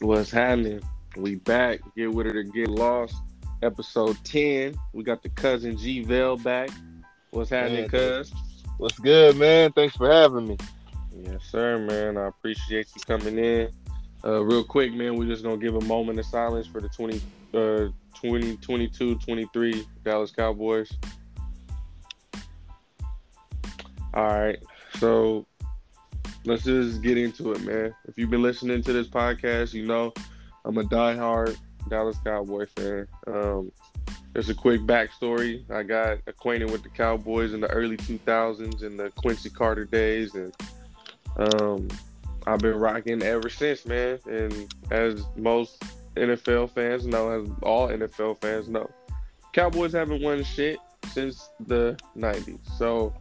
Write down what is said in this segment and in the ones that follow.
What's happening? We back. Get with it or get lost. Episode 10. We got the cousin G Vel back. What's happening, Man, cuz? What's good, man? Thanks for having me. Yes, sir, man. I appreciate you coming in. Uh, real quick, man, we're just going to give a moment of silence for the 20, uh, 2022 23 Dallas Cowboys. All right. So let's just get into it, man. If you've been listening to this podcast, you know I'm a diehard Dallas Cowboy fan. Um, there's a quick backstory. I got acquainted with the Cowboys in the early 2000s in the Quincy Carter days, and um, I've been rocking ever since, man. And as most NFL fans know, as all NFL fans know, Cowboys haven't won shit since the 90s. So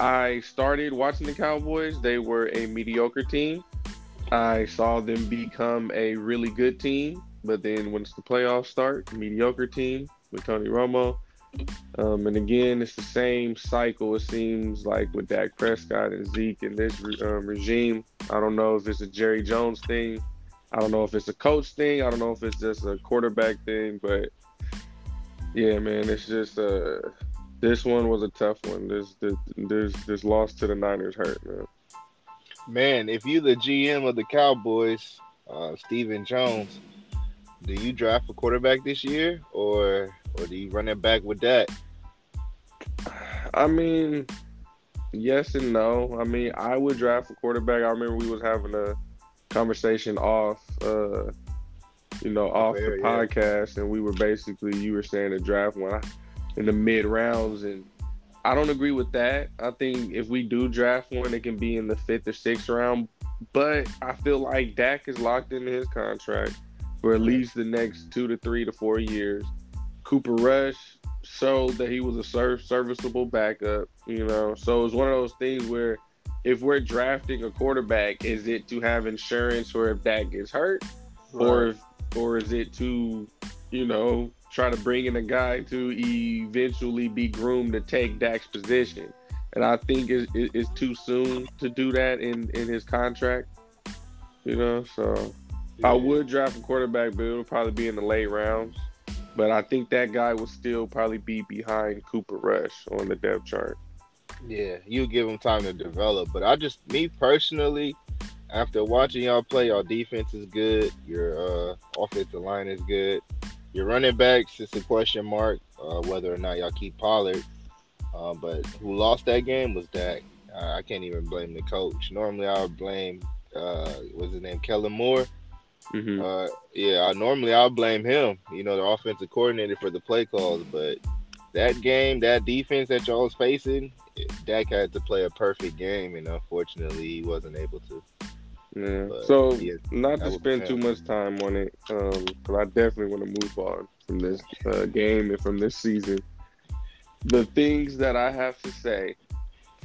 I started watching the Cowboys. They were a mediocre team. I saw them become a really good team, but then once the playoffs start, mediocre team with Tony Romo. Um, and again, it's the same cycle. It seems like with Dak Prescott and Zeke and this um, regime. I don't know if it's a Jerry Jones thing. I don't know if it's a coach thing. I don't know if it's just a quarterback thing. But yeah, man, it's just uh, this one was a tough one. This this this, this loss to the Niners hurt, man. Man, if you the GM of the Cowboys, uh, Stephen Jones, do you draft a quarterback this year, or or do you run it back with that? I mean, yes and no. I mean, I would draft a quarterback. I remember we was having a conversation off, uh, you know, off Fair, the yeah. podcast, and we were basically you were saying to draft one in the mid rounds, and I don't agree with that. I think if we do draft one, it can be in the fifth or sixth round. But I feel like Dak is locked into his contract for at least the next two to three to four years. Cooper Rush showed that he was a serv- serviceable backup, you know. So it's one of those things where if we're drafting a quarterback, is it to have insurance for if Dak gets hurt, or if, or is it to, you know, try to bring in a guy to eventually be groomed to take Dak's position? And I think it's, it's too soon to do that in in his contract, you know. So I would draft a quarterback, but it'll probably be in the late rounds. But I think that guy will still probably be behind Cooper Rush on the depth chart. Yeah, you give him time to develop. But I just, me personally, after watching y'all play, y'all defense is good. Your uh, offensive line is good. Your running backs, it's a question mark uh, whether or not y'all keep Pollard. Uh, but who lost that game was Dak. Uh, I can't even blame the coach. Normally, I would blame, uh, what's his name, Kellen Moore. hmm Uh, yeah, I, normally I'll blame him, you know, the offensive coordinator for the play calls. But that game, that defense that y'all was facing, Dak had to play a perfect game, and unfortunately, he wasn't able to. Yeah. But, So yeah, not to spend too much time on it, um, because I definitely want to move on from this uh, game and from this season. The things that I have to say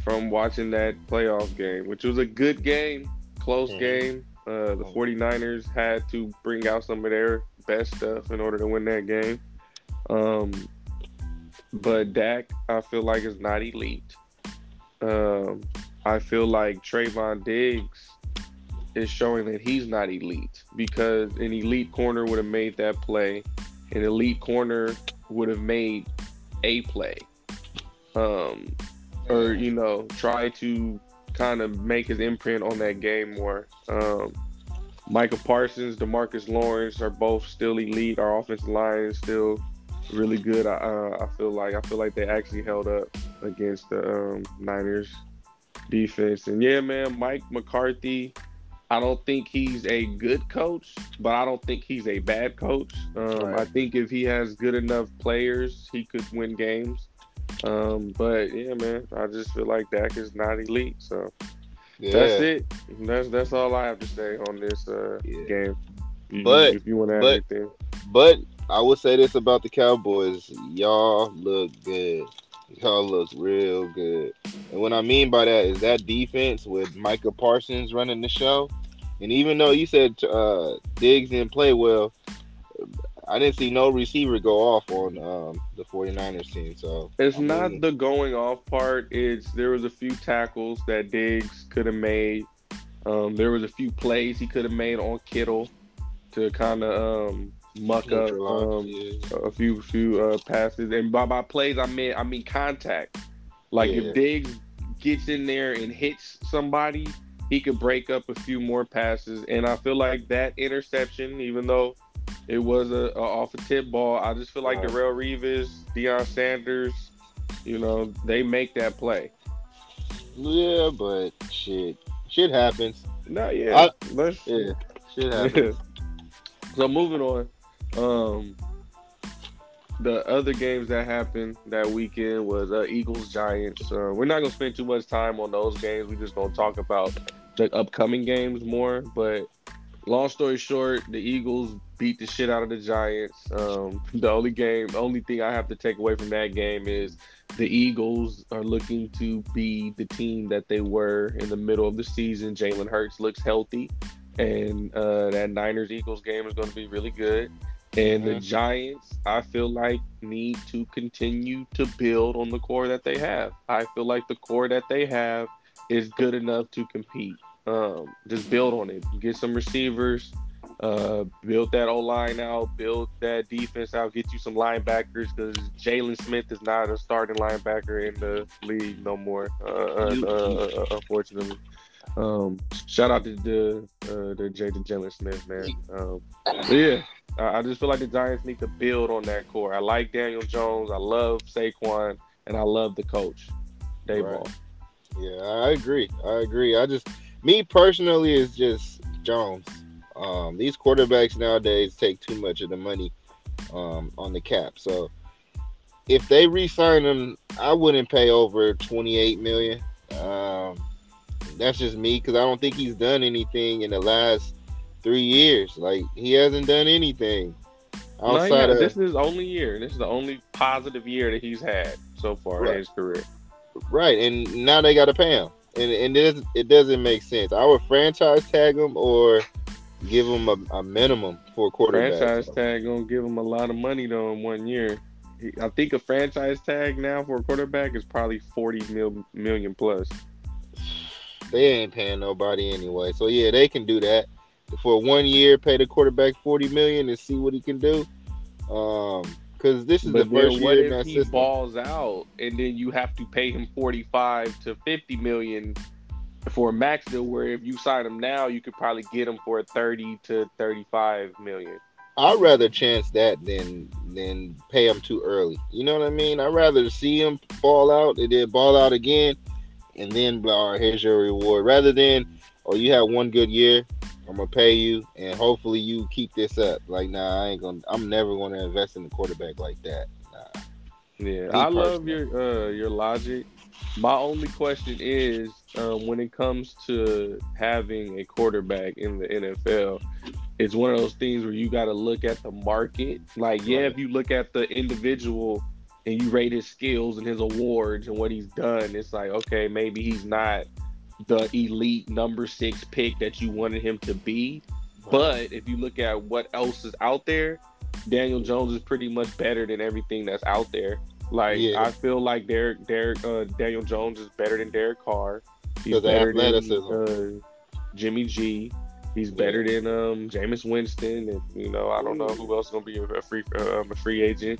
from watching that playoff game, which was a good game, close Mhm. game. Uh, the Mhm. 49ers had to bring out some of their best stuff in order to win that game. Um, but Dak, I feel like, is not elite. Um, I feel like Trevon Diggs is showing that he's not elite because an elite corner would have made that play. An elite corner would have made a play. Um, or, you know, try to kind of make his imprint on that game more. Um, Michael Parsons, Demarcus Lawrence are both still elite. Our offensive line is still really good. I, uh, I feel like I feel like they actually held up against the um, Niners defense. And yeah, man, Mike McCarthy. I don't think he's a good coach, but I don't think he's a bad coach. Um, Right. I think if he has good enough players, he could win games. Um, but yeah, man, I just feel like Dak is not elite. So yeah. that's it. That's that's all I have to say on this uh, Yeah. game. You- But- if you want to add but- anything, But I will say this about the Cowboys: y'all look good. Y'all look real good. And what I mean by that is that defense with Micah Parsons running the show. And even though you said uh, Diggs didn't play well, I didn't see no receiver go off on um, the 49ers team. So It's I not the going off part. It's there was a few tackles that Diggs could have made. Um, there was a few plays he could have made on Kittle. to kind of um, muck up um, yeah. a few few uh, passes. And by by plays, I mean I mean contact. Like Yeah. if Diggs gets in there and hits somebody, he could break up a few more passes. And I feel like that interception, even though it was a, a off a tip ball, I just feel like Right. Darrelle Revis, Deion Sanders, you know, they make that play. Yeah, but shit, shit happens. No, yeah, I- Yeah, shit happens. so moving on. Um the other games that happened that weekend was uh, Eagles Giants. Uh, we're not gonna spend too much time on those games. We're just gonna talk about the upcoming games more. But long story short, the Eagles beat the shit out of the Giants. Um, the only game, only thing I have to take away from that game is the Eagles are looking to be the team that they were in the middle of the season. Jalen Hurts looks healthy, and uh, that Niners Eagles game is going to be really good. And the Mhm. Giants, I feel like, need to continue to build on the core that they have. I feel like the core that they have is good enough to compete. Um, just build on it. Get some receivers. Uh, build that O line out. Build that defense out. Get you some linebackers because Jaylon Smith is not a starting linebacker in the league no more. Uh, uh, uh, uh, unfortunately. Um, shout out to the uh, the Jaden Jaylon Smith man. Um, but yeah, I I just feel like the Giants need to build on that core. I like Daniel Jones. I love Saquon, and I love the coach, Daboll. Right. Yeah, I agree. I agree. I just, me personally, is just Jones. Um, these quarterbacks nowadays take too much of the money um, on the cap. So if they re-sign him, I wouldn't pay over twenty-eight million. Um, that's just me because I don't think he's done anything in the last three years. Like he hasn't done anything outside not. of this is his only year. This is the only positive year that he's had so far Right. in his career. Right, and now they got to pay him, and and it doesn't, it doesn't make sense. I would franchise tag him or give him a, a minimum for a quarterback. Franchise tag gonna give him a lot of money though in one year. I think a franchise tag now for a quarterback is probably forty mil, million plus. They ain't paying nobody anyway, so yeah, they can do that for one year. Pay the quarterback forty million and see what he can do. Um, because this is But the first what year in if that he system. balls out and then you have to pay him forty five to fifty million for a max deal? Where if you sign him now, you could probably get him for thirty to thirty five million. I'd rather chance that than than pay him too early. You know what I mean? I'd rather see him ball out and then ball out again, and then blah, here's your reward. Rather than, oh, you had one good year, I'm gonna pay you, and hopefully you keep this up. Like, nah, I ain't gonna. I'm never gonna invest in a quarterback like that. Nah. Yeah, Me I love your uh, your logic. My only question is um, when it comes to having a quarterback in the NFL, it's one of those things where you got to look at the market. Like, yeah, Right. if you look at the individual and you rate his skills and his awards and what he's done, it's like, okay, maybe he's not the elite number six pick that you wanted him to be. But if you look at what else is out there, Daniel Jones is pretty much better than everything that's out there. Like Yeah. I feel like Derek, Derek, uh, Daniel Jones is better than Derek Carr. He's better than uh, Jimmy G. He's better than um, Jameis Winston, and you know I don't know who else is gonna be a free um, a free agent.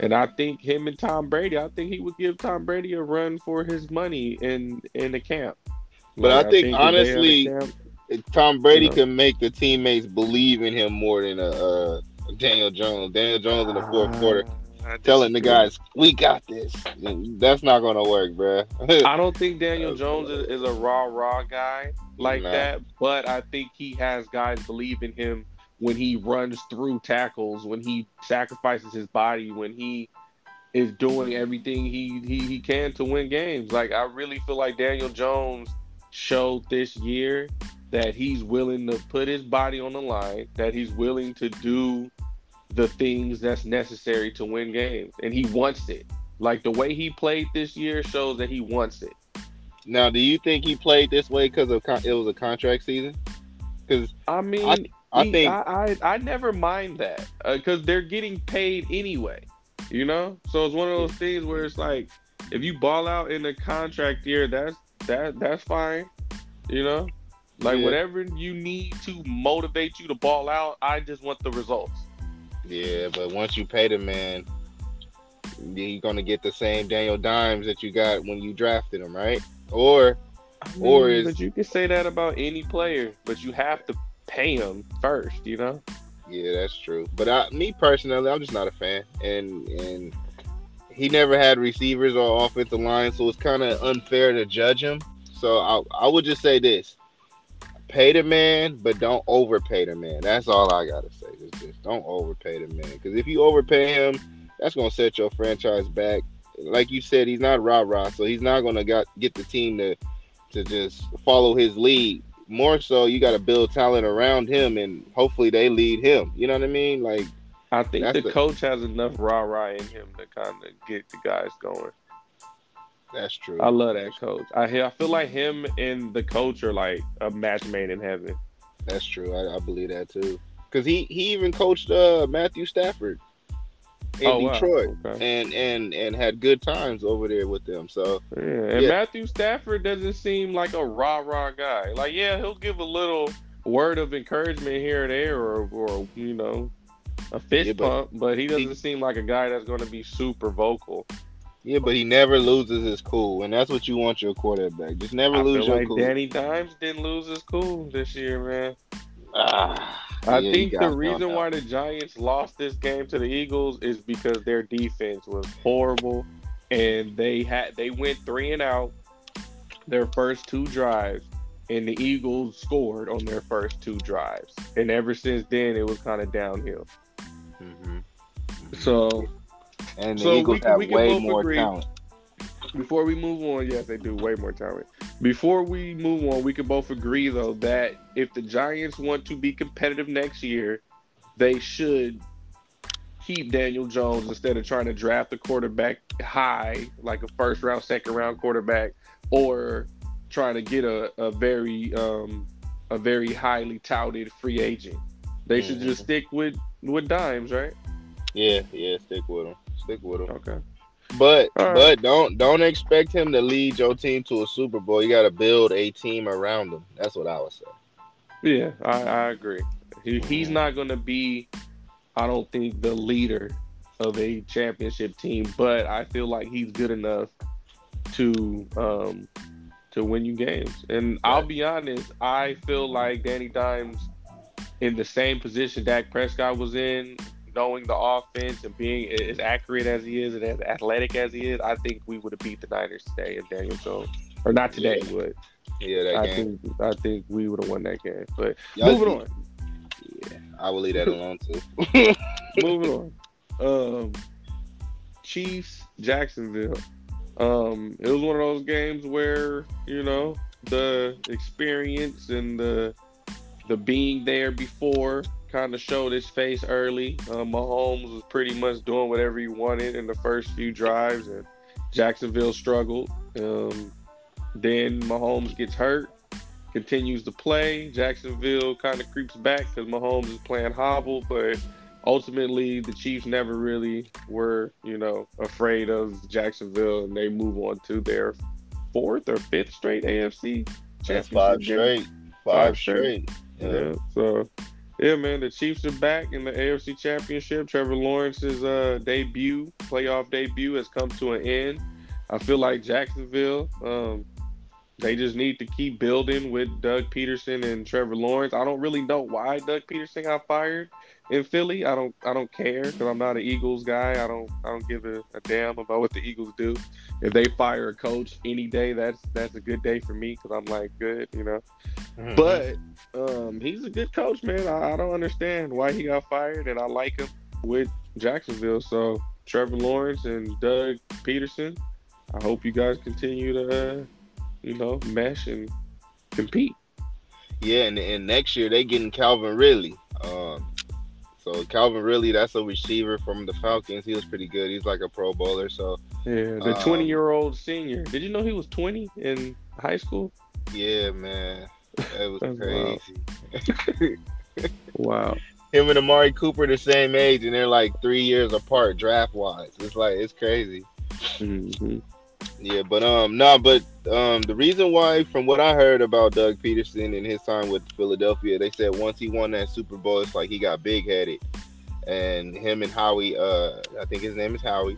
And I think him and Tom Brady. I think he would give Tom Brady a run for his money in in the camp. But I think, if they had a honestly, Tom Brady Yeah. can make the teammates believe in him more than a, uh Daniel Jones. Daniel Jones in the fourth quarter telling the guys, "We got this." That's not gonna work, bruh. I don't think Daniel Jones is, is a raw, raw guy like Nah. that, but I think he has guys believe in him when he runs through tackles, when he sacrifices his body, when he is doing everything he, he, he can to win games. Like, I really feel like Daniel Jones showed this year that he's willing to put his body on the line, that he's willing to do the things that's necessary to win games, and he wants it. Like the way he played this year shows that he wants it. now, do you think he played this way because of con- it was a contract season? Because I mean, I he- think I, I I never mind that uh, because they're getting paid anyway. You know, so it's one of those things where it's like if you ball out in the contract year, that's that that's fine. You know, Like Yeah. whatever you need to motivate you to ball out, I just want the results. Yeah, but once you pay the man, you're gonna get the same Daniel Dimes that you got when you drafted him, right? Or I Or is- but you can say that about any player, but you have to pay him first, you know? yeah, that's true. But I, me personally, I'm just not a fan, and and he never had receivers or offensive line, so it's kind of unfair to judge him. So I I would just say this: pay the man, but don't overpay the man. That's all I gotta say. Is just don't overpay the man, because if you overpay him, that's gonna set your franchise back. Like you said, he's not rah rah, so he's not gonna got, get the team to to just follow his lead. More so, you got to build talent around him, and hopefully they lead him. You know what I mean? Like, I think That's the the- coach has enough rah rah in him to kind of get the guys going. that's true. I love that coach. I I feel like him and the coach are like a match made in heaven. That's true. I, I believe that too. Because he he even coached uh, Matthew Stafford in Oh, wow. Detroit, Okay. and and and had good times over there with them. So Yeah, and Yeah. Matthew Stafford doesn't seem like a rah rah guy. Like, yeah, he'll give a little word of encouragement here or there, or, or you know, a fist Yeah, but pump, but he doesn't he- seem like a guy that's going to be super vocal. yeah, but he never loses his cool, and that's what you want your quarterback. Just never I lose your like cool. Danny Dimes didn't lose his cool this year, man. Ah, I yeah, think the reason why the Giants lost this game to the Eagles is because their defense was horrible, and they had they went three and out their first two drives, and the Eagles scored on their first two drives, and ever since then it was kind of downhill. Mhm. So And the So we Eagles can- have we way both more agree. talent. before we move on, yes, they do way more talent. Before we move on, we can both agree though that if the Giants want to be competitive next year, they should keep Daniel Jones instead of trying to draft a quarterback high, like a first round, second round quarterback, or trying to get a, a very um, a very highly touted free agent. They should just Mhm. stick with with dimes, right? Yeah, yeah, stick with him. Stick with him. Okay. But right. but don't don't expect him to lead your team to a Super Bowl. You got to build a team around him. That's what I would say. Yeah, I, I agree. He, he's not going to be, I don't think, the leader of a championship team, but I feel like he's good enough to um to win you games. And I'll be honest, I feel like Danny Dimes in the same position Dak Prescott was in, knowing the offense and being as accurate as he is and as athletic as he is, I think we would have beat the Niners today if Daniel Jones. Or not today, Yeah. but Yeah, I game. think I think we would have won that game. But Y'all- moving on. Yeah, I will leave that alone too. moving on. Um, Chiefs, Jacksonville. Um, it was one of those games where you know the experience and the the being there before kind of showed his face early. Uh, Mahomes was pretty much doing whatever he wanted in the first few drives, and Jacksonville struggled. Um, then Mahomes gets hurt, continues to play. Jacksonville kind of creeps back because Mahomes is playing hobble, but ultimately the Chiefs never really were, you know, afraid of Jacksonville, and they move on to their fourth or fifth straight AFC That's five straight. Five, Five straight. Yeah. Yeah. So, yeah, man, the Chiefs are back in the AFC Championship. Trevor Lawrence's uh, debut, playoff debut, has come to an end. I feel like Jacksonville, um, they just need to keep building with Doug Pederson and Trevor Lawrence. I don't really know why Doug Pederson got fired in Philly. I don't, I don't care because I'm not an Eagles guy. I don't, I don't give a, a damn about what the Eagles do. If they fire a coach any day, that's that's a good day for me because I'm like good, you know. Mhm. But um, he's a good coach, man. I, I don't understand why he got fired, and I like him with Jacksonville. So Trevor Lawrence and Doug Pederson, I hope you guys continue to, uh, you know, mesh and compete. yeah, and, and next year they getting Calvin Ridley. Um, so Calvin Ridley, that's a receiver from the Falcons. He was pretty good. He's like a Pro Bowler. So Yeah, the Um, 20 year old senior. Did you know he was 20 in high school? yeah, man, that was crazy. Wow. Him and Amari Cooper the same age, and they're like three years apart draft wise. It's like it's crazy. hmm Yeah, but um, no, but um, the reason why, from what I heard about Doug Pederson and his time with Philadelphia, they said once he won that Super Bowl, it's like he got big headed, and him and Howie, uh, I think his name is Howie.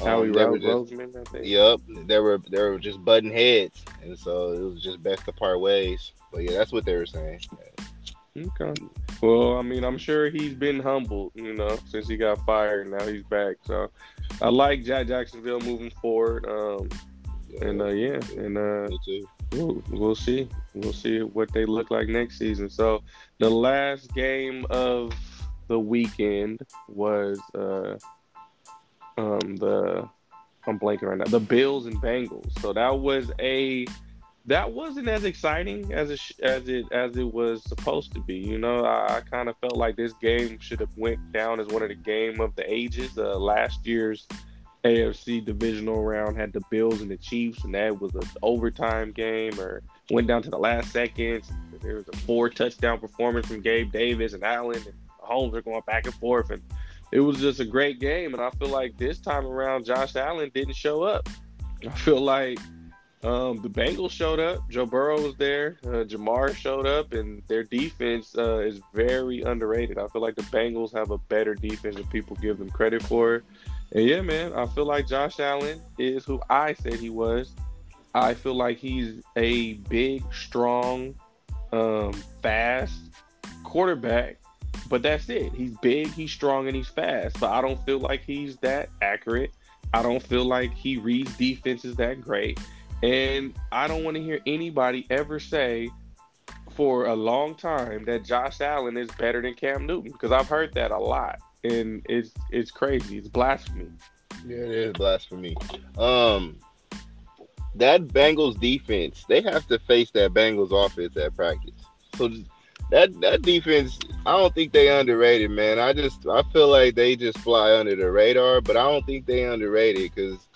Um, Howie Roseman, I think. Yep, they were they were just butting heads, and so it was just best to part ways. But yeah, that's what they were saying. Okay. Well, I mean, I'm sure he's been humbled, you know, since he got fired. Now he's back. So I like Jack Jacksonville moving forward. Um, yeah, and uh, yeah, and uh, we'll, we'll see. We'll see what they look like next season. So the last game of the weekend was uh, um, the I'm blanking right now. The Bills and Bengals. So that was a that wasn't as exciting as it as it as it was supposed to be. You know, I, I kind of felt like this game should have went down as one of the game of the ages. Uh, last year's AFC divisional round had the Bills and the Chiefs, and that was an overtime game, or went down to the last seconds. There was a four touchdown performance from Gabe Davis and Allen, and Holmes are going back and forth, and it was just a great game. And I feel like this time around, Josh Allen didn't show up. I feel like um, the Bengals showed up. Joe Burrow was there. Uh, Ja'Marr showed up, and their defense uh, is very underrated. I feel like the Bengals have a better defense than people give them credit for. And yeah, man, I feel like Josh Allen is who I said he was. I feel like he's a big, strong, um, fast quarterback. But that's it. He's big, he's strong, and he's fast. But I don't feel like he's that accurate. I don't feel like he reads defenses that great. And I don't want to hear anybody ever say for a long time that Josh Allen is better than Cam Newton because I've heard that a lot, and it's it's crazy. It's blasphemy. Yeah, it is blasphemy. Um, that Bengals defense, they have to face that Bengals offense at practice. So that that defense, I don't think they underrated, man. I just I feel like they just fly under the radar, but I don't think they underrated because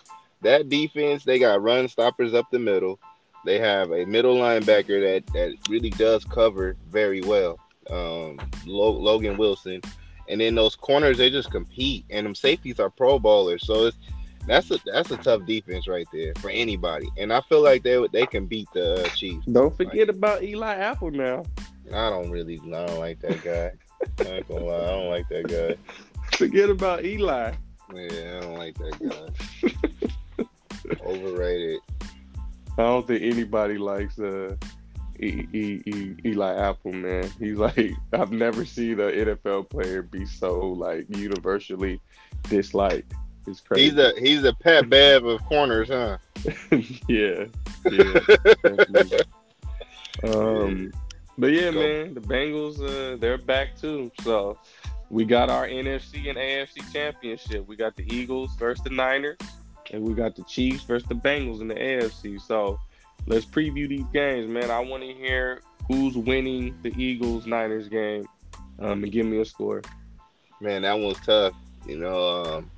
that defense, they got run stoppers up the middle. They have a middle linebacker that that really does cover very well. Um, Logan Wilson, and then those corners they just compete, and them safeties are Pro Bowlers. So it's that's a that's a tough defense right there for anybody. And I feel like they they can beat the uh, Chiefs. Don't forget like, about Eli Apple now. I don't really I don't like that guy. I, I don't like that guy. Forget about Eli. Yeah, I don't like that guy. Overrated. I don't think anybody likes uh, e- e- e- Eli Apple, man. He's like I've never seen an NFL player be so like universally disliked. It's crazy. He's a he's a Pat Bev of corners, huh? yeah, yeah. um, but yeah, Go. man, the Bengals uh, they're back too. So we got our NFC and AFC championship. We got the Eagles versus the Niners and we got the Chiefs versus the Bengals in the AFC. So let's preview these games, man. I want to hear who's winning the Eagles Niners game, um, and give me a score. Man, that one's tough. You know, um,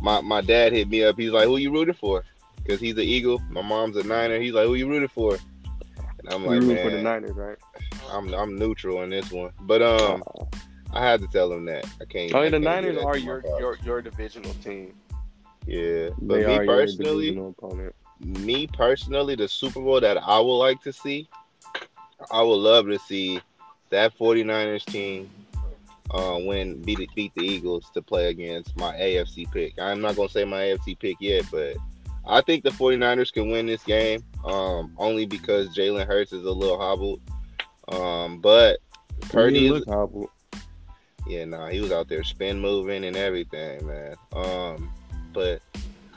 my my dad hit me up. He's like, "Who you rooting for?" Because he's an Eagle. My mom's a Niner. He's like, "Who you rooting for?" And I'm like, "Man, for the Niners, right?" I'm I'm neutral in this one, but um, I had to tell him that I can't. Oh, yeah, the Niners are your, your your divisional team. Yeah, but they me personally, me personally, the Super Bowl that I would like to see, I would love to see that 49ers team uh, win beat beat the Eagles to play against my AFC pick. I'm not gonna say my AFC pick yet, but I think the 49ers can win this game. Um, only because Jalen Hurts is a little hobbled. Um, but Purdy is hobbled. Yeah, nah, he was out there spin moving and everything, man. Um, but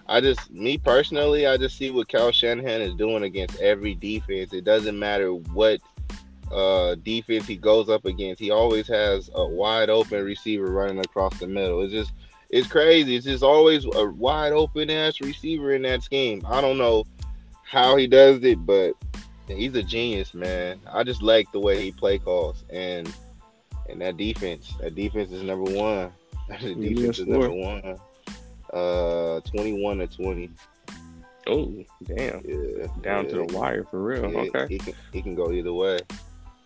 I just, me personally, I just see what Kyle Shanahan is doing against every defense. It doesn't matter what uh, defense he goes up against. He always has a wide open receiver running across the middle. It's just, it's crazy. It's just always a wide open ass receiver in that scheme. I don't know how he does it, but he's a genius, man. I just like the way he play calls and and that defense. That defense is number one. the defense is number one. Uh, twenty-one to twenty. Oh, damn! Yeah, down yeah. to the wire for real. Yeah, okay, he can, he can go either way.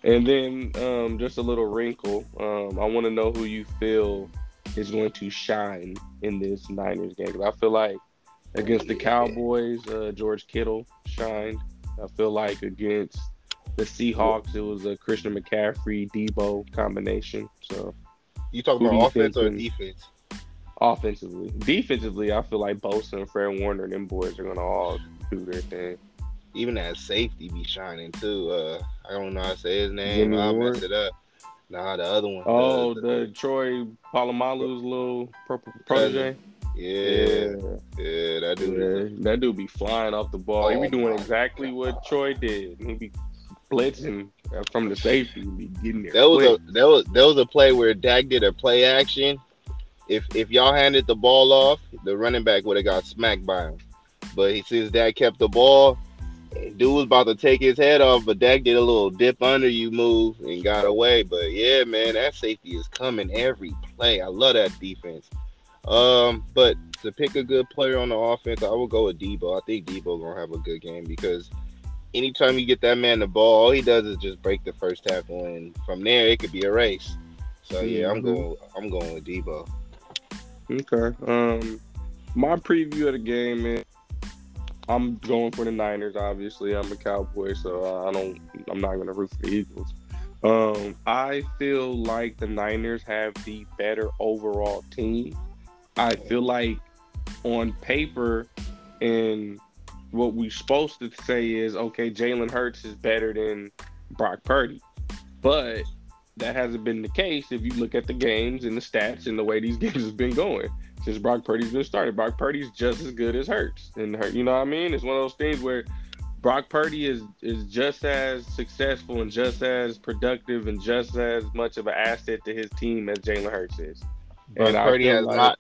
And then um, just a little wrinkle. Um, I want to know who you feel is going to shine in this Niners game. because I feel like Against the Cowboys, uh, George Kittle shined. I feel like against the Seahawks, it was a Christian McCaffrey Deebo combination. So You talking about offense or defense? Offensively, defensively, I feel like Bosa and Fred Warner and them boys are gonna all do their thing. Even that safety be shining too. Uh, I don't know how to say his name. I messed it up. Nah, the other one. Oh, the, the Troy Polamalu's little pro- protege. yeah, yeah, that dude. Yeah, that dude be flying off the ball. he Oh be doing my exactly what Troy did. He be blitzing from the safety. He be getting there. That was quick. a that was that was a play where Dak did a play action. If if y'all handed the ball off, the running back would have got smacked by him. But he since Dak kept the ball, dude was about to take his head off, but Dak did a little dip under you move and got away. But yeah, man, that safety is coming every play. I love that defense. Um, but to pick a good player on the offense, I will go with Deebo. I think Deebo gonna have a good game because anytime you get that man the ball, all he does is just break the first tackle, and from there it could be a race. So yeah, I'm Mhm. going. I'm going with Deebo. Okay. Um, my preview of the game is I'm going for the Niners. Obviously, I'm a Cowboy, so I don't. I'm not going to root for the Eagles. Um, I feel like the Niners have the better overall team. I feel like on paper and what we're supposed to say is okay, Jalen Hurts is better than Brock Purdy, but that hasn't been the case if you look at the games and the stats and the way these games have been going since Brock Purdy's been started. Brock Purdy's just as good as Hurts, and Hurt, you know what I mean? It's one of those things where Brock Purdy is is just as successful and just as productive and just as much of an asset to his team as Jalen Hurts is. Brock And Purdy has like- not.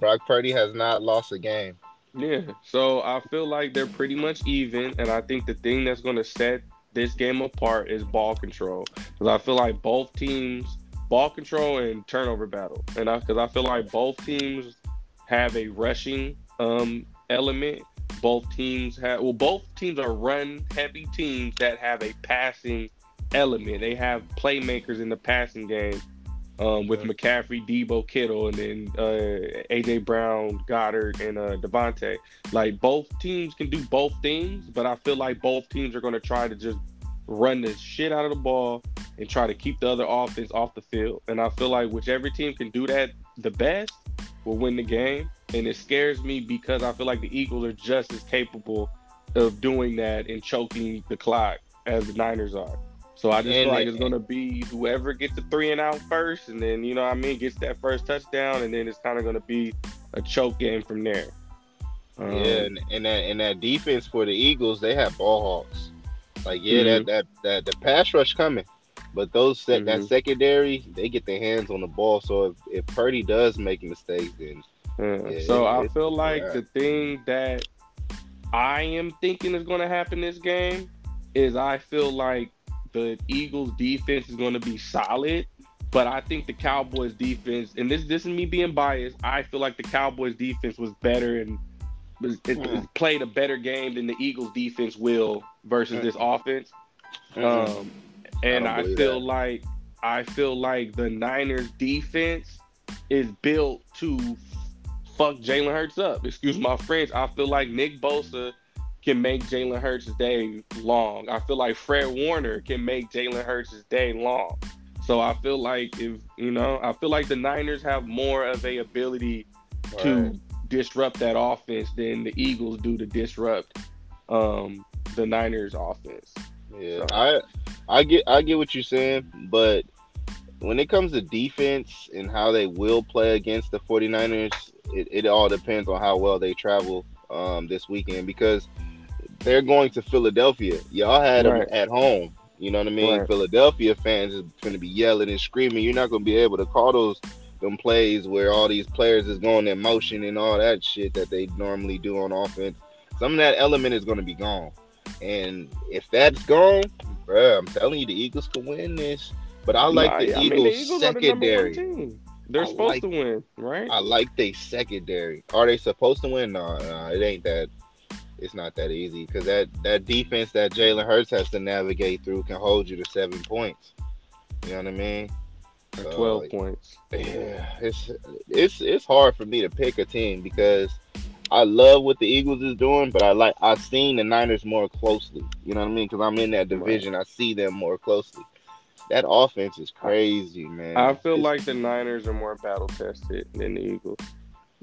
Brock Purdy has not lost a game. Yeah, so I feel like they're pretty much even, and I think the thing that's going to set this game apart is ball control, because I feel like both teams ball control and turnover battle, and I because I feel like both teams have a rushing um element. Both teams have well, both teams are run heavy teams that have a passing element. They have playmakers in the passing game um, with McCaffrey, Deebo, Kittle, and then uh, AJ Brown, Goedert, and uh, DeVonta. Like both teams can do both things, but I feel like both teams are going to try to just run the shit out of the ball and try to keep the other offense off the field. And I feel like whichever team can do that the best will win the game. And it scares me because I feel like the Eagles are just as capable of doing that and choking the clock as the Niners are. So I just And feel like it's gonna be whoever gets the three and out first, and then you know what I mean gets that first touchdown, and then it's kind of gonna be a choke game from there. Um, yeah, and, and that and that defense for the Eagles, they have ball hawks. Like yeah, that, that that the pass rush coming, but those that Mhm. secondary, they get their hands on the ball. So if, if Purdy does make mistakes, then Yeah. Yeah, so it- I feel like yeah. the thing that I am thinking is going to happen this game is I feel like the Eagles defense is going to be solid, but I think the Cowboys defense, and this this is me being biased, I feel like the Cowboys defense was better and was, it, mm. it played a better game than the Eagles defense will versus this mm. offense. Mm-hmm. Um, and I I, feel that. like I feel like the Niners defense is built to fuck Jalen Hurts up. Excuse my French. I feel like Nick Bosa can make Jalen Hurts' day long. I feel like Fred Warner can make Jalen Hurts' day long. So I feel like if you know, I feel like the Niners have more of a ability to disrupt that offense than the Eagles do to disrupt um, the Niners offense. Yeah, So- I I get I get what you're saying, but when it comes to defense and how they will play against the 49ers, it, it all depends on how well they travel um, this weekend because they're going to Philadelphia. Y'all had Right. them at home. You know what I mean? Right. Philadelphia fans is going to be yelling and screaming. You're not going to be able to call those them plays where all these players is going in motion and all that shit that they normally do on offense. Some of that element is going to be gone. And if that's gone, bruh, I'm telling you, the Eagles can win this. But I like the I mean, Eagles, are the number one secondary. team. They're I supposed like- to win, right? I like they secondary. Are they supposed to win? No, no, it ain't that. It's not that easy because that that defense that Jalen Hurts has to navigate through can hold you to seven points. You know what I mean? Or Uh, Twelve points. Yeah, it's it's it's hard for me to pick a team because I love what the Eagles is doing, but I like I've seen the Niners more closely. You know what I mean? Because I'm in that division, right. I see them more closely. That offense is crazy, man. I feel it's, like the Niners are more battle tested than the Eagles.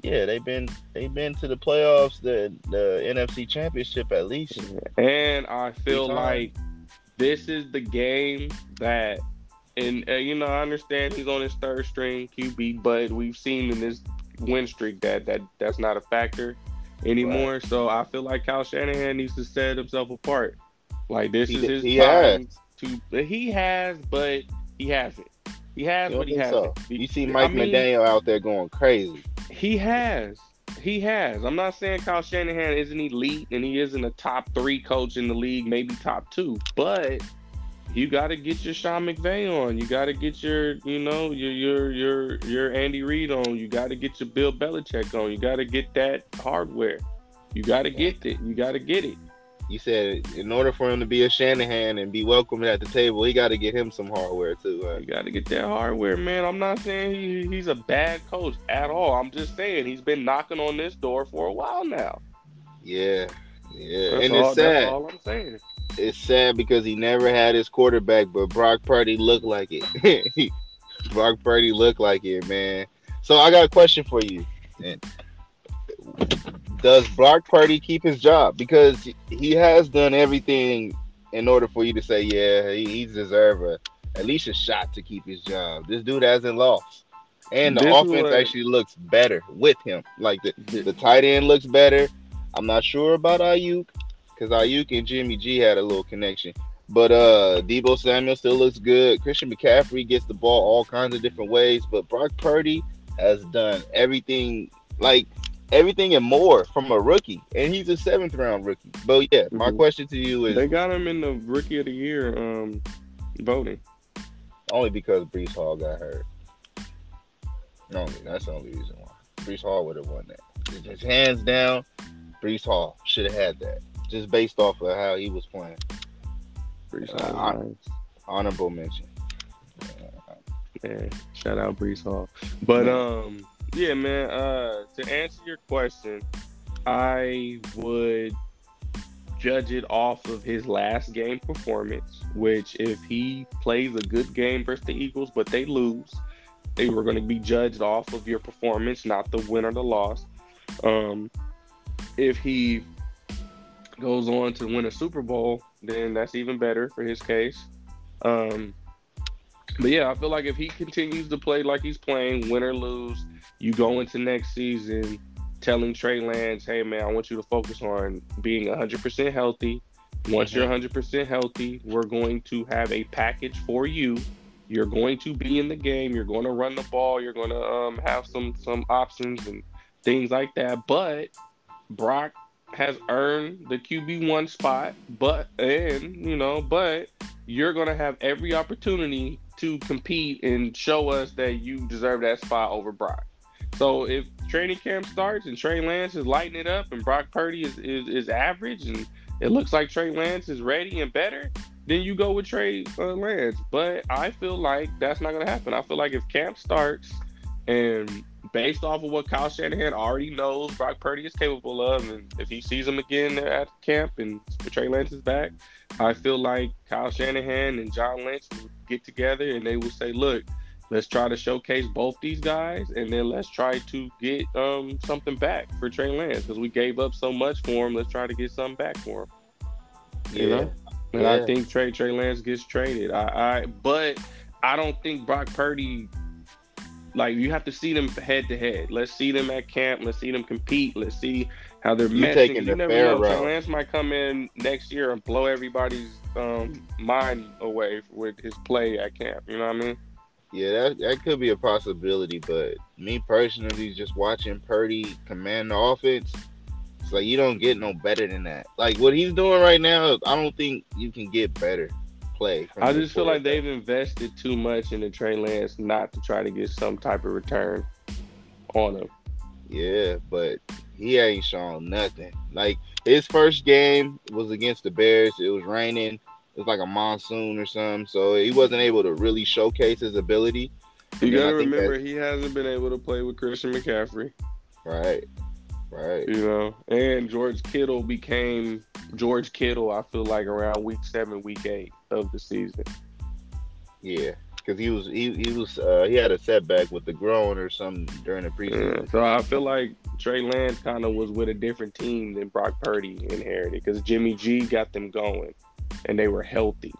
Yeah, they've been they've been to the playoffs, the the NFC Championship at least. And I feel like this is the game that, and uh, you know, I understand he's on his third string QB, but we've seen in this win streak that that that's not a factor anymore. Right. So I feel like Kyle Shanahan needs to set himself apart. Like this he, is his he time has. to. He has, but he hasn't. He has, but he hasn't. So. You see Mike I mean, McDaniel out there going crazy. He has. He has. I'm not saying Kyle Shanahan isn't elite and he isn't a top three coach in the league, maybe top two, but you got to get your Sean McVay on. You got to get your, you know, your your your your Andy Reid on. You got to get your Bill Belichick on. You got to get that hardware. You got to get it. You got to get it you said in order for him to be a Shanahan and be welcomed at the table, he got to get him some hardware too. You got to get that hardware, man. I'm not saying he, he's a bad coach at all. I'm just saying he's been knocking on this door for a while now. Yeah, yeah, that's and all, it's sad. all I'm saying. It's sad because he never had his quarterback, but Brock Purdy looked like it. Brock Purdy looked like it, man. So I got a question for you. And does Brock Purdy keep his job? Because he has done everything in order for you to say, yeah, he, he's deserve a, at least a shot to keep his job. This dude hasn't lost. And the this offense was, actually looks better with him. Like the, the tight end looks better. I'm not sure about Aiyuk because Aiyuk and Jimmy G had a little connection. But uh Deebo Samuel still looks good. Christian McCaffrey gets the ball all kinds of different ways. But Brock Purdy has done everything like everything and more from a rookie, and he's a seventh round rookie. But yeah, my mm-hmm. question to you is: They got him in the rookie of the year um, voting. Only because Breece Hall got hurt. Only that's the only reason why Breece Hall would have won that. Just hands down, Breece Hall should have had that, just based off of how he was playing. Breece Hall, uh, nice. honorable mention. Yeah, shout out Breece Hall. But um yeah, man. Uh, to answer your question, I would judge it off of his last game performance. Which, if he plays a good game versus the Eagles, but they lose, they were going to be judged off of your performance, not the win or the loss. Um, if he goes on to win a Super Bowl, then that's even better for his case. Um, but yeah, I feel like if he continues to play like he's playing, win or lose, you go into next season telling Trey Lance, hey man, I want you to focus on being 100% healthy. Once mm-hmm. you're 100% healthy, we're going to have a package for you. You're going to be in the game. You're going to run the ball. You're going to um, have some some options and things like that. But Brock has earned the QB one spot. But and you know, but you're going to have every opportunity to compete and show us that you deserve that spot over Brock. So if training camp starts and Trey Lance is lighting it up and Brock Purdy is, is, is average and it looks like Trey Lance is ready and better, then you go with Trey uh, Lance. But I feel like that's not going to happen. I feel like if camp starts and based off of what Kyle Shanahan already knows Brock Purdy is capable of, and if he sees him again at camp and Trey Lance is back, I feel like Kyle Shanahan and John Lynch will get together and they will say, look, let's try to showcase both these guys, and then let's try to get um, something back for Trey Lance because we gave up so much for him. Let's try to get something back for him. You yeah. know, and yeah. I think Trey Trey Lance gets traded. I, I but I don't think Brock Purdy. Like you have to see them head to head. Let's see them at camp. Let's see them compete. Let's see how they're you meshing. You never know. Trey Lance might come in next year and blow everybody's um, mind away with his play at camp. You know what I mean? Yeah, that, that could be a possibility, but me personally, just watching Purdy command the offense, it's like you don't get no better than that. Like what he's doing right now, I don't think you can get better play. I just feel like they've invested too much in the Trey Lance not to try to get some type of return on him. Yeah, but he ain't shown nothing. Like his first game was against the Bears. It was raining it's like a monsoon or something. So he wasn't able to really showcase his ability. You gotta remember he hasn't been able to play with Christian McCaffrey. Right. Right. You know, and George Kittle became George Kittle. I feel like around week seven, week eight of the season. Yeah, because he was he, he was uh, he had a setback with the groin or something during the preseason. Yeah, so I feel like Trey Lance kind of was with a different team than Brock Purdy inherited because Jimmy G got them going, and they were healthy,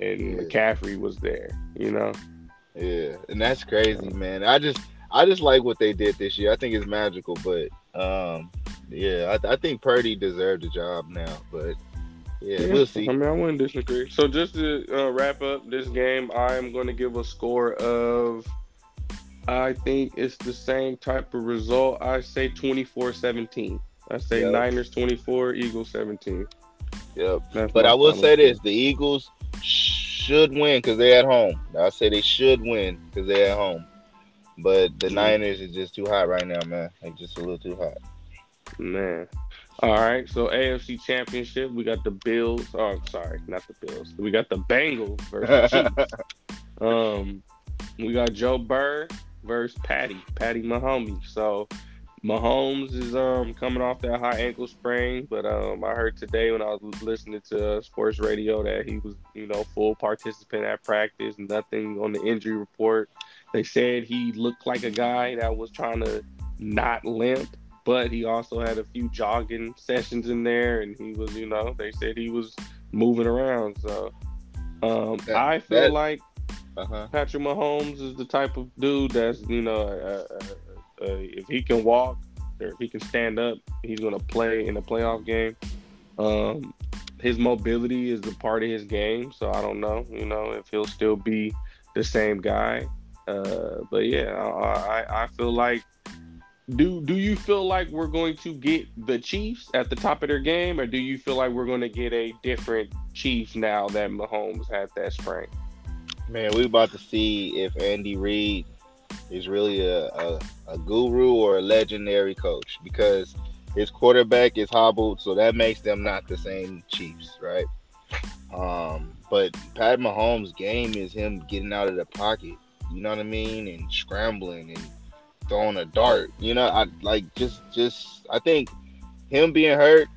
and Yeah. McCaffrey was there. You know. Yeah, and that's crazy, man. I just I just like what they did this year. I think it's magical, but um, yeah, I, I think Purdy deserved the job now. But yeah, we'll see. I mean, I wouldn't disagree. So just to uh, wrap up this game, I am going to give a score of. I think it's the same type of result. I say 24-17. I say Yep. Niners 24, Eagles 17. Yep. That's But I will say this: the Eagles should win because they're at home. I say they should win because they're at home. But the Mhm. Niners is just too hot right now, man. Like just a little too hot. Man. All right. So AFC Championship, we got the Bills. Oh, sorry, not the Bills. We got the Bengals versus Chiefs. Um, we got Joe Burr versus Patty, Patty Mahomes. So Mahomes is um coming off that high ankle sprain, but um I heard today when I was listening to uh, sports radio that he was you know full participant at practice, nothing on the injury report. They said he looked like a guy that was trying to not limp, but he also had a few jogging sessions in there, and he was you know they said he was moving around. So um That- I feel that- like Uh-huh. Patrick Mahomes is the type of dude that's you know, uh, uh, uh, if he can walk or if he can stand up, he's gonna play in a playoff game. Um, his mobility is a part of his game, so I don't know, you know, if he'll still be the same guy. Uh, but yeah, I, I feel like. Do do you feel like we're going to get the Chiefs at the top of their game, or do you feel like we're going to get a different Chiefs now that Mahomes had that sprain? Man, we about to see if Andy Reid is really a, a, a guru or a legendary coach because his quarterback is hobbled, so that makes them not the same Chiefs, right? Um, but Pat Mahomes' game is him getting out of the pocket, you know what I mean, and scrambling and throwing a dart. You know, I like just just I think him being hurt,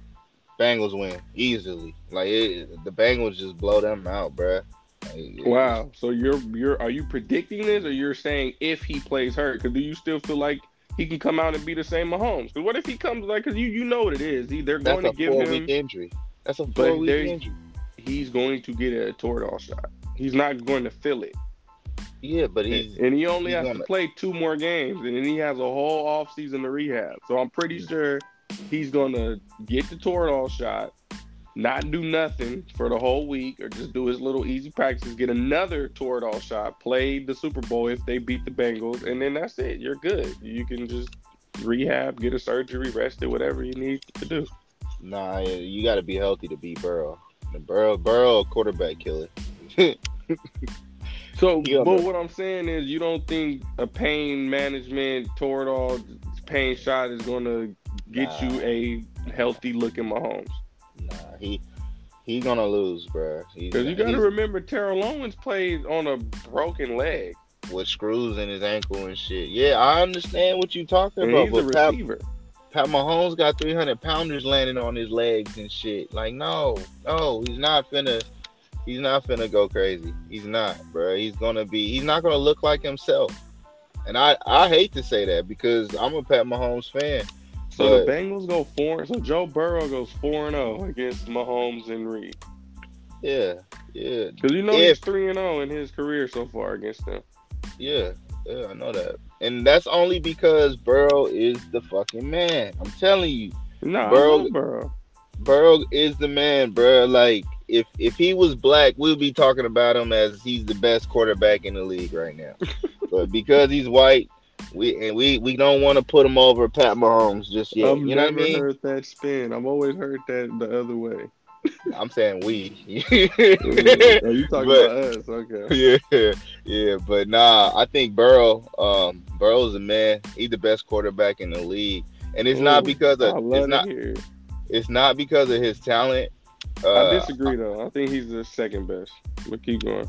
Bengals win easily. Like it, the Bengals just blow them out, bruh. Wow. So you're you're are you predicting this, or you're saying if he plays hurt? Because do you still feel like he can come out and be the same Mahomes? Because what if he comes like? Because you you know what it is. He, they're That's going to give him. injury. That's a four week injury. He's going to get a Toradol shot. He's not going to feel it, Yeah, but he's and he only he's has gonna- to play two more games, and then he has a whole off season to rehab. So I'm pretty sure he's going to get the Toradol shot. Not do nothing for the whole week, or just do his little easy practices. Get another Toradol shot. Play the Super Bowl if they beat the Bengals, and then that's it. You're good. You can just rehab, get a surgery, rest it, whatever you need to do. nah. You got to be healthy to beat Burrow. The Burrow, Burrow, quarterback killer. So, Yeah, but what I'm saying is, you don't think a pain management Toradol pain shot is going to get Nah. you a healthy looking Mahomes? Nah, he he gonna lose, bruh. He's, Because you got to remember, Terrell Owens played on a broken leg, with screws in his ankle and shit. Yeah, I understand what you're talking and about, he's a but Pat, receiver. Pat Mahomes got 300 pounders landing on his legs and shit. Like, no, no, he's not finna. He's not finna go crazy. He's not, bro. He's gonna be. He's not gonna look like himself. And I, I hate to say that because I'm a Pat Mahomes fan. So the Bengals go four. So Joe Burrow goes four and zero against Mahomes and Reid. Yeah, yeah, Because you know If- he's three and zero in his career so far against them. yeah, yeah. I know that. And that's only because Burrow is the fucking man. I'm telling you. Nah, Burrow- Burrow. Burrow. Burrow is the man, bro. Like if if he was black, we'd be talking about him as he's the best quarterback in the league right now. but because he's white, we and we we don't want to put him over Pat Mahomes just yet. I've you know what I never mean? heard that spin. I've always heard that the other way. I'm saying we. Are you talking But- about us? Okay. yeah, yeah, but nah, I think Burrow, um, Burrow's a man. He's the best quarterback in the league, and it's not because of it's not it. it's not because of his talent. I Uh, disagree though. I think he's the second best. But keep going.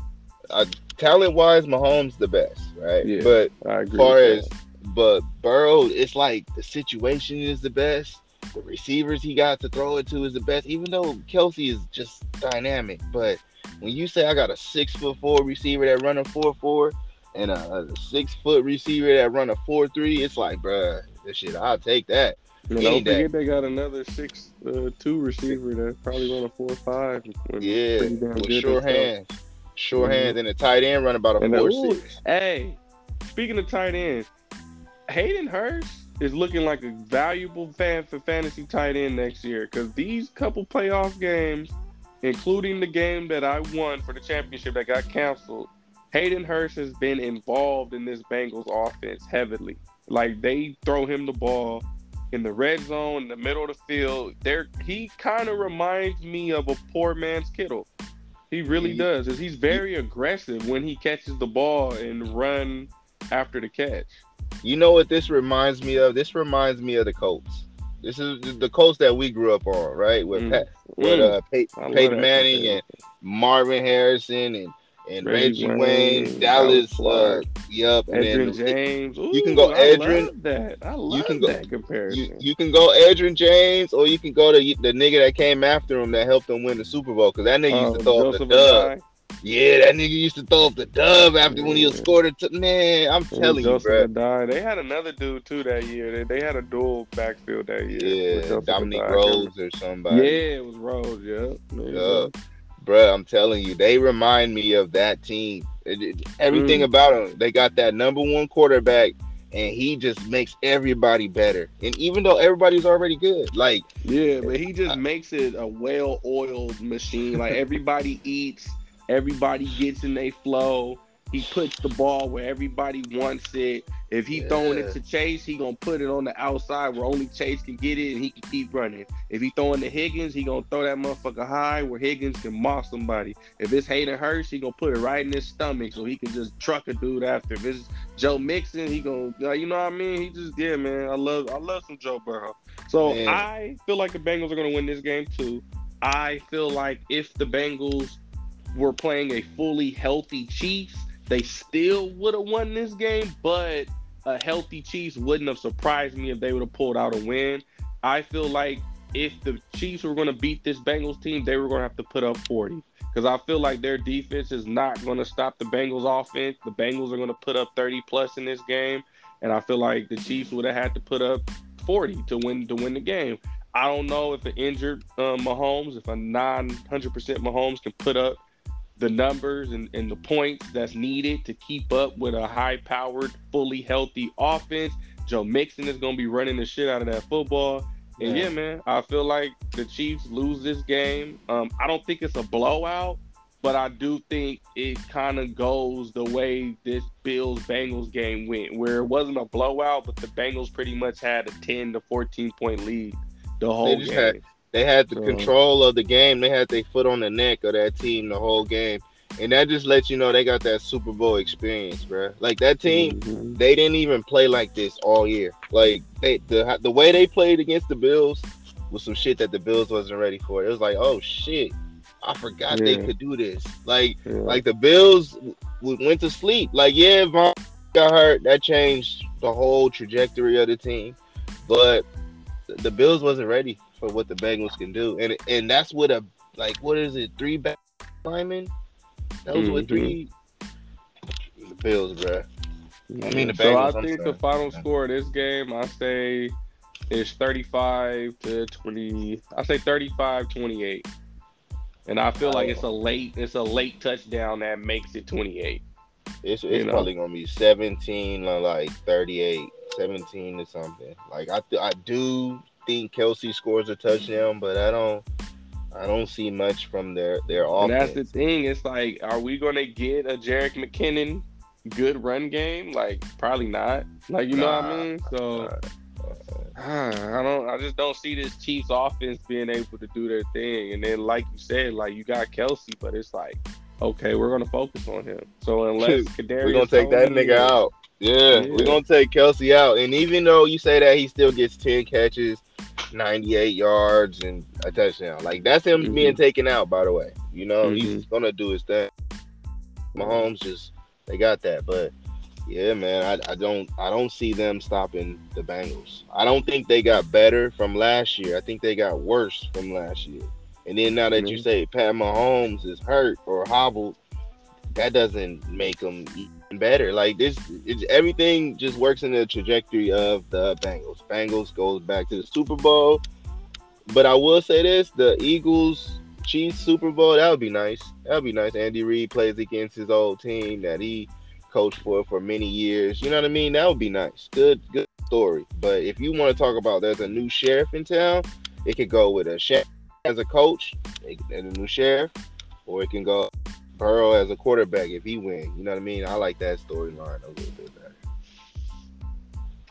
Talent wise, Mahomes the best, right? Yeah. But far as but Burrow, it's like the situation is the best. The receivers he got to throw it to is the best. Even though Kelce is just dynamic, but when you say I got a six foot four receiver that run a four four and a, a six foot receiver that run a four three, it's like, bruh, this shit, I'll take that. And don't forget they got another six uh, two receiver that probably run a four five. Yeah, with sure hands, sure mm-hmm. hands, and a tight end run about a and four six. Hey, speaking of tight ends, Hayden Hurst is looking like a valuable fan for fantasy tight end next year because these couple playoff games, including the game that I won for the championship that got canceled, Hayden Hurst has been involved in this Bengals offense heavily. Like they throw him the ball in the red zone, in the middle of the field. There, he kind of reminds me of a poor man's Kittle. He really does. Is he's very aggressive when he catches the ball and run after the catch. You know what this reminds me of? This reminds me of the Colts. This is the Colts that we grew up on, right? With mm. Pat, with uh, Pey- Peyton Manning and Marvin Harrison and and Reggie, Reggie Wayne, Wayne, Dallas, uh, yep, Edgerrin James. Ooh, you can go. Love that I love you can go, that comparison. You, you, can go Edgerrin James, or you can go to the nigga that came after him that helped him win the Super Bowl because that nigga used to oh, throw up the dub. Yeah, that nigga used to throw up the dub after yeah. when he scored it. Man, I'm telling you, bro. They had another dude too that year. They, they had a dual backfield that year. Yeah, Dominique Rhodes or somebody. Yeah, it was Rhodes. Yeah. Yeah bro, I'm telling you, they remind me of that team. It, it, everything mm. about them, they got that number one quarterback, and he just makes everybody better. And even though everybody's already good, like yeah, but he just makes it a well-oiled machine. Like everybody eats, everybody gets in their flow. He puts the ball where everybody wants it. If he yeah. throwing it to Chase, he gonna put it on the outside where only Chase can get it, and he can keep running. If he throwing to Higgins, he gonna throw that motherfucker high where Higgins can moss somebody. If it's Hayden Hurst, he gonna put it right in his stomach so he can just truck a dude after. If it's Joe Mixon, he gonna, you know what I mean? He just, yeah, man. I love, I love some Joe Burrow. So man. I feel like the Bengals are gonna win this game too. I feel like if the Bengals were playing a fully healthy Chiefs they still would have won this game, but a healthy Chiefs wouldn't have surprised me if they would have pulled out a win. I feel like if the Chiefs were going to beat this Bengals team, they were going to have to put up 40 because I feel like their defense is not going to stop the Bengals offense. The Bengals are going to put up 30 plus in this game, and I feel like the Chiefs would have had to put up 40 to win to win the game. I don't know if an injured uh, Mahomes, if a non 100% Mahomes can put up the numbers and, and the points that's needed to keep up with a high powered, fully healthy offense. Joe Mixon is going to be running the shit out of that football. And yeah. yeah, man, I feel like the Chiefs lose this game. Um, I don't think it's a blowout, but I do think it kind of goes the way this Bills Bengals game went, where it wasn't a blowout, but the Bengals pretty much had a 10 to 14 point lead the whole game. Had, they had the control of the game. They had their foot on the neck of that team the whole game. And that just lets you know they got that Super Bowl experience, bro. Like that team, mm-hmm. they didn't even play like this all year. Like they, the the way they played against the Bills was some shit that the Bills wasn't ready for. It was like, oh shit, I forgot yeah. they could do this. Like yeah. like the Bills w- went to sleep. Like yeah, Von got hurt. That changed the whole trajectory of the team. But the Bills wasn't ready for what the Bengals can do, and and that's what a like what is it three back linemen? That was mm-hmm. what three the Bills, bro. I mean the Bengals. So I think the final score of this game, I say, is thirty-five to twenty. I say 35-28. and I feel like it's a late, it's a late touchdown that makes it twenty-eight. It's, it's probably know? gonna be 17 or like 38, 17 or something. Like I, th- I do think Kelce scores a touchdown, but I don't. I don't see much from their their offense. And that's the thing. It's like, are we gonna get a Jerick McKinnon good run game? Like, probably not. Like, you nah, know what I mean? So. I don't. I just don't see this Chiefs offense being able to do their thing. And then, like you said, like you got Kelce, but it's like, okay, we're gonna focus on him. So unless Kadarius we're gonna take that nigga out. Yeah, yeah, we're gonna take Kelce out. And even though you say that he still gets ten catches, 98 yards and a touchdown. Like that's him mm-hmm. being taken out, by the way. You know, mm-hmm. he's gonna do his thing. Mahomes just they got that, but Yeah, man. I, I don't I don't see them stopping the Bengals. I don't think they got better from last year. I think they got worse from last year. And then now that mm-hmm. you say Pat Mahomes is hurt or hobbled, that doesn't make them better. Like this, it's, everything just works in the trajectory of the Bengals. Bengals goes back to the Super Bowl. But I will say this: the Eagles Chiefs Super Bowl that would be nice. That would be nice. Andy Reid plays against his old team that he coached for for many years. You know what I mean? That would be nice. Good, good story. But if you want to talk about there's a new sheriff in town, it could go with a sheriff as a coach and a new sheriff, or it can go Burrow as a quarterback if he win. You know what I mean? I like that storyline a little bit better.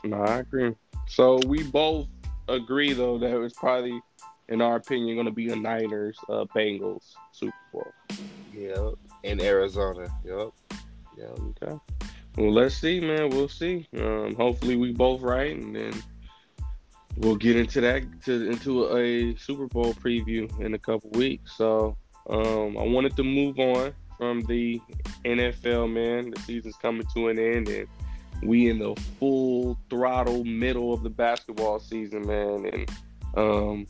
No, I agree. So we both agree though that it's probably, in our opinion, going to be a Niners uh, Bengals Super Bowl. Yep, in Arizona. Yep. Yeah. Okay. Well, let's see, man. We'll see. Um, hopefully, we both right, and then we'll get into that to into a Super Bowl preview in a couple weeks. So, um, I wanted to move on from the NFL, man. The season's coming to an end, and we in the full throttle middle of the basketball season, man. And um,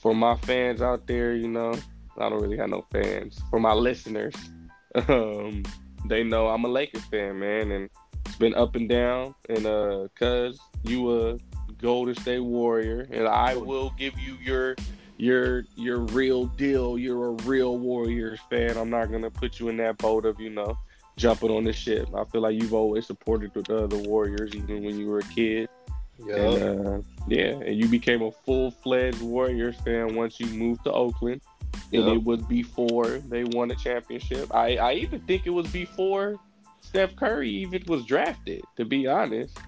for my fans out there, you know, I don't really have no fans. For my listeners, um, they know I'm a Lakers fan, man, and it's been up and down. And uh, cuz you a Golden State Warrior, and I will give you your your your real deal. You're a real Warriors fan. I'm not gonna put you in that boat of you know jumping on the ship. I feel like you've always supported the, the Warriors, even when you were a kid. Yeah. And, uh, yeah, and you became a full fledged Warriors fan once you moved to Oakland and it was before they won a championship. I, I even think it was before Steph Curry even was drafted. To be honest.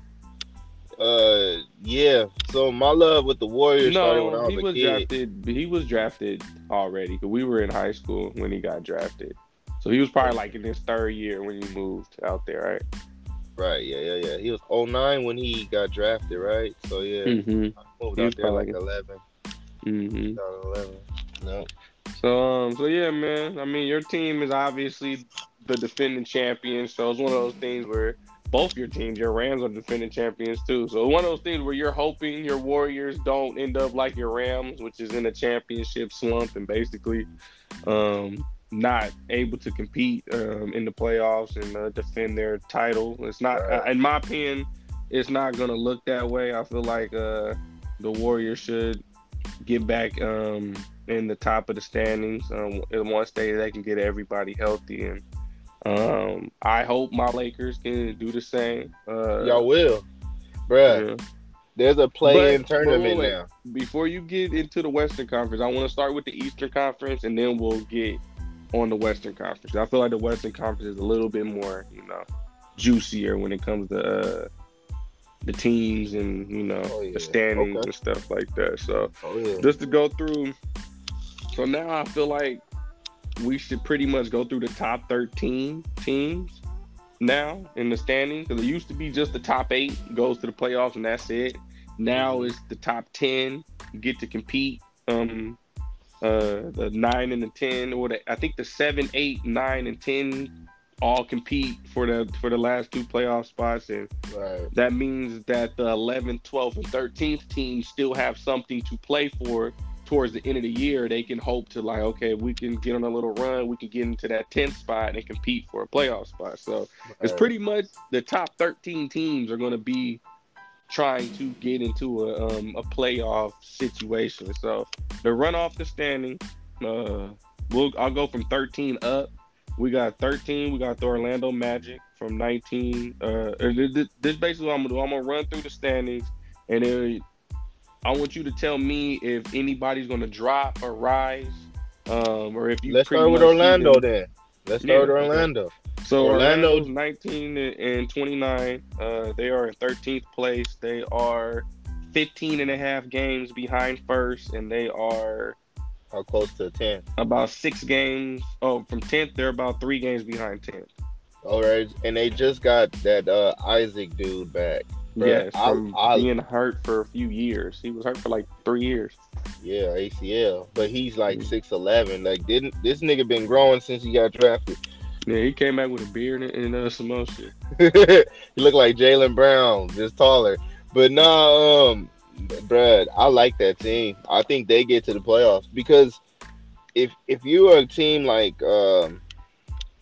Uh, yeah. So my love with the Warriors no, started when I was he was drafted. He was drafted already because we were in high school when he got drafted. So he was probably like in his third year when he moved out there, right? Right. Yeah. Yeah. Yeah. He was 09 when he got drafted, right? So yeah, mm-hmm. I moved out there like 11. Mm-hmm. 2011. No. So um, so yeah, man. I mean, your team is obviously the defending champion, so it's one of those things where both your teams, your Rams, are defending champions too. So one of those things where you're hoping your Warriors don't end up like your Rams, which is in a championship slump and basically um, not able to compete um, in the playoffs and uh, defend their title. It's not, uh, in my opinion, it's not going to look that way. I feel like uh, the Warriors should get back um, in the top of the standings. Um, once they they can get everybody healthy, and um, I hope my Lakers can do the same. Uh, Y'all will, bruh. Yeah. There's a play-in tournament wait, now. Before you get into the Western Conference, I want to start with the Eastern Conference, and then we'll get on the Western Conference. I feel like the Western Conference is a little bit more, you know, juicier when it comes to uh, the teams and you know oh, yeah. the standings okay. and stuff like that. So oh, yeah. just to go through. So now I feel like we should pretty much go through the top 13 teams now in the standings because it used to be just the top eight goes to the playoffs and that's it. Now it's the top 10 get to compete. Um, uh, the nine and the ten, or the, I think the seven, eight, nine, and ten all compete for the for the last two playoff spots and right. that means that the 11th 12th and 13th teams still have something to play for towards the end of the year they can hope to like okay we can get on a little run we can get into that 10th spot and compete for a playoff spot so right. it's pretty much the top 13 teams are going to be trying to get into a, um, a playoff situation so the run off the standing uh we'll i'll go from 13 up we got 13. We got the Orlando Magic from 19. Uh, this, this basically what I'm gonna do. I'm gonna run through the standings, and then I want you to tell me if anybody's gonna drop or rise, um, or if you. Let's start with Orlando then. Let's start yeah, with Orlando. So Orlando's 19 and 29. Uh, they are in 13th place. They are 15 and a half games behind first, and they are how close to 10? About six games. Oh, from 10th, they're about three games behind 10th. All right. And they just got that uh, Isaac dude back. Yeah, from I, I, being hurt for a few years. He was hurt for like three years. Yeah, ACL. But he's like mm. six eleven. Like didn't this nigga been growing since he got drafted? Yeah, he came back with a beard and, and uh, some more shit. he looked like Jaylen Brown, just taller. But nah, um, Brad, I like that team. I think they get to the playoffs because if if you are a team like um,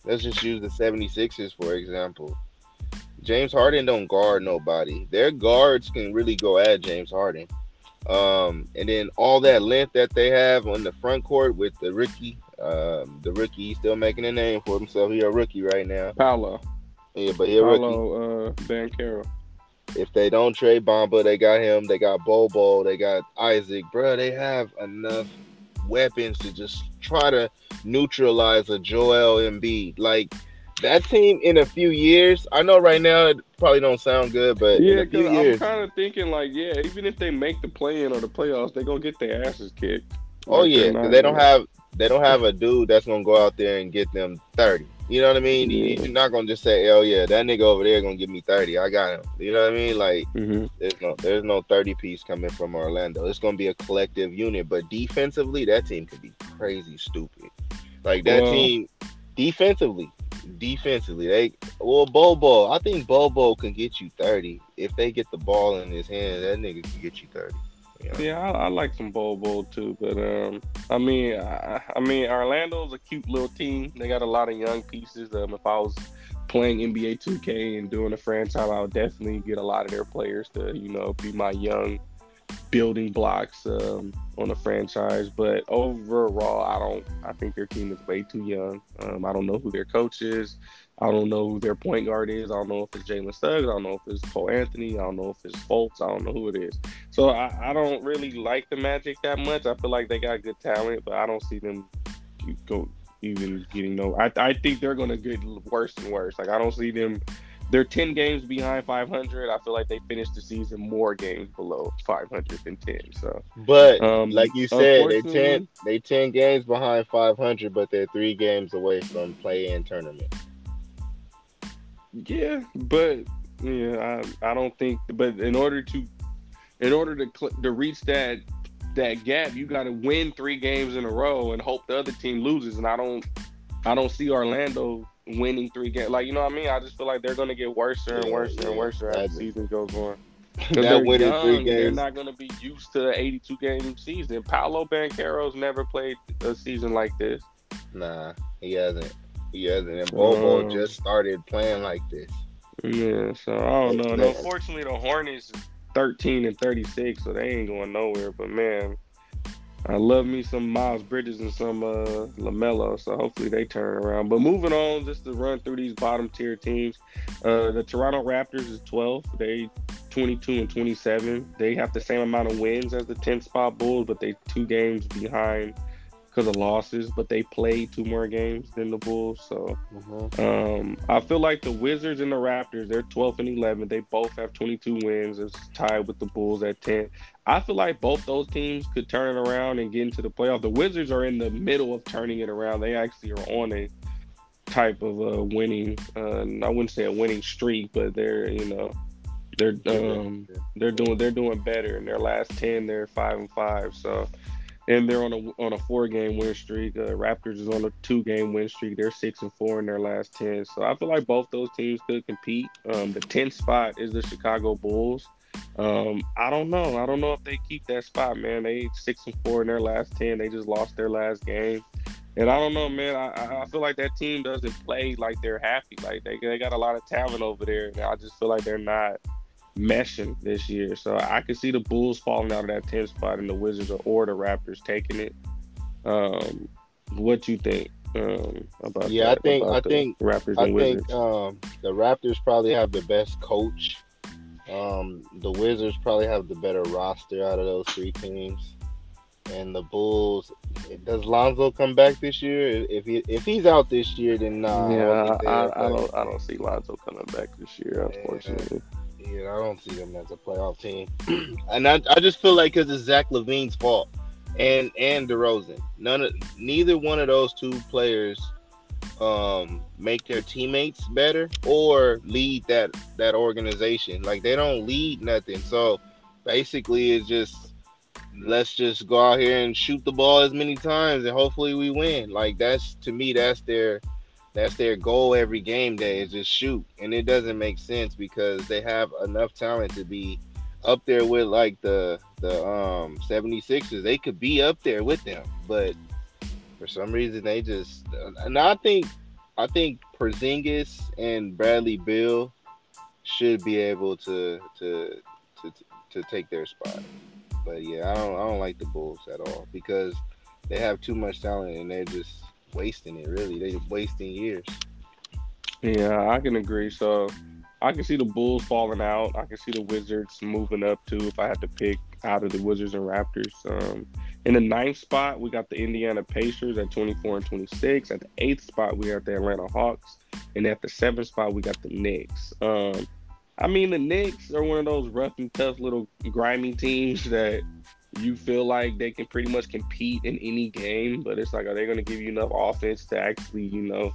let's just use the 76ers for example. James Harden don't guard nobody. Their guards can really go at James Harden. Um, and then all that length that they have on the front court with the rookie, um, the rookie he's still making a name for himself. He a rookie right now. Paolo. Yeah, but he a rookie. Paolo uh, Banchero. If they don't trade Bamba, they got him. They got Bobo. They got Isaac. Bro, they have enough weapons to just try to neutralize a Joel Embiid. Like that team in a few years. I know right now it probably don't sound good, but Yeah, in a few because years, I'm kind of thinking like, yeah, even if they make the play in or the playoffs, they're gonna get their asses kicked. oh Like, yeah, they're 'cause not they don't have they don't have a dude that's gonna go out there and get them thirty. You know what I mean? Yeah. You're not gonna just say, "Oh yeah, that nigga over there gonna give me 30. I got him." You know what I mean? Like Mhm. there's no there's no 30 piece coming from Orlando. It's gonna be a collective unit, but defensively, that team could be crazy stupid. Like that Well- team defensively, defensively, they well Bobo. I think Bobo can get you 30 if they get the ball in his hand. That nigga can get you 30. You know? Yeah, I, I like some Bowl too, but um, I mean, I, I mean, Orlando's a cute little team. They got a lot of young pieces. Um, if I was playing NBA 2K and doing a franchise, I would definitely get a lot of their players to, you know, be my young building blocks um, on a franchise. But overall, I don't. I think their team is way too young. Um, I don't know who their coach is. I don't know who their point guard is. I don't know if it's Jalen Suggs. I don't know if it's Cole Anthony. I don't know if it's Fultz. I don't know who it is. So I, I don't really like the Magic that much. I feel like they got good talent, but I don't see them go even getting no. I I think they're gonna get worse and worse. Like I don't see them. They're ten games behind 500. I feel like they finished the season more games below 500 than 10. So But Um, like you said, they unfortunately- ten they ten games behind 500, but they're three games away from play-in tournament. yeah, but yeah, I I don't think. But in order to in order to cl- to reach that that gap, you got to win three games in a row and hope the other team loses. And I don't I don't see Orlando winning three games. Like you know what I mean? I just feel like they're gonna get worse and worse yeah, and worse as the season goes on. they're winning young, three They're not gonna be used to an 82 game season. Paolo Banchero's never played a season like this. Nah, he hasn't. He hasn't. And Bobo Um, just started playing like this. Yeah, so I don't know. And unfortunately, the Hornets is 13 and 36, so they ain't going nowhere. But man, I love me some Miles Bridges and some uh, Lamelo, so hopefully they turn around. But moving on, just to run through these bottom tier teams, uh, the Toronto Raptors is 12. They 22 and 27. They have the same amount of wins as the 10th spot Bulls, but they two games behind because of losses. But they played two more games than the Bulls, so. Um, I feel like the Wizards and the Raptors, they're 12 and 11. They both have 22 wins. It's tied with the Bulls at 10. I feel like both those teams could turn it around and get into the playoff. The Wizards are in the middle of turning it around. They actually are on a type of uh, winning. Uh, I wouldn't say a winning streak, but they're you know they're um, they're doing they're doing better. In their last 10, they're five and five. So and they're on a on a four game win streak. Uh, Raptors is on a two game win streak. They're six and four in their last ten. So I feel like both those teams could compete. Um, the tenth spot is the Chicago Bulls. Um, I don't know. I don't know if they keep that spot, man. They six and four in their last ten. They just lost their last game. And I don't know, man. I- I, feel like that team doesn't play like they're happy. Like they, they got a lot of talent over there. And I just feel like they're not meshing this year. So I could see the Bulls falling out of that 10th spot and the Wizards or, or the Raptors taking it. Um, what you think um, about Yeah, I think- I think- Raptors I think um, the Raptors probably have the best coach. Um, the Wizards probably have the better roster out of those three teams. And the Bulls, does Lonzo come back this year? If he if he's out this year, then nah. I yeah, I, I, I don't I don't see Lonzo coming back this year, Yeah. unfortunately. Yeah, I don't see them as a playoff team. and I, I just feel like because it's Zach LaVine's fault and and DeRozan. None of neither one of those two players um make their teammates better or lead that that organization. Like they don't lead nothing. So basically it's just let's just go out here and shoot the ball as many times and hopefully we win. Like that's to me that's their that's their goal every game day is just shoot. And it doesn't make sense because they have enough talent to be up there with like the the um 76ers. They could be up there with them, but for some reason they just and I think I think Porzingis and Bradley Beal should be able to to to to take their spot. But yeah, I don't I don't like the Bulls at all because they have too much talent and they're just wasting it. Really, they're wasting years. Yeah, I can agree. So I can see the Bulls falling out. I can see the Wizards moving up too. If I had to pick out of the Wizards and Raptors, um, in the ninth spot we got the Indiana Pacers at 24 and 26. At the eighth spot we got the Atlanta Hawks, and at the seventh spot we got the Knicks. Um, I mean, the Knicks are one of those rough and tough little grimy teams that you feel like they can pretty much compete in any game, but it's like, are they going to give you enough offense to actually, you know,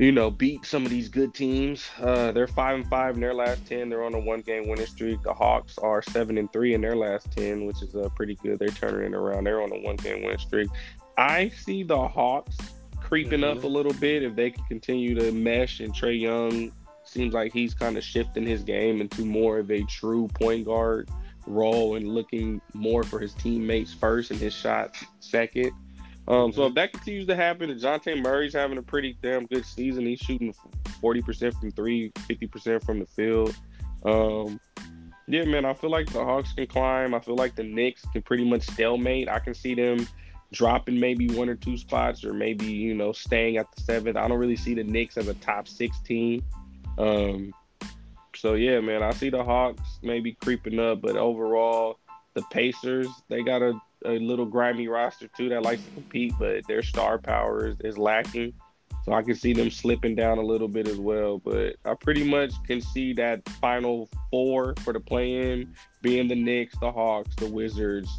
you know, beat some of these good teams? Uh, they're five and five in their last ten. They're on a one-game winning streak. The Hawks are seven and three in their last ten, which is uh, pretty good. They're turning it around. They're on a one-game winning streak. I see the Hawks creeping mm-hmm. up a little bit if they can continue to mesh. And Trae Young seems like he's kind of shifting his game into more of a true point guard role and looking more for his teammates first and his shot second. Um, so if that continues to happen, Dejounte Murray's having a pretty damn good season. He's shooting 40% from three, 50% from the field. Um, yeah, man, I feel like the Hawks can climb. I feel like the Knicks can pretty much stalemate. I can see them dropping maybe one or two spots or maybe, you know, staying at the seventh. I don't really see the Knicks as a top 16. Um, so yeah, man, I see the Hawks maybe creeping up, but overall, the Pacers they got a, a little grimy roster too that likes to compete, but their star power is, is lacking. So I can see them slipping down a little bit as well. But I pretty much can see that final four for the play-in being the Knicks, the Hawks, the Wizards,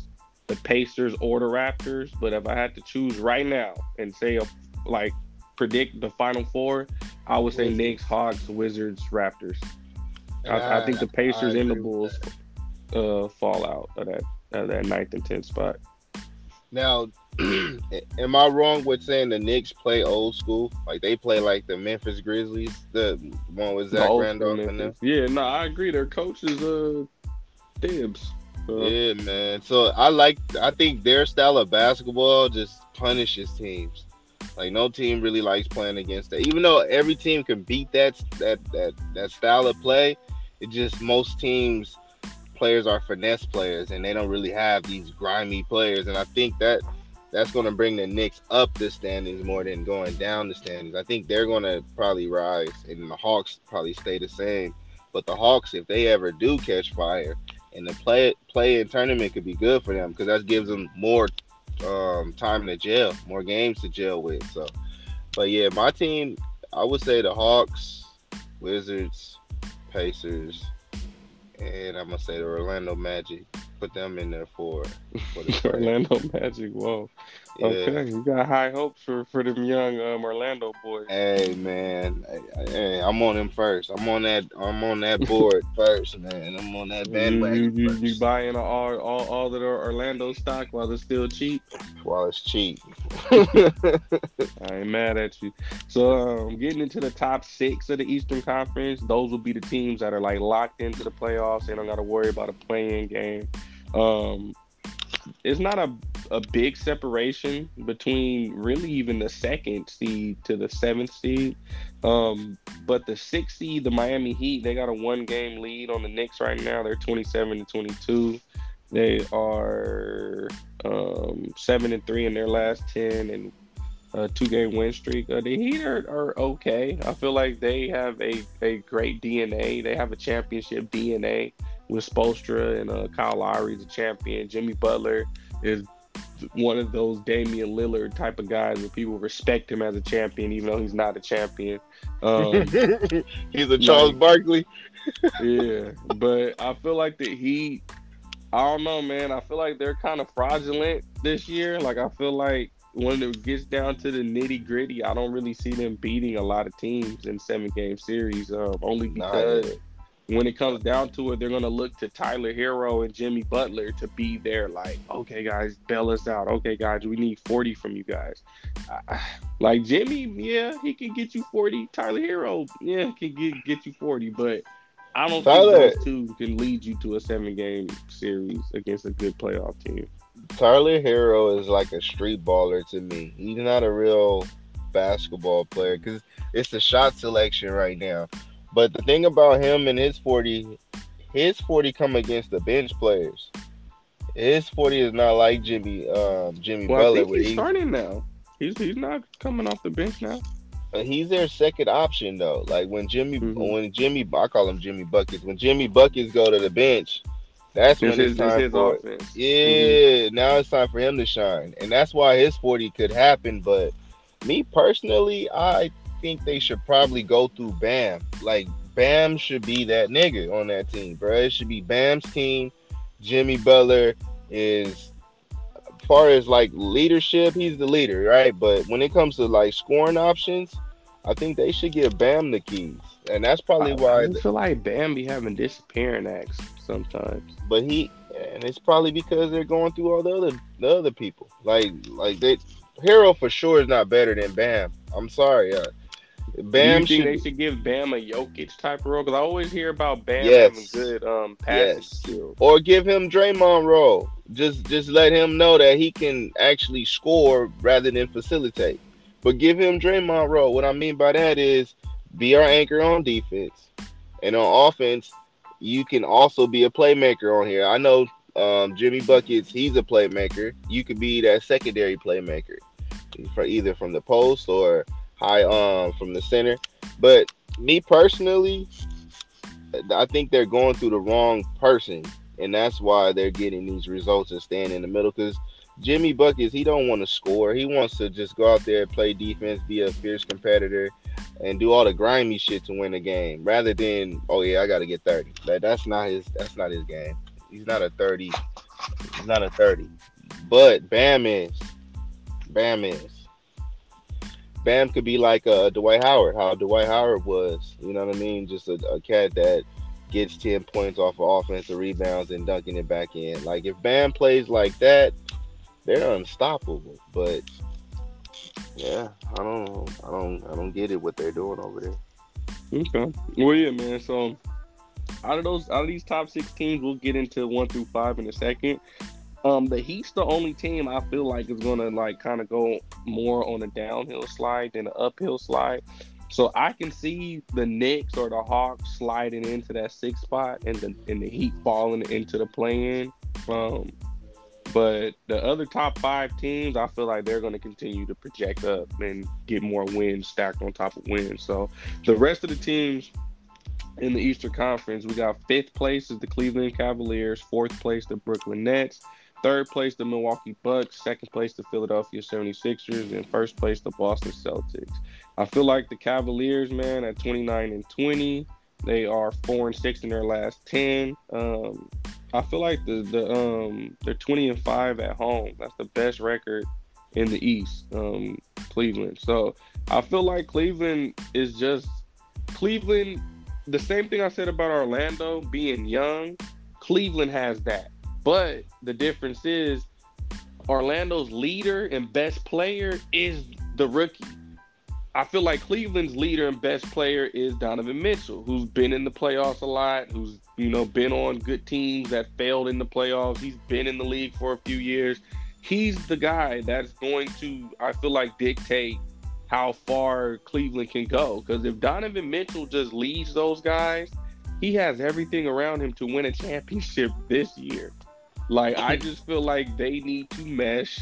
the Pacers, or the Raptors. But if I had to choose right now and say a, like predict the final four, I would say Knicks, Hawks, Wizards, Raptors. I, I, think the Pacers and the Bulls uh, fall out of that that ninth and tenth spot. Now, am I wrong with saying the Knicks play old school? Like they play like the Memphis Grizzlies, the one with Zach Randolph and them. Yeah, no, I agree. Their coach is uh. Uh, yeah, man. So I like. I think their style of basketball just punishes teams. Like no team really likes playing against that. Even though every team can beat that that that that style of play, it just most teams players are finesse players and they don't really have these grimy players. And I think that that's going to bring the Knicks up the standings more than going down the standings. I think they're going to probably rise, and the Hawks probably stay the same. But the Hawks, if they ever do catch fire, and the play play in tournament could be good for them because that gives them more um, time the jail, more games to jail with. So, but yeah, my team, I would say the Hawks, Wizards, Pacers, and I'm gonna say the Orlando Magic. Put them in there for, for the Orlando Magic. Whoa. Yeah. Okay, you got high hopes for for them young um, Orlando boys. Hey man, hey, I'm on them first. I'm on that. I'm on that board first, man. I'm on that bandwagon. You, you, you, you buying all all all the Orlando stock while it's still cheap? While it's cheap. I ain't mad at you. So um, getting into the top six of the Eastern Conference, those will be the teams that are like locked into the playoffs. They don't got to worry about a playing game. Um, it's not a, a big separation between really even the second seed to the seventh seed. Um, but the sixth seed, the Miami Heat, they got a one game lead on the Knicks right now. They're 27 to 22. They are um, seven and three in their last 10 and a two game win streak. Uh, the Heat are, are okay. I feel like they have a, a great DNA. They have a championship DNA with Spoelstra and uh, Kyle Lowry is a champion. Jimmy Butler is one of those Damian Lillard type of guys where people respect him as a champion, even though he's not a champion. Um, he's a Charles like, Barkley. yeah, but I feel like that he, I don't know, man. I feel like they're kind of fraudulent this year. Like I feel like when it gets down to the nitty gritty, I don't really see them beating a lot of teams in seven game series. Um, only because. Nah, when it comes down to it, they're gonna look to Tyler Herro and Jimmy Butler to be there. Like, okay, guys, bail us out. Okay, guys, we need 40 from you guys. like Jimmy, yeah, he can get you forty. Tyler Herro, yeah, can get get you forty, but I don't Tyler, think those two can lead you to a seven game series against a good playoff team. Tyler Herro is like a street baller to me. He's not a real basketball player because it's the shot selection right now. But the thing about him and his 40, his 40 come against the bench players. His 40 is not like Jimmy um, Jimmy well, Butler. he's starting now. He's he's not coming off the bench now. He's their second option though. Like when Jimmy mm-hmm. when Jimmy I call him Jimmy Buckets. When Jimmy Buckets go to the bench, that's when it's, it's time for offense. Yeah, mm-hmm. now it's time for him to shine. And that's why his 40 could happen. But me personally, I think they should probably go through Bam. Like Bam should be that nigga on that team, bro. It should be Bam's team. Jimmy Butler is as far as like leadership, he's the leader, right? But when it comes to like scoring options, I think they should give Bam the keys. And that's probably why I feel like Bam be having disappearing acts sometimes. But he and it's probably because they're going through all the other the other people. Like like they Herro for sure is not better than Bam. I'm sorry. Uh, Bam Do you think should, they should give Bam a Jokic type role? Because I always hear about Bam yes. having good um passing yes. skills. Or give him Draymond role. Just just let him know that he can actually score rather than facilitate. But give him Draymond role. What I mean by that is be our anchor on defense. And on offense, you can also be a playmaker on here. I know um, Jimmy Buckets, he's a playmaker. You could be that secondary playmaker for either from the post or high um from the center. But me personally, I think they're going through the wrong person, and that's why they're getting these results and staying in the middle. Because Jimmy Buckets, he don't want to score. He wants to just go out there, play defense, be a fierce competitor, and do all the grimy shit to win a game, rather than oh yeah, I got to get thirty. That that's not his. That's not his game. He's not a thirty. He's not a thirty. But Bam is. Bam is. Bam could be like uh, Dwight Howard, how Dwight Howard was. You know what I mean? Just a, a cat that gets 10 points off of offensive rebounds and dunking it back in. Like if Bam plays like that, they're unstoppable. But yeah, I don't I don't I don't get it what they're doing over there. Okay. Well yeah, man. So out of those out of these top six teams, we'll get into one through five in a second. Um, the Heat's the only team I feel like is gonna like kind of go more on a downhill slide than an uphill slide. So I can see the Knicks or the Hawks sliding into that sixth spot and the and the Heat falling into the play-in. Um, but the other top five teams, I feel like they're going to continue to project up and get more wins stacked on top of wins. So the rest of the teams in the Eastern Conference, we got fifth place is the Cleveland Cavaliers, fourth place the Brooklyn Nets, Third place, the Milwaukee Bucks. Second place, the Philadelphia 76ers. And first place, the Boston Celtics. I feel like the Cavaliers, man, at 29 and 20, they are four and six in their last 10. Um, I feel like the the um they're 20 and five at home. That's the best record in the East. Um, Cleveland. So I feel like Cleveland is just Cleveland. The same thing I said about Orlando being young. Cleveland has that. But the difference is Orlando's leader and best player is the rookie. I feel like Cleveland's leader and best player is Donovan Mitchell, who's been in the playoffs a lot, who's you know been on good teams that failed in the playoffs. He's been in the league for a few years. He's the guy that's going to, I feel like, dictate how far Cleveland can go. Because if Donovan Mitchell just leads those guys, he has everything around him to win a championship this year. Like I just feel like they need to mesh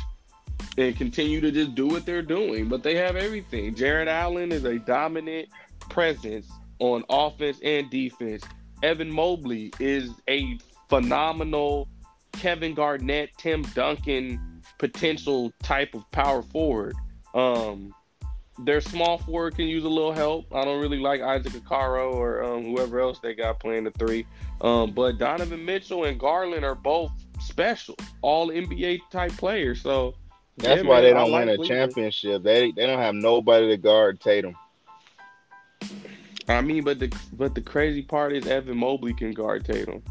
and continue to just do what they're doing. But they have everything. Jarrett Allen is a dominant presence on offense and defense. Evan Mobley is a phenomenal Kevin Garnett, Tim Duncan potential type of power forward. Um, their small forward can use a little help. I don't really like Isaac Okoro or um, whoever else they got playing the three. Um, but Donovan Mitchell and Garland are both special, all NBA type players. So that's yeah, why man, they don't win a championship. They they don't have nobody to guard Tatum. I mean, but the but the crazy part is Evan Mobley can guard Tatum.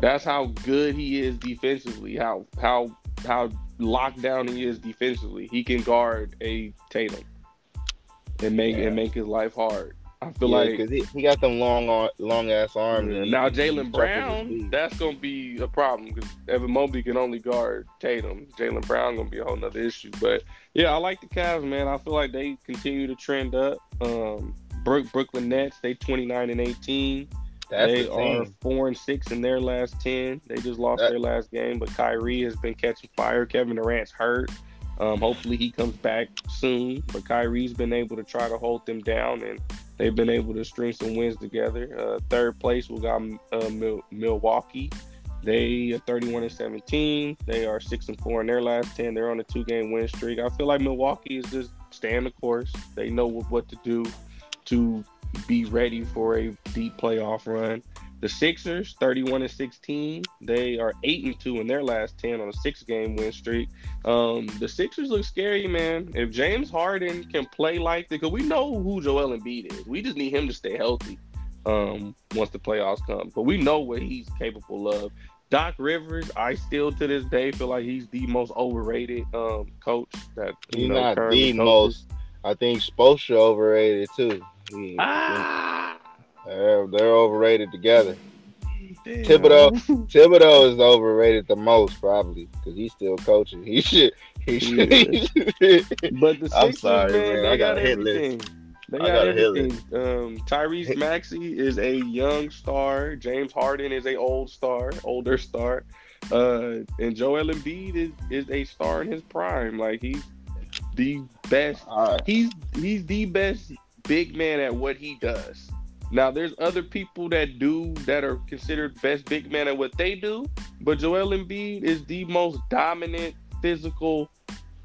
That's how good he is defensively. How how how locked down he is defensively, he can guard a Tatum and make Yeah. and make his life hard. I feel Yeah, like because he, he got them long, long ass arms. Yeah, now Jaylen Brown, that's gonna be a problem because Evan Mobley can only guard Tatum. Jaylen Brown gonna be a whole nother issue. But yeah, I like the Cavs, man. I feel like they continue to trend up. Um, Brook, Brooklyn Nets, they 29 and 18. That's they the are four and six in their last ten. They just lost That- their last game, but Kyrie has been catching fire. Kevin Durant's hurt. Um, hopefully he comes back soon. But Kyrie's been able to try to hold them down, and they've been able to string some wins together. Uh, third place we got uh, Mil- Milwaukee. They are 31 and 17. They are six and four in their last 10. They're on a two-game win streak. I feel like Milwaukee is just staying the course. They know what, what to do to be ready for a deep playoff run. The Sixers, 31 and 16, they are 8 and 2 in their last 10 on a six game win streak. Um, the Sixers look scary, man. If James Harden can play like that, because we know who Joel Embiid is, we just need him to stay healthy um, once the playoffs come. But we know what he's capable of. Doc Rivers, I still to this day feel like he's the most overrated um, coach that you He's know, not the coaches. most. I think Spoelstra overrated too. He- Ah, they're, they're overrated together. damn. Thibodeau. Thibodeau is overrated the most probably because he's still coaching. He should. He should. But the Sixers, I'm sorry, man, man. I got, got a hit list. They I got, got a hit everything. Um, Tyrese Maxey is a young star. James Harden is a old star, older star. Uh, and Joel Embiid is is a star in his prime. Like he's the best. All right. He's he's the best big man at what he does. Now there's other people that do that are considered best big man at what they do, but Joel Embiid is the most dominant physical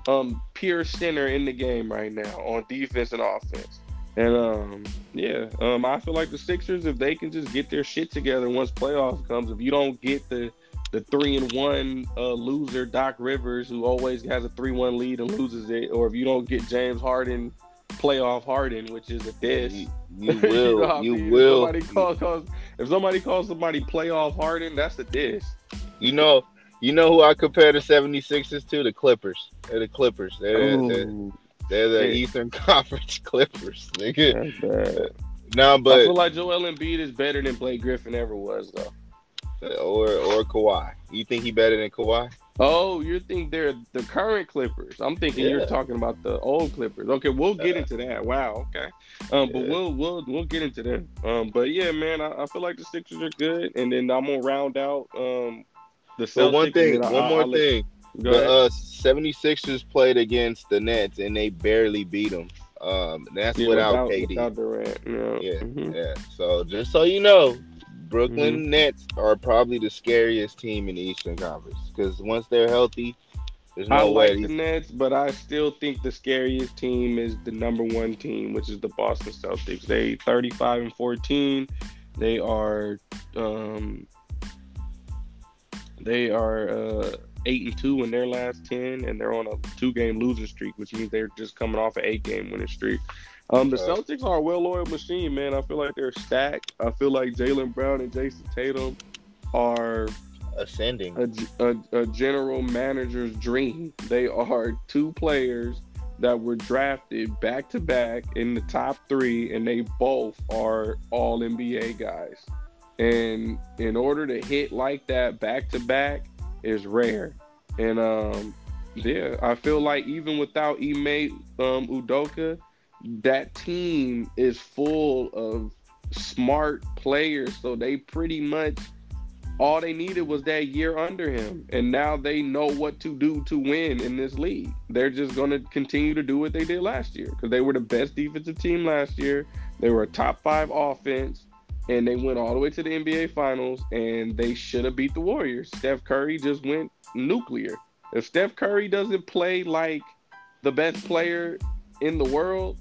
um pure center in the game right now on defense and offense. And um yeah, um I feel like the Sixers if they can just get their shit together once playoffs comes, if you don't get the the three and one uh, loser Doc Rivers who always has a three one lead and loses it, or if you don't get James Harden playoff Harden, which is a diss. You, you will. what I you mean? will. If somebody, calls, calls, if somebody calls somebody playoff Harden, that's a diss. You know. You know who I compare the 76ers to? The Clippers. They're the Clippers. They're, they're, they're the Yeah. Eastern Conference Clippers. Nigga. bad. No, I feel like Joel Embiid is better than Blake Griffin ever was, though. or or Kawhi. You think he better than Kawhi? Oh, you think they're the current Clippers? I'm thinking Yeah. you're talking about the old Clippers. Okay, we'll get Uh, into that. Wow. Okay. Um, but we'll we'll we'll get into that. Um, but yeah, man, I, I feel like the Sixers are good, and then I'm gonna round out um the Celtics. So one thing, I- one I'll- more let- thing. Go the uh, 76ers played against the Nets and they barely beat them. Um, that's Yeah, without, KD. without Durant. Yeah. Yeah, Mhm. yeah. So just so you know, Brooklyn Mm-hmm. Nets are probably the scariest team in the Eastern Conference because once they're healthy, there's I no way. like the Nets, but I still think the scariest team is the number one team, which is the Boston Celtics. They 35 and 14. They are um they are uh eight and two in their last ten, and they're on a two game losing streak, which means they're just coming off an eight game winning streak. Um, the Celtics are a well-oiled machine, man. I feel like they're stacked. I feel like Jaylen Brown and Jayson Tatum are ascending. a, a, a general manager's dream. They are two players that were drafted back to back in the top three, and they both are all NBA guys. And in order to hit like that back to back is rare. And um, yeah, I feel like even without Ime um, Udoka, that team is full of smart players. So they pretty much all they needed was that year under him and now they know what to do to win in this league. They're just going to continue to do what they did last year because they were the best defensive team last year. They were a top five offense and they went all the way to the nba finals and they should have beat the warriors. Steph curry just went nuclear. If steph curry doesn't play like the best player in the world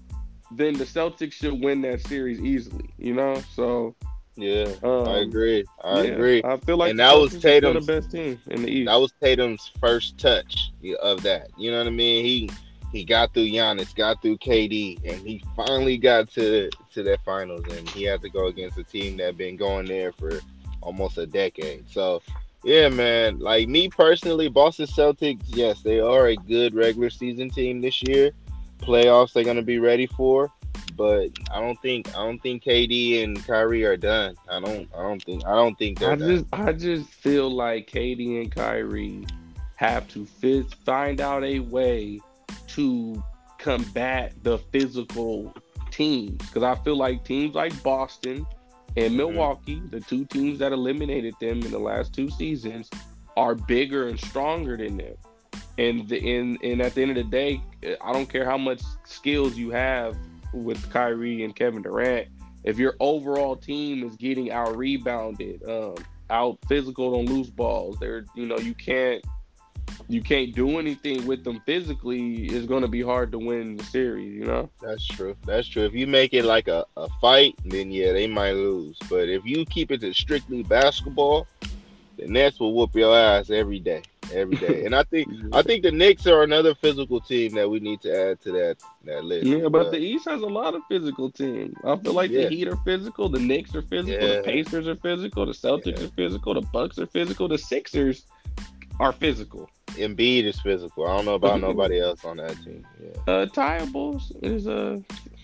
then the celtics should win that series easily you know so Yeah, um, I agree. I yeah, agree. I feel like And that was Tatum's- the best team in the East. That was Tatum's first touch of that. You know what I mean? He he got through Giannis, got through KD, and he finally got to to that finals. And he had to go against a team that been going there for almost a decade. So Yeah, man. Like me personally, Boston Celtics, yes, they are a good regular season team this year. Playoffs they're gonna be ready for. But I don't think I don't think KD and Kyrie are done. I don't I don't think I don't think they're I done. just I just feel like KD and Kyrie have to fit, find out a way to combat the physical teams because I feel like teams like Boston and Mhm. Milwaukee, the two teams that eliminated them in the last two seasons, are bigger and stronger than them. And the, and and at the end of the day, I don't care how much skills you have with Kyrie and Kevin Durant. If your overall team is getting out rebounded, um, out physical on loose balls, they're you know you can't you can't do anything with them physically. It's going to be hard to win the series. You know. That's true. That's true. If you make it like a, a fight, then yeah, they might lose. But if you keep it to strictly basketball, the Nets will whoop your ass every day. Every day. And I think I think the Knicks are another physical team that we need to add to that that list. Yeah, but the East has a lot of physical teams. I feel like Yeah. the Heat are physical, the Knicks are physical, Yeah. the Pacers are physical, the Celtics Yeah. are physical, the Bucks are physical, the Sixers are physical. Embiid is physical. I don't know about nobody else on that team. Yeah. Uh, Thybulle is uh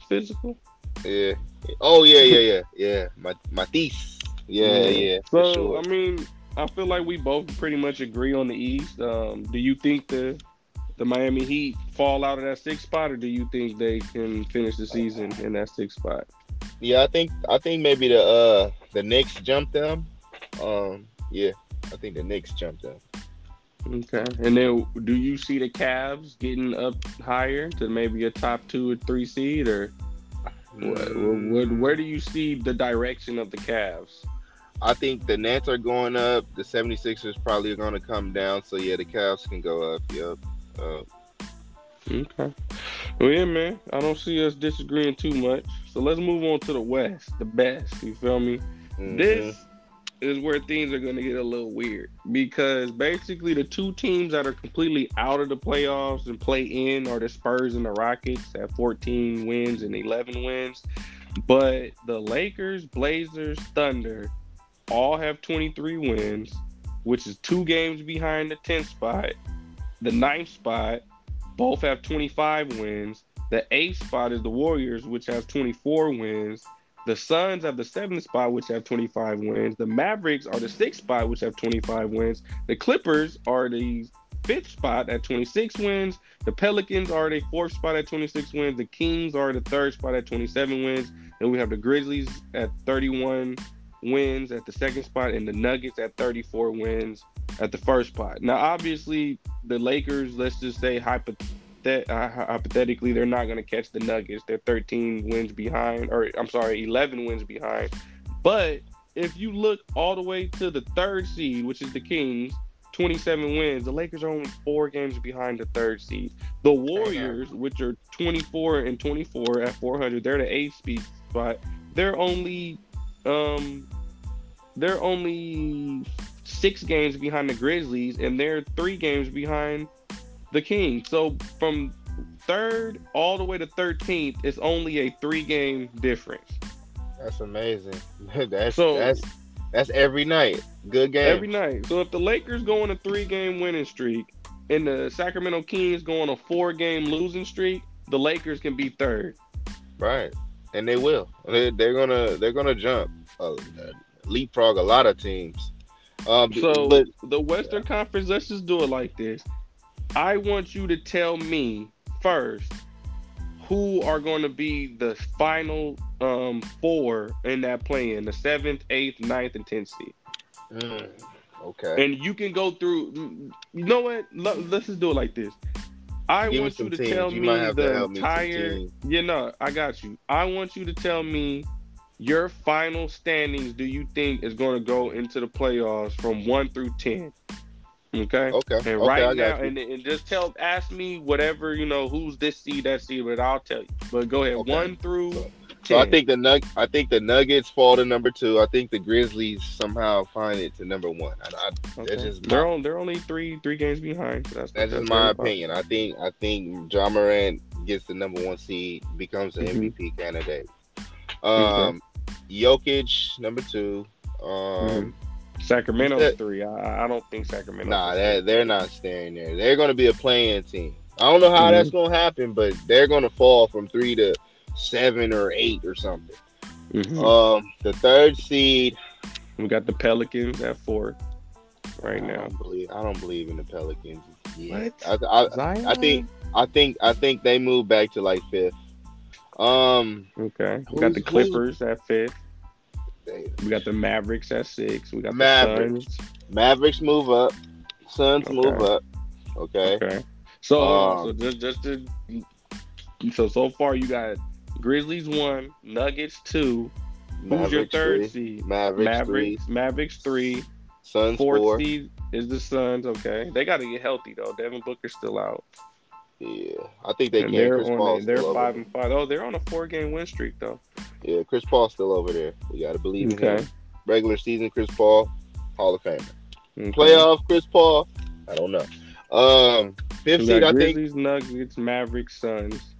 physical. Yeah. Oh yeah, yeah, yeah, yeah. My Matisse. Yeah, Yeah. yeah. So sure. I mean, I feel like we both pretty much agree on the East. Um, do you think the the Miami Heat fall out of that sixth spot, or do you think they can finish the season in that sixth spot? Yeah, I think I think maybe the uh the Knicks jumped them. Um, yeah, I think the Knicks jumped them. Okay. And then do you see the Cavs getting up higher to maybe a top two or three seed, or what, what, where do you see the direction of the Cavs? I think the Nets are going up. The 76ers probably are going to come down. So yeah, the Cavs can go up. Yep. Uh, Okay. Well, yeah, man. I don't see us disagreeing too much. So let's move on to the West, the best. You feel me? mhm. This is where things are going to get a little weird because basically the two teams that are completely out of the playoffs and play in are the Spurs and the Rockets at 14 wins and 11 wins. But the Lakers, Blazers, Thunder all have 23 wins, which is two games behind the 10th spot. The 9th spot, both have 25 wins. The eighth spot is the Warriors, which has 24 wins. The Suns have the seventh spot, which have 25 wins. The Mavericks are the sixth spot, which have 25 wins. The Clippers are the fifth spot at 26 wins. The Pelicans are the fourth spot at 26 wins. The Kings are the third spot at 27 wins. Then we have the Grizzlies at 31 wins at the second spot, and the Nuggets at 34 wins at the first spot. Now, obviously, the Lakers, let's just say hypothet- uh, hypothetically, they're not going to catch the Nuggets. They're 13 wins behind, or I'm sorry, 11 wins behind. But if you look all the way to the third seed, which is the Kings, 27 wins, the Lakers are only four games behind the third seed. The Warriors, which are 24 and 24 at 400, they're the eighth speed spot. They're only, um, they're only six games behind the Grizzlies, and they're three games behind the Kings. So from third all the way to 13th, it's only a three game difference. That's amazing. that's So- that's that's every night. Good game. Every night. So if the Lakers go on a three game winning streak and the Sacramento Kings go on a four game losing streak, the Lakers can be third. Right, and they will. They, they're gonna they're gonna jump, uh, leapfrog a lot of teams. Um, So but the Western Conference, let's just do it like this. I want you to tell me first who are going to be the final um, four in that play-in, the seventh, eighth, ninth, and tenth seed. mm, okay, And you can go through. You know what? Let- Let's just do it like this. I Give want you to teams. tell You me the me entire. teams. Yeah, no, I got you. I want you to tell me your final standings. Do you think is going to go into the playoffs from one through ten? Okay. okay, And okay. right now, and, and just tell, ask me whatever you know, who's this seed, that seed, but I'll tell you. But go ahead, Okay. one through So-. So I think the Nug I think the Nuggets fall to number two. I think the Grizzlies somehow find it to number one. I, I, Okay. that's just they're my- on, they're only three three games behind. So that's that's just my opinion. I think I think John Morant gets the number one seed, becomes the Mhm. MVP candidate. Um, Jokic number two. Um, Sacramento That- three. I, I don't think Sacramento. Nah, that they're not staying there. They're going to be a playing team. I don't know how that's Mm-hmm. going to happen, but they're going to fall from three to seven or eight or something. Mhm. Um, the third seed. we got the Pelicans at four right I now. don't believe. I don't believe in the Pelicans. Yeah, What? I, I. I think. I think. I think they move back to like fifth. Um, Okay. We got the Who's- Clippers at fifth. We got the Mavericks at six. We got Mavericks. the Suns. Mavericks move up. Suns Okay. move up. Okay. Okay. So Um, so just just to so so far you got Grizzlies one, Nuggets two. Who's your third three. seed? Mavericks, Mavericks. Mavericks three. three. Suns Fourth four. seed is the Suns. Okay, they got to get healthy though. Devin Booker's still out. Yeah, I think they and can. they're Chris on. They're five and five. Oh, they're on a four game win streak though. Yeah, Chris Paul's still over there. We gotta believe in him. Regular season, Chris Paul, Hall of Famer. okay. Playoff, Chris Paul. I don't know. Um, fifth seed, got I think. Grizzlies, Nuggets, Mavericks, Suns.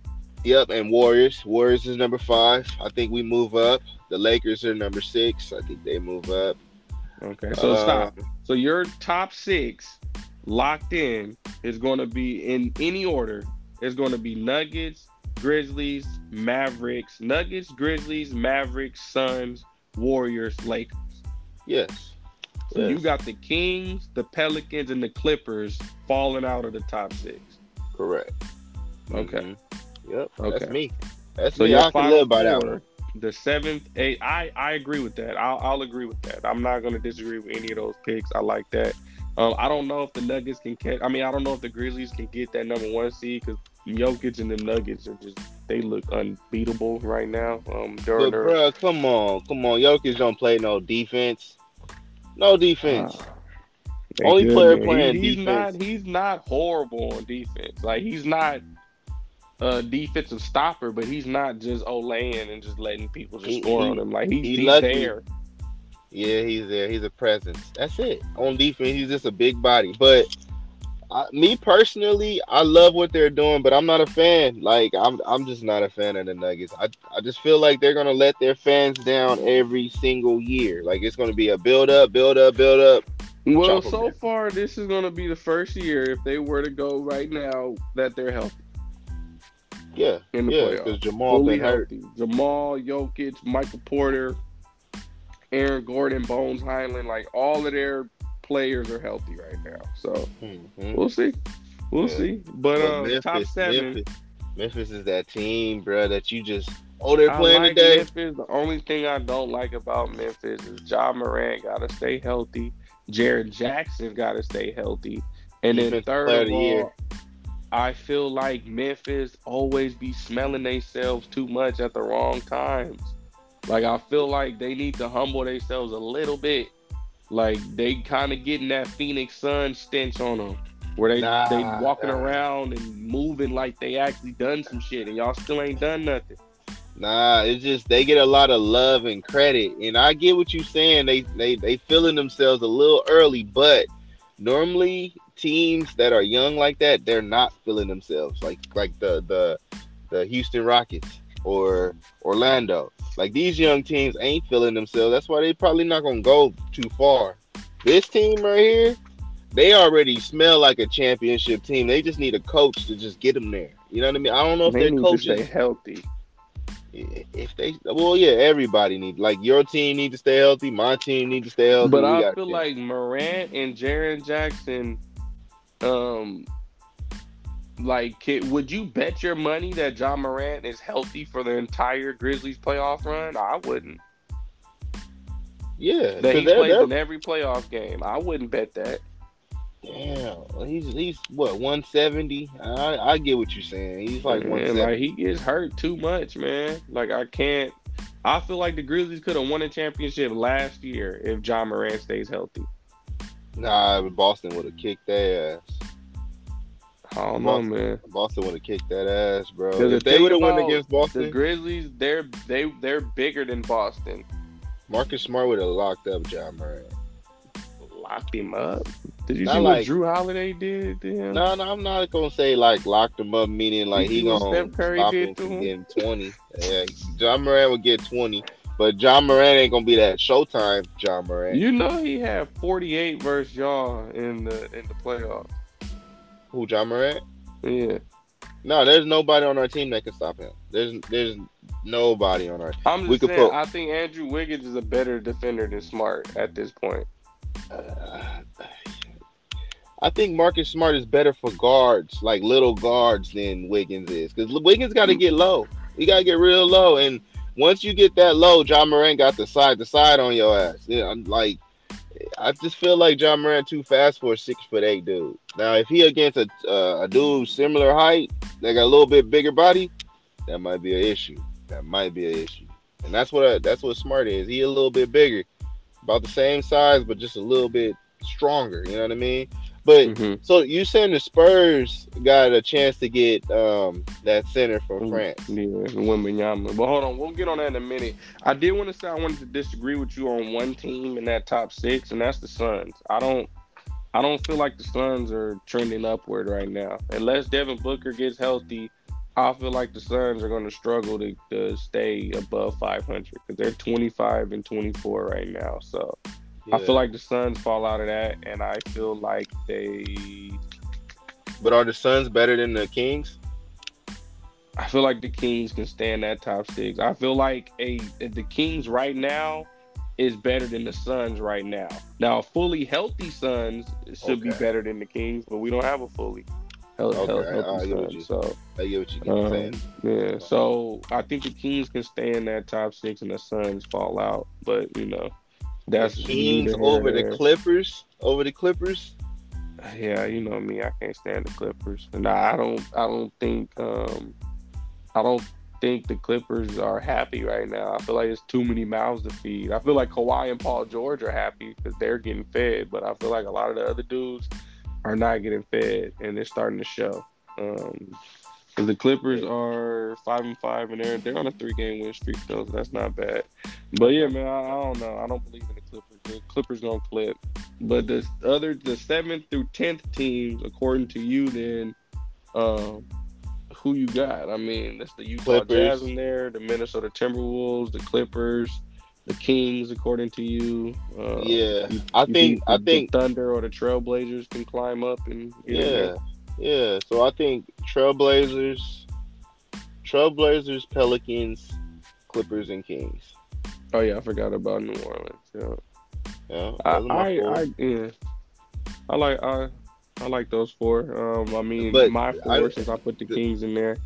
Yep, and Warriors. Warriors is number five. I think we move up. The Lakers are number six. I think they move up. Okay, so Uh, stop. So your top six locked in is going to be in any order. It's going to be Nuggets, Grizzlies, Mavericks, Nuggets, Grizzlies, Mavericks, Suns, Warriors, Lakers. Yes. So you got the Kings, the Pelicans, and the Clippers falling out of the top six. correct. Okay. Mhm. Yep. Okay. That's me. That's So me. I can live by that one. The seventh, eight. I I agree with that. I'll I'll agree with that. I'm not going to disagree with any of those picks. I like that. Um, I don't know if the Nuggets can catch. I mean, I don't know if the Grizzlies can get that number one seed because Jokic and the Nuggets are just they look unbeatable right now. Um, during But their bro, come on, come on. Jokic don't play no defense. No defense. They Only good, player man. playing He- he's defense. not he's not horrible on defense. Like he's not a defensive stopper, but he's not just laying and just letting people just He- score he- on him. Like he's, he he's lucky. there. Yeah, he's there. He's a presence. That's it. On defense, he's just a big body. But I, me personally, I love what they're doing, but I'm not a fan. Like I'm, I'm just not a fan of the Nuggets. I, I just feel like they're gonna let their fans down every single year. Like it's gonna be a build up, build up, build up. Well, so down. far, this is going to be the first year, if they were to go right now, that they're healthy Yeah, in the yeah, playoffs. because Jamal Fully hurt. Jamal, Jokic, Michael Porter, Aaron Gordon, Bones Hyland, like all of their players are healthy right now. So Mhm. we'll see. We'll Yeah. see. But, But uh, top seven. Memphis, Memphis is that team, bro, that you just oh they're playing like today. Memphis. The only thing I don't like about Memphis is Ja Morant got to stay healthy. Jaren Jackson got to stay healthy. And then Defensive third of all, year. I feel like Memphis always be smelling themselves too much at the wrong times. Like I feel like they need to humble themselves a little bit. Like they kind of getting that Phoenix Sun stench on them, where they Nah, they walking nah. around and moving like they actually done some shit, and y'all still ain't done nothing. Nah, it's just they get a lot of love and credit, and I get what you're saying. They they they feeling themselves a little early, but normally teams that are young like that, they're not feeling themselves like like the the the Houston Rockets or Orlando. Like these young teams ain't feeling themselves. That's why they probably not gonna go too far. This team right here, they already smell like a championship team. They just need a coach to just get them there. You know what I mean? I don't know if they their need to stay healthy. if they well yeah everybody needs like your team need to stay healthy my team need to stay healthy But we I feel like Morant and Jaren Jackson, um, like, would you bet your money that John Morant is healthy for the entire Grizzlies playoff run? I wouldn't. yeah That he plays in every playoff game. I wouldn't bet that. damn he's he's what 170 I, I get what you're saying he's like Man, 170 like he gets hurt too much, man. Like I can't. I feel like the Grizzlies could have won a championship last year if John Morant stays healthy. nah Boston would have kicked their ass I don't know, man. Boston would have kicked that ass bro the if they would have won against The Boston Grizzlies, they're they they're bigger than Boston. Marcus Smart would have locked up John Moran locked him up. Did you Not see like- what Jrue Holiday did to him? no no I'm not gonna say like locked him up meaning like You he gonna Steph Curry stop did him from him? getting 20 yeah John Moran would get 20 But John Moran ain't gonna be that Showtime John Moran. You know he had 48 versus y'all in the in the playoffs. Who John Morant? Yeah. No, there's nobody on our team that can stop him. There's there's nobody on our. team. I'm just We could saying. put- I think Andrew Wiggins is a better defender than Smart at this point. Uh, I think Marcus Smart is better for guards, like little guards, than Wiggins is. Because Wiggins got to get low. He got to get real low, and once you get that low, John Moran got the side to side on your ass. Yeah, I'm like, I just feel like John Moran too fast for a six foot eight dude. Now, if he against a uh, a dude similar height, got a little bit bigger body, that might be an issue. That might be an issue, and that's what that's what Smart is. He a little bit bigger, about the same size, but just a little bit stronger. You know what I mean? But Mhm. so you saying the Spurs got a chance to get um that center from Mm, France? Yeah, Wembanyama. But hold on, we'll get on that in a minute. I did want to say I wanted to disagree with you on one team in that top six, and that's the Suns. I don't, I don't feel like the Suns are trending upward right now. Unless Devin Booker gets healthy, I feel like the Suns are going to struggle to, to stay above 500 because they're 25 and 24 right now. So I feel like the Suns fall out of that, and I feel like they But are the Suns better than the Kings? I feel like the Kings can stand that top six. I feel like a the Kings right now is better than the Suns right now. Now, a fully healthy Suns should be better than the Kings, but we don't have a fully hel- Okay, healthy you- Suns. So I get what you're Um, saying. yeah, so I think the Kings can stay in that top six, and the Suns fall out. But you know, that's Kings over the. Clippers. Over the Clippers. Yeah, you know me. I can't stand the Clippers, and I don't. I don't think. Um, I don't think the Clippers are happy right now. I feel like it's too many mouths to feed. I feel like Kawhi and Paul George are happy because they're getting fed, but I feel like a lot of the other dudes are not getting fed, and they're starting to show. Um, 'cause the Clippers are five and five, and they're they're on a three game win streak though, so that's not bad. But yeah, man, I, I don't know. I don't believe in the Clippers. The Clippers gonna clip. But the other, the seventh through tenth teams, according to you, then, um, who you got? I mean, that's the Utah Clippers. Jazz in there, the Minnesota Timberwolves, the Clippers, the Kings, according to you. Uh, Yeah, you- I you think I the think Thunder or the Trailblazers can climb up and yeah? Yeah. So I think Trailblazers, Trailblazers, Pelicans, Clippers, and Kings. Oh yeah, I forgot about New Orleans. Yeah. Yeah, I, those are my I. I, yeah. I like I, I like those four. Um, I mean, But my four I- since I put the the- Kings in there.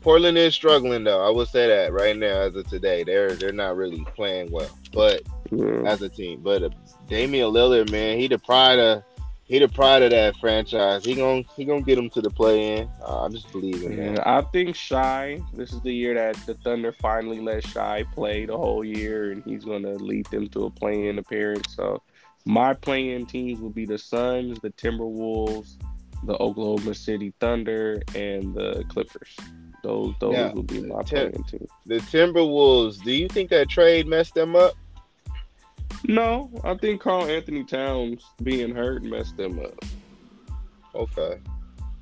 Portland is struggling though. I will say that right now as of today, they're they're not really playing well. But Yeah. as a team, but uh, Damian Lillard, man, he the pride of he the pride of that franchise. He gon' he gonna get him to the play in. Uh, I just believe in that. I think Shai. This is the year that the Thunder finally let Shai play the whole year, and he's going to lead them to a play-in appearance. So, my play-in teams will be the Suns, the Timberwolves, the Oklahoma City Thunder, and the Clippers. Those those Now, will be my Tim- play-in teams. The Timberwolves. Do you think that trade messed them up? No, I think Karl-Anthony Towns being hurt messed them up. Okay.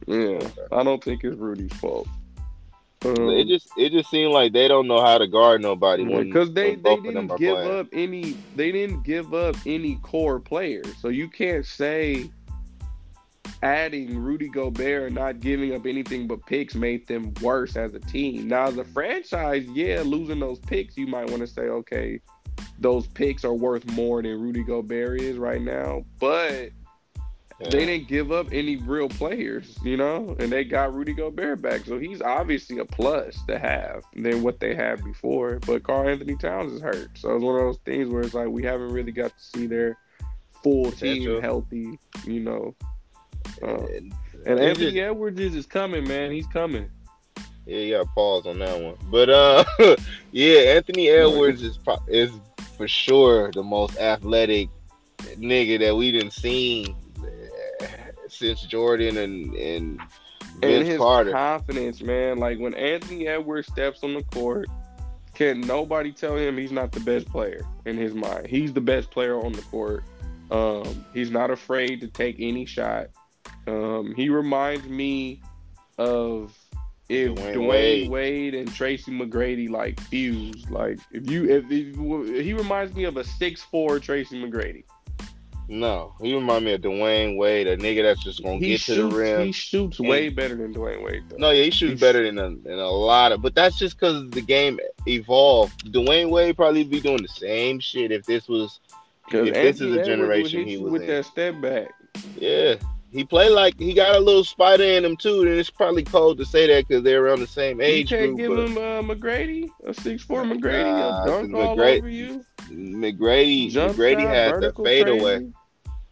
Yeah, I don't think it's Rudy's fault. Um, it just it just seemed like they don't know how to guard nobody when because they, they both of them didn't give playing. up any they didn't give up any core players so you can't say adding Rudy Gobert and not giving up anything but picks made them worse as a team now as a franchise yeah losing those picks you might want to say okay those picks are worth more than Rudy Gobert is right now but Yeah. they didn't give up any real players, you know, and they got Rudy Gobert back. So he's obviously a plus to have than what they had before. But Karl-Anthony Towns is hurt. So it's one of those things where it's like we haven't really got to see their full team healthy, you know. Uh, And- and Anthony just- Edwards is, is coming, man. He's coming. Yeah, you got pause on that one. But uh, yeah, Anthony Edwards is pro- is for sure the most athletic nigga that we done seen uh, since Jordan and and And his Carter. confidence, man. Like when Anthony Edwards steps on the court, can nobody tell him he's not the best player in his mind? He's the best player on the court. Um, he's not afraid to take any shot. Um, he reminds me of if Dwyane Dwyane, Wade. Wade. and Tracy McGrady like fused. Like if you if, if he reminds me of a six four Tracy McGrady. No, he remind me of Dwyane Wade, a nigga that's just gonna He get shoots to the rim. he shoots And- way better than Dwyane Wade though. No, yeah, he shoots He's- better than a, than a lot of, but that's just because the game evolved. Dwyane Wade probably be doing the same shit if this was, Because if this is a generation he was with in. that step back. yeah. He played like he got a little spider in him too, and it's probably cold to say that because they're around the same age. You can't group. give but him uh, McGrady a six four McGrady Nah, a dunk all McGrady- over you. McGrady, Jump McGrady shot, had the fadeaway.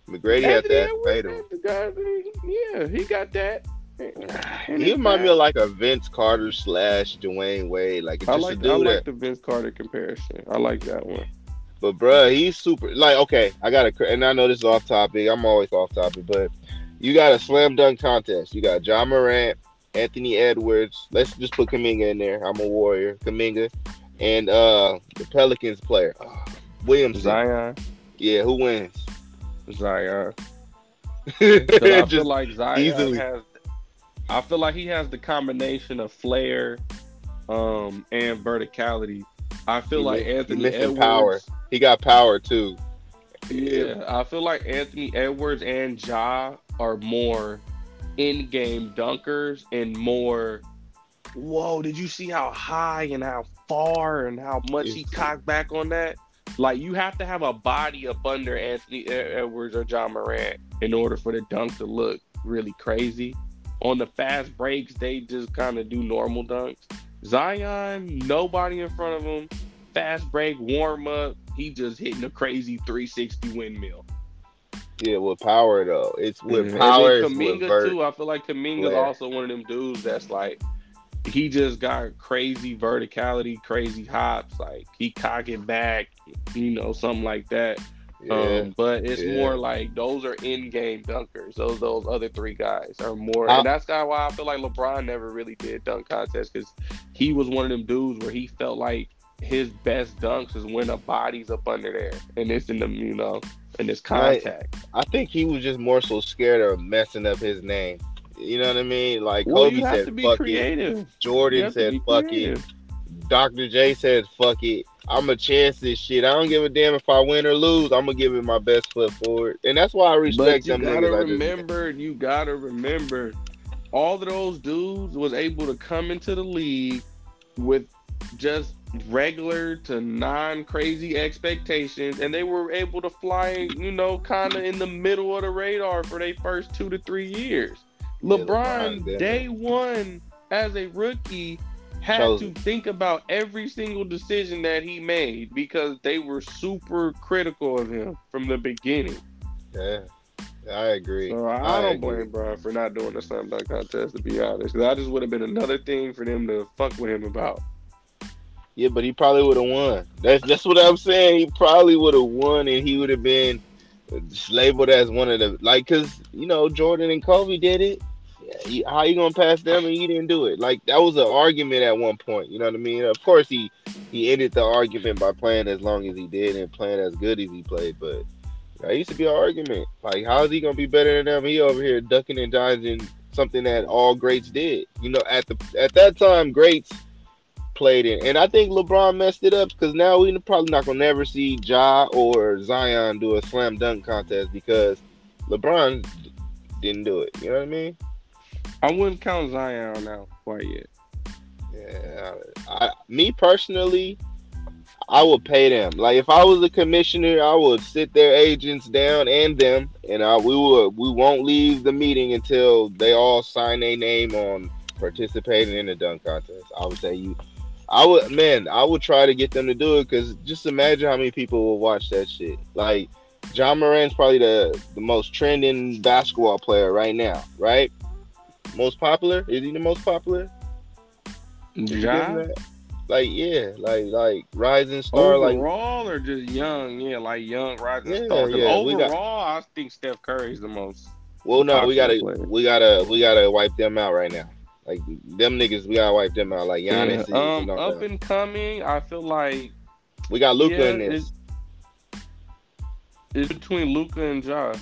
McGrady had that fadeaway. had the guy, yeah, he got that. And He remind me of like a Vince Carter slash Dwyane Wade, like it's I just like I like that. the Vince Carter comparison. I like that one. But bruh, he's super. Like, okay, I got to, and I know this is off topic. I'm always off topic, but you got a slam dunk contest. You got John Morant, Anthony Edwards. Let's just put Kuminga in there. I'm a warrior, Kuminga, and uh the Pelicans player, uh, Williamson. Zion, Yeah, who wins? Zion. I feel like Zion easily. has. I feel like he has the combination of flair, um, and verticality. I feel He like Anthony Edwards. power. he got power too. Yeah, I feel like Anthony Edwards and Ja are more in-game dunkers and more. Whoa! Did you see how high and how far and how much he cocked back on that? Like you have to have a body up under Anthony Edwards or John Morant in order for the dunk to look really crazy. On the fast breaks, they just kind of do normal dunks. Zion, nobody in front of him. Fast break, warm up, he just hitting a crazy 360 windmill. Yeah, with power though. It's with Mhm. power. And It's then with Kuminga too. I feel like Kuminga's Flair. also one of them dudes that's like he just got crazy verticality, crazy hops. Like he cock it back, you know, something like that. Yeah. Um, but it's yeah. more like those are in-game dunkers. Those those other three guys are more, How- and that's kind of why I feel like LeBron never really did dunk contests because he was one of them dudes where he felt like his best dunks is when a body's up under there and it's in the you know in this contact. I think he was just more so scared of messing up his name. You know what I mean? Like Well, Kobe said, "Fuck it." creative. You Jordan said, "Fuck creative. it." Dr. J said, "Fuck it." I'm a chance this shit. I don't give a damn if I win or lose. I'm gonna give it my best foot forward, and that's why I respect them. But you gotta. I just- remember, you gotta remember, all of those dudes was able to come into the league with just regular to non-crazy expectations, and they were able to fly, you know, kind of in the middle of the radar for their first two to three years. Yeah, LeBron, LeBron, day one as a rookie, had Chose to think about every single decision that he made because they were super critical of him from the beginning. yeah, I agree. So I, I don't agree. blame Bron for not doing the slam dunk contest, to be honest. that just would have been another thing for them to fuck with him about. Yeah, but he probably would have won. That's that's what I'm saying. He probably would have won, and he would have been labeled as one of the like, cause you know Jordan and Kobe did it. How you gonna pass them and you didn't do it? Like that was an argument at one point. You know what I mean? Of course he he ended the argument by playing as long as he did and playing as good as he played. But that used to be an argument. Like how is he gonna be better than them? He over here ducking and dodging something that all greats did. You know, at the at that time, greats played in. And I think LeBron messed it up because now we're probably not gonna never see Ja or Zion do a slam dunk contest because LeBron didn't do it. You know what I mean? I wouldn't count Zion out quite yet. Yeah. I, me personally, I would pay them. Like if I was a commissioner, I would sit their agents down and them, and I, we would we won't leave the meeting until they all sign a name on participating in the dunk contest. I would say you. I would, man, I would try to get them to do it because just imagine how many people will watch that shit. Like, John Moran's probably the, the most trending basketball player right now, right? Most popular? Is he the most popular? Did you give him Ja? that? Like, yeah, like, like rising star, like, Overall or just young? Yeah, like young rising Yeah, star. yeah, we got- overall, I think Steph Curry's the most. well, no, we gotta, player. we gotta, we gotta wipe them out right now. Like them niggas, we gotta wipe them out. Like Giannis, Yeah, and, Um, and up and coming, I feel like we got Luka yeah, in this. It's, it's between Luka and Ja.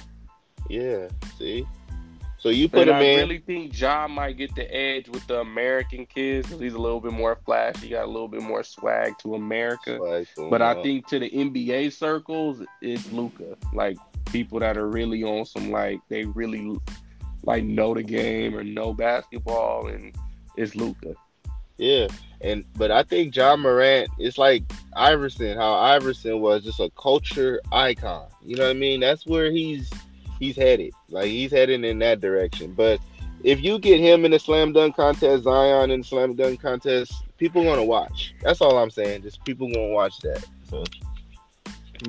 Yeah, see, So you put and him I in. really think Ja might get the edge with the American kids because he's a little bit more flashy, got a little bit more swag to America. Like, But I uh, think to the NBA circles, it's Luka. Like people that are really on some like they really like know the game or know basketball, and it's Luka. Yeah, and but I think John Morant it's like Iverson, how Iverson was just a culture icon. You know what I mean? That's where he's he's headed. Like he's heading in that direction. But if you get him in the slam dunk contest, Zion in the slam dunk contest, people gonna watch. That's all I'm saying. Just people gonna watch that. So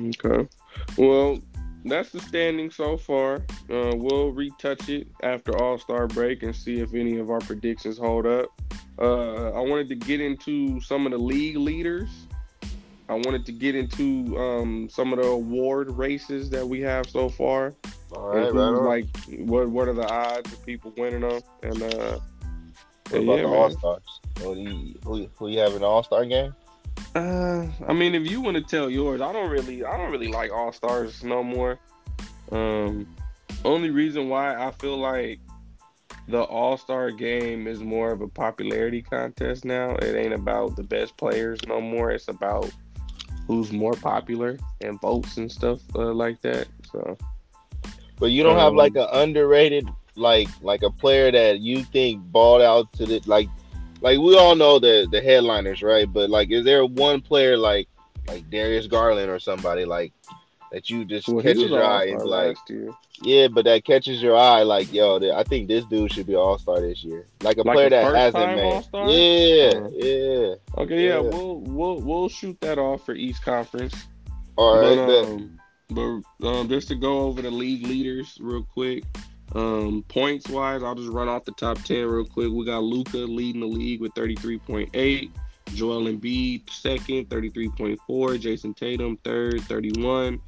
Okay. Well, that's the standing so far. Uh, we'll retouch it after All Star break and see if any of our predictions hold up. Uh, I wanted to get into some of the league leaders. I wanted to get into um, some of the award races that we have so far. all right, on. like what what are the odds of people winning them? And uh, What yeah, the. All Stars? Who, do you- who, who you have in All Star game? Uh, I mean, if you want to tell yours, I don't really, I don't really like All Stars no more. Um, only reason why I feel like the All Star game is more of a popularity contest now. It ain't about the best players no more. It's about who's more popular and votes and stuff uh, like that. So But you don't have Um, like an underrated, like like a player that you think balled out to the like, like we all know the the headliners, right? But like, is there one player like like Darius Garland or somebody like that you just well, catches your eye and like, yeah, but that catches your eye, like yo, I think this dude should be All Star this year, like a Like player a that hasn't made, All-Star? yeah, Uh, yeah. Okay, yeah, Yeah. we'll we'll we'll shoot that off for each conference. All right, but, um, but um, just to go over the league leaders real quick. Um, points wise, I'll just run off the top ten real quick. We got Luka leading the league with thirty three point eight. Joel Embiid second, thirty three point four. Jayson Tatum third, thirty one.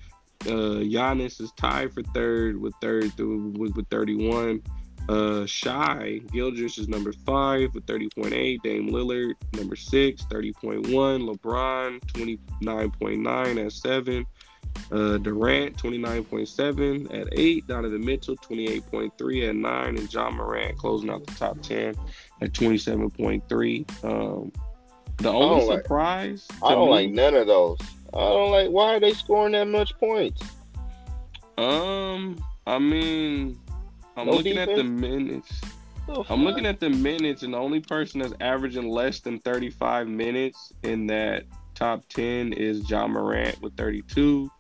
Uh, Giannis is tied for third with third with, with thirty one. Uh, Shai Gilgeous is number five with 30.8. Dame Lillard, number six, 30.1. LeBron, 29.9 at seven. Uh, Durant, 29.7 at eight. Donovan Mitchell, 28.3 at nine. And John Morant closing out the top 10 at 27.3. Um, the only like- surprise to I don't me, like none of those. I don't like. Why are they scoring that much points? um, I mean, I'm No looking at the defense? minutes. I'm looking at the minutes, and the only person that's averaging less than 35 minutes in that top 10 is John Morant with 32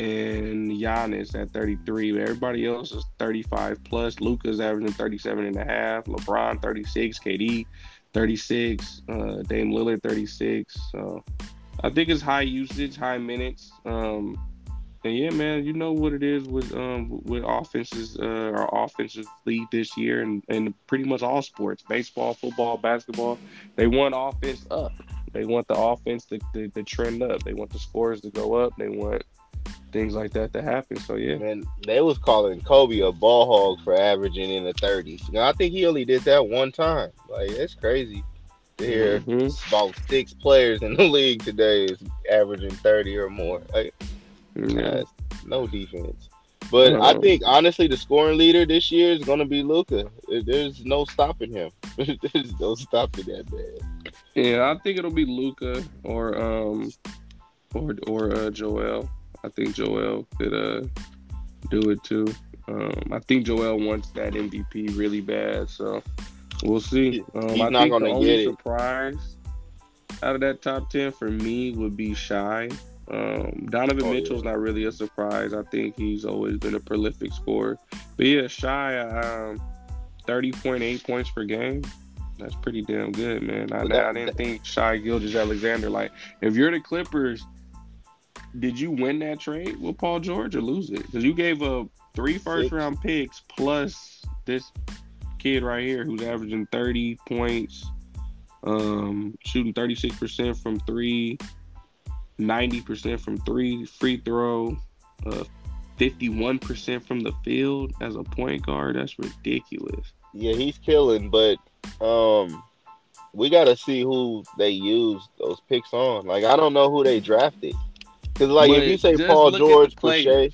and Giannis at 33. Everybody else is 35 plus. Luka's averaging 37 and a half. LeBron 36. KD 36. Uh, Dame Lillard 36. So I think it's high usage, high minutes. Um, and yeah, man, you know what it is with um with offenses, uh, our offensive lead this year, and and pretty much all sports, baseball, football, basketball. They want offense up. They want the offense to, to, to trend up. They want the scores to go up. They want things like that to happen. So yeah, Man, they was calling Kobe a ball hog for averaging in the 30s. Now, I think he only did that one time. Like, it's crazy to hear Mhm. about six players in the league today is averaging 30 or more. Like, that's no defense. But I No. think, honestly, the scoring leader this year is going to be Luka. There's no stopping him. There's no stopping that man. Yeah, I think it'll be Luka or um or or uh, Joel. I think Joel could uh do it too. Um, I think Joel wants that MVP really bad, so we'll see. Um, He's I not think gonna the get only it. surprise out of that top ten for me would be Shai. Um, Donovan Oh, Mitchell's not really a surprise. I think he's always been a prolific scorer. But yeah, Shai, um, thirty point eight points per game. That's pretty damn good, man. I, that- I didn't think Shai Gilgeous-Alexander. Like, if you're the Clippers, did you win that trade with Paul George or lose it? Because you gave up three first Six. round picks plus this kid right here who's averaging 30 points, um, shooting 36% from three, 90% from three, free throw, uh, 51% from the field as a point guard. That's ridiculous. Yeah, he's killing, but um, we got to see who they use those picks on. Like, I don't know who they drafted. Because, like, But if you say Paul look at the George for. Shai,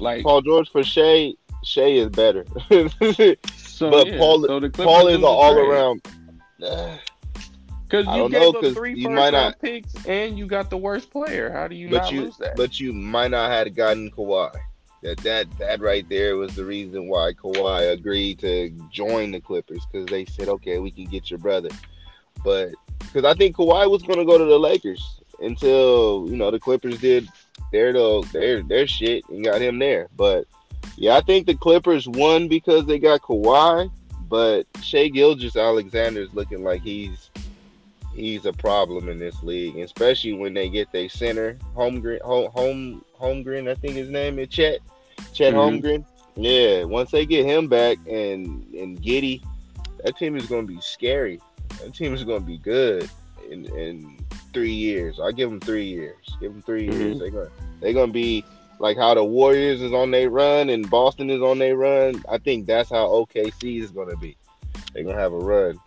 Like, Paul George for Shea, Shai is better. So, but yeah, Paul, so Paul is an all around. Because you gave know, up 'cause three you might round not- picks and you got the worst player. How do you but not you, lose that? but you might not have gotten Kawhi. That that that right there was the reason why Kawhi agreed to join the Clippers because they said, okay, we can get your brother. But because I think Kawhi was going to go to the Lakers until you know the Clippers did their their their shit and got him there. But yeah, I think the Clippers won because they got Kawhi. But Shai Gilgeous-Alexander is looking like he's he's a problem in this league, especially when they get their center Holmgren, home home Holmgren, I think his name is Chet, Chet Mhm. Holmgren. Yeah, once they get him back and and Giddey, that team is going to be scary. That team is going to be good and in three years. I give them three years. Give them 3 Mhm. years. They're gonna they're gonna be like how the Warriors is on their run and Boston is on their run. I think that's how OKC is gonna be. They're gonna have a run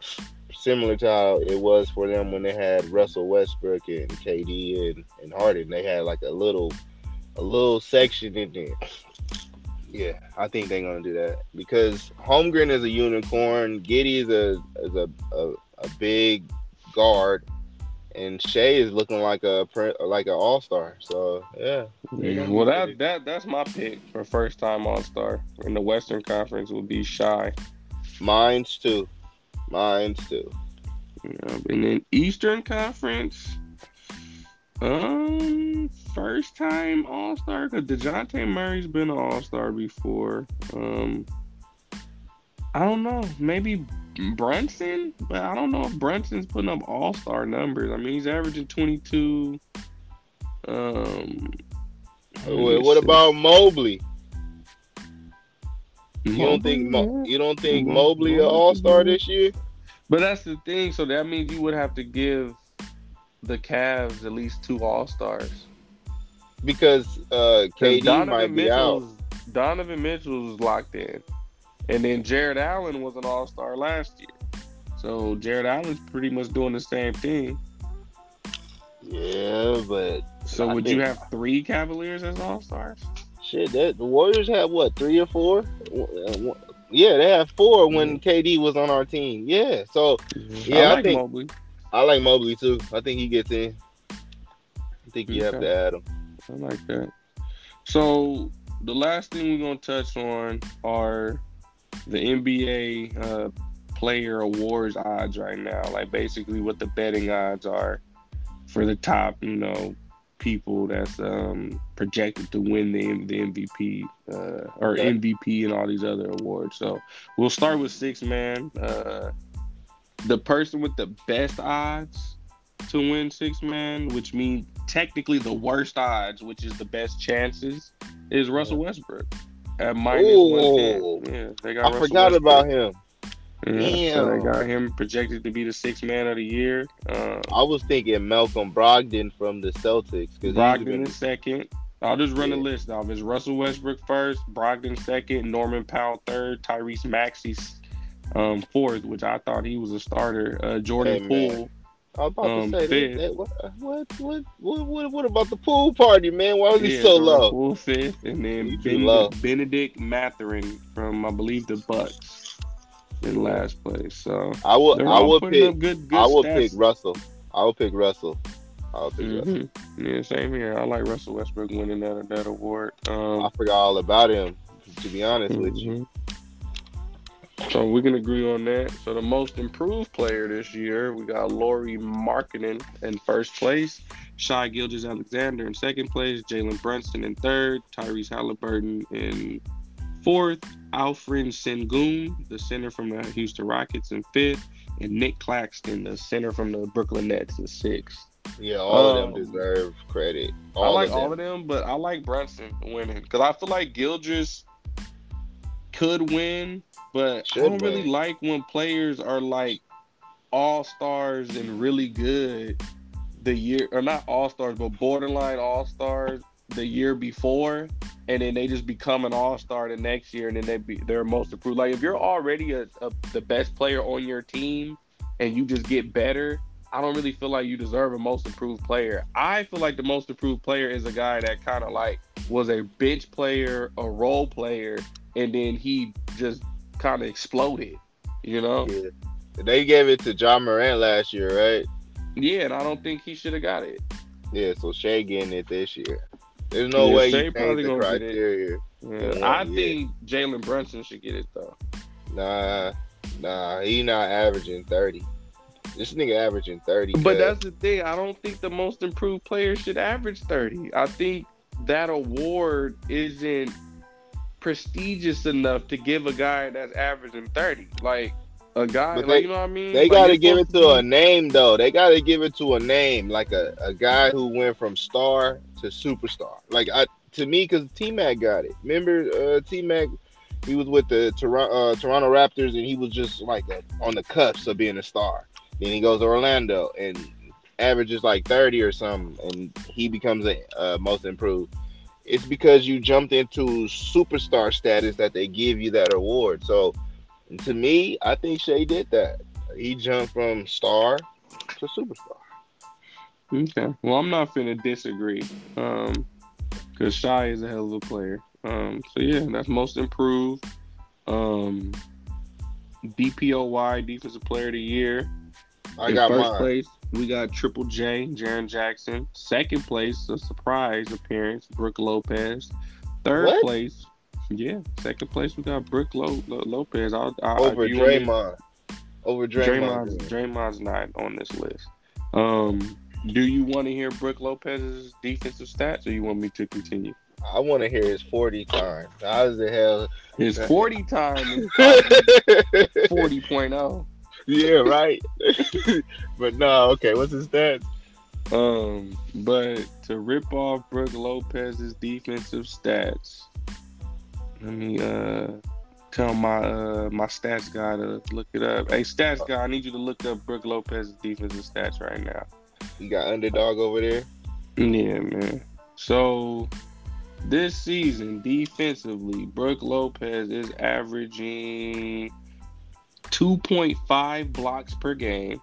similar to how it was for them when they had Russell Westbrook and KD and, and Harden. They had like a little a little section in there. Yeah, I think they're gonna do that because Holmgren is a unicorn. Giddey is a is a, a, a big guard, and Shai is looking like a like an all star. So yeah, They're Yeah, gonna well, that that that's my pick for first time All Star in the Western Conference will be Shai. mine's too, mine's too. Yeah, and then Eastern Conference, um, first time All Star because Dejounte Murray's been an All Star before. Um, I don't know, maybe Brunson, but I don't know if Brunson's putting up All Star numbers. I mean, he's averaging twenty two. Um, let What, what about Mobley? You don't think Mo- you don't think Mo- Mobley an all star this year? But that's the thing. So that means you would have to give the Cavs at least two All Stars. Because uh, KD Donovan might be out. Mitchell's Donovan Mitchell's locked in, and then Jarrett Allen was an All Star last year. So Jarrett Allen's pretty much doing the same thing. Yeah, but So I would you have three Cavaliers as All Stars? shit, that the Warriors have what three or four? Yeah, they have four when KD was on our team. Yeah, so Yeah, I I think- Mobley. I like Mobley too. I think he gets in. I think you have to add him. I like that. So the last thing we're gonna touch on are the NBA uh, player awards odds right now. Like basically what the betting odds are for the top, you know, people that's um, projected to win the the MVP uh, or Okay. MVP and all these other awards. So we'll start with six man. Uh, the person with the best odds to win six man, which means technically the worst odds, which is the best chances, is Russell Westbrook at minus one ten. Yeah, they got. I Russell forgot Westbrook. about him. Yeah, so they got him projected to be the sixth man of the year. Uh, I was thinking Malcolm Brogdon from the Celtics Brogdon been, is second. I'll just run the list off. It's Russell Westbrook first, Brogdon second, Norman Powell third, Tyrese Maxey um, fourth, which I thought he was a starter. Uh, Jordan Hey. Poole. I was about um, to say that, that, what, what, what, what, what, about the pool party, man? Why was he Yeah, so low? Poole fifth, and then He. Benedict, Bennedict Mathurin from I believe the Bucks in last place. So I would, they're I would pick, good, good I would pick Russell. I would pick Russell. I would pick Russell. Mhm. Yeah, same here. I like Russell Westbrook winning that that award. Um, I forgot all about him. To be honest with you, Mhm. So we can agree on that. So the most improved player this year, we got Lauri Markkanen in first place, Shai Gilgeous-Alexander in second place, Jalen Brunson in third, Tyrese Halliburton in fourth, Alperen Sengun, the center from the Houston Rockets in fifth, and Nick Claxton, the center from the Brooklyn Nets in sixth. yeah, all of Um, them deserve credit. I All like of them. all of them, but I like Brunson winning because I feel like Gilgeous could win, but Should I don't really like when players are like all stars and really good the year, or not all stars, but borderline all stars the year before, and then they just become an all star the next year, and then they be they're most improved. Like if you're already a, a the best player on your team, and you just get better. I don't really feel like you deserve a most improved player. I feel like the most improved player is a guy that kind of like was a bench player, a role player, and then he just kind of exploded. You know? Yeah. They gave it to John Morant last year, right? Yeah, and I don't think he should have got it. Yeah, so Shai getting it this year. There's no Yeah, way Shai you probably change the gonna get it. criteria. Yeah, I think Jalen Brunson should get it though. Nah, nah, he not averaging thirty. This nigga averaging thirty. But cuz. that's the thing. I don't think the most improved player should average 30. I think that award isn't prestigious enough to give a guy that's averaging 30. Like a guy, But like, they- you know what I mean? They Like, gotta give it to a name though. They gotta give it to a name, like a, a guy who went from star to superstar. Like I to me, because T Mac got it. Remember uh, T Mac? He was with the Toronto, uh, Toronto Raptors, and he was just like a, on the cusp of being a star. Then he goes to Orlando and averages like thirty or something, and he becomes a uh, most improved. It's because you jumped into superstar status that they give you that award. So to me, I think Shai did that. He jumped from star to superstar. Okay. Well, I'm not finna disagree. Um, because Shai is a hell of a player. Um, so yeah, that's most improved. Um, DPOY Defensive Player of the Year. I got first mine. place, we got Triple J, Jaren Jackson. Second place, a surprise appearance, Brooke Lopez. Third What? place, yeah. Second place, we got Brooke Lo- Lo- Lopez. I'll, I, Over do you want me- Draymond. Over Draymond. Draymond's, Draymond's not on this list. Um, do you want to hear Brooke Lopez's defensive stats, or you want me to continue? I want to hear his 40 time. How the hell? His 40 time is probably 40.0. yeah, right. but no, okay. What's his stats? Um, but to rip off Brooke Lopez's defensive stats, let me uh tell my uh my stats guy to look it up. Hey, stats guy, I need you to look up Brooke Lopez's defensive stats right now. You got underdog over there. Yeah, man. So this season, defensively, Brooke Lopez is averaging 2.5 blocks per game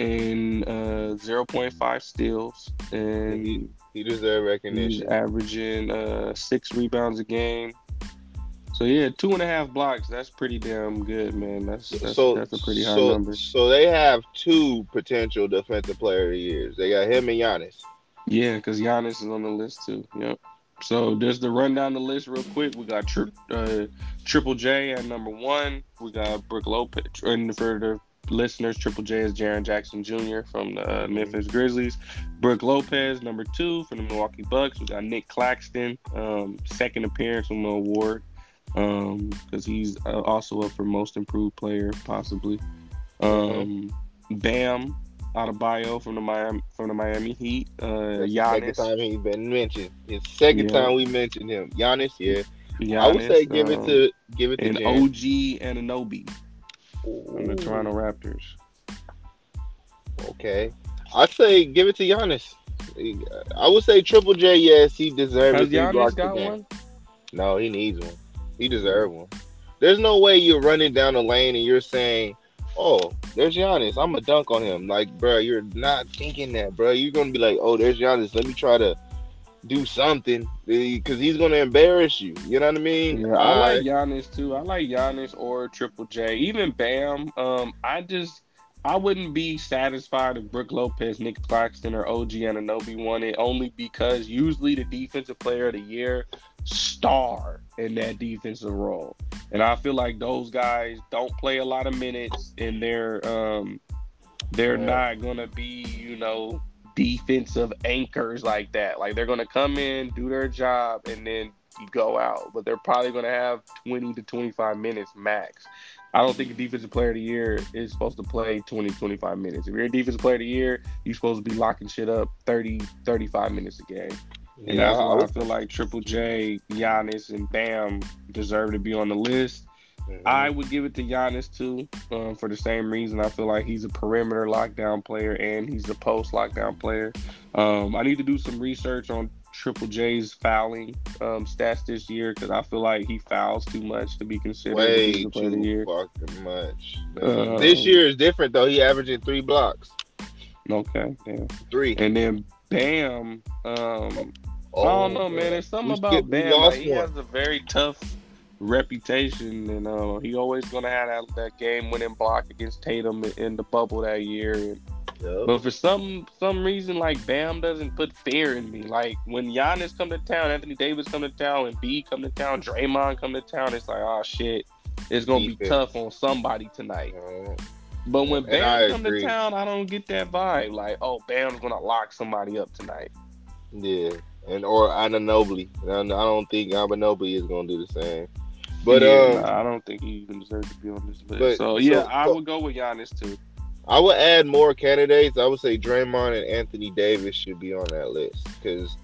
and uh, 0.5 steals. And He deserve he's recognition. averaging uh, six rebounds a game. So yeah, two and a half blocks. That's pretty damn good, man. That's that's, so that's a pretty high so, number. So they have two potential defensive player of the years. They got him and Giannis. Yeah, because Giannis is on the list too. Yep. So just to run down the list real quick, we got tri- uh, Triple J at number one. We got Brooke Lopez. And for the listeners, Triple J is Jaren Jackson Jr. from the uh, Memphis Grizzlies. Brooke Lopez, number two from the Milwaukee Bucks. We got Nick Claxton, um, second appearance on the award because he's uh, also up for Most Improved Player, possibly. Um, Bam Adebayo from the Miami from the Miami Heat. Uh, That's the second Giannis. time he's been mentioned. It's second Yeah. time we mentioned him. Giannis, yeah. Giannis, I would say give it um, to give it to and Jaren. OG Anunoby from the Toronto Raptors. Okay, I'd say give it to Giannis. I would say Triple J. Yes, he deserves Has it. Three Giannis got one? No, he needs one. He deserves one. There's no way you're running down the lane and you're saying, "Oh, there's Giannis. I'm gonna dunk on him." Like, bro, you're not thinking that, bro. You're gonna be like, "Oh, there's Giannis. Let me try to do something," because he's gonna embarrass you. You know what I mean? Yeah, I like Giannis too. I like Giannis or Triple J, even Bam. Um, I just I wouldn't be satisfied if Brooke Lopez, Nick Claxton, or OG Anunoby won it only because usually the defensive player of the year star in that defensive role. And I feel like those guys don't play a lot of minutes and they're um they're Yeah. not gonna be, you know, defensive anchors like that. Like they're gonna come in, do their job, and then go out. But they're probably gonna have twenty to twenty five minutes max. I don't think a defensive player of the year is supposed to play 20, 25 minutes. If you're a defensive player of the year, you're supposed to be locking shit up 30, 35 minutes a game. And Yeah, that's I I feel like Triple J, Giannis, and Bam deserve to be on the list. Mhm. I would give it to Giannis too, um, for the same reason. I feel like he's a perimeter lockdown player and he's a post lockdown player. Um, I need to do some research on Triple J's fouling um, stats this year because I feel like he fouls too much to be considered way defensive player of the too year. fucking much. Uh, this year is different though. He averaging three blocks, Okay, yeah. three. And then Bam, um, Oh, I don't know, man. There's something about Bam. Like, he has a very tough reputation, and uh, he always gonna have that, that game winning block against Tatum in, in the bubble that year. And, Yep. but for some some reason, like Bam doesn't put fear in me. Like when Giannis come to town, Anthony Davis come to town, and B come to town, Draymond come to town, it's like, oh shit, it's gonna be tough on somebody tonight. But when And Bam come agree. to town, I don't get that vibe. Like, oh, Bam's gonna lock somebody up tonight. yeah, and or Anunoby. I I don't think Anunoby is gonna do the same. But yeah, um, I don't think he even deserves to be on this list. but- so yeah, so- I would go with Giannis too. I would add more candidates. I would say Draymond and Anthony Davis should be on that list because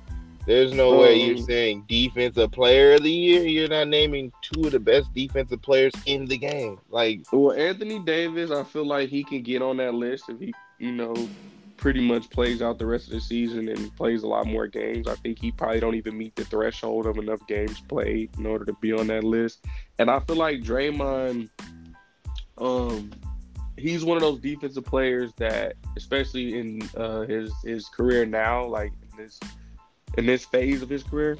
there's no way you're Um, saying defensive player of the year. You're not naming two of the best defensive players in the game. Like, Well, Anthony Davis, I feel like he can get on that list if he, you know, pretty much plays out the rest of the season and plays a lot more games. I think he probably don't even meet the threshold of enough games played in order to be on that list. And I feel like Draymond, um, he's one of those defensive players that, especially in uh, his his career now, like in this in this phase of his career,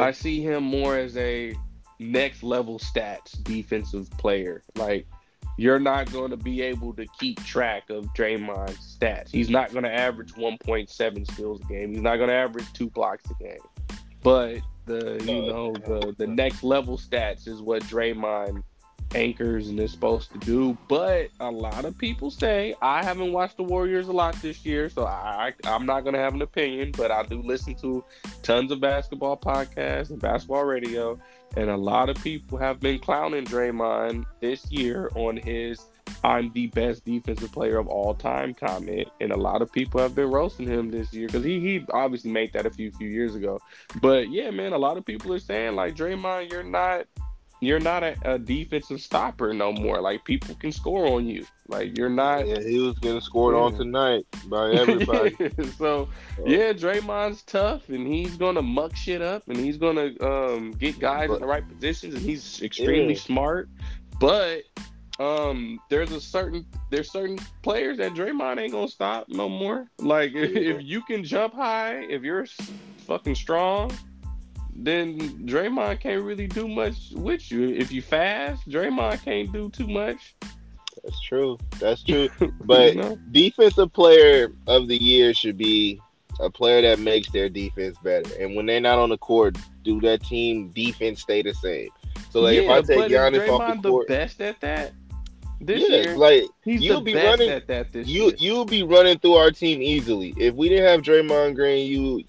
I see him more as a next level stats defensive player. Like you're not going to be able to keep track of Draymond's stats. He's not going to average 1.7 steals a game. He's not going to average two blocks a game. But the you know the the next level stats is what Draymond anchors and is supposed to do. But a lot of people say I haven't watched the Warriors a lot this year, so I I'm not going to have an opinion. But I do listen to tons of basketball podcasts and basketball radio, and a lot of people have been clowning Draymond this year on his "I'm the best defensive player of all time" comment, and a lot of people have been roasting him this year because he he obviously made that a few few years ago. But yeah, man, a lot of people are saying like Draymond, you're not. You're not a, a defensive stopper no more. Like people can score on you. Like you're not. yeah, he was getting scored on tonight by everybody. so yeah, Draymond's tough, and he's gonna muck shit up, and he's gonna um, get guys in the right positions, and he's extremely Yeah. smart. But um, there's a certain there's certain players that Draymond ain't gonna stop no more. Like if, Yeah. if you can jump high, if you're fucking strong. Then Draymond can't really do much with you. If you fast, Draymond can't do too much. That's true. That's true. But You know? defensive player of the year should be a player that makes their defense better. And when they're not on the court, do that team defense stay the same? So like if I take Giannis off Draymond the court, the best at that this yeah, year. like He's you'll the be best running- at that this you year. you'll be running through our team easily. If we didn't have Draymond Green, you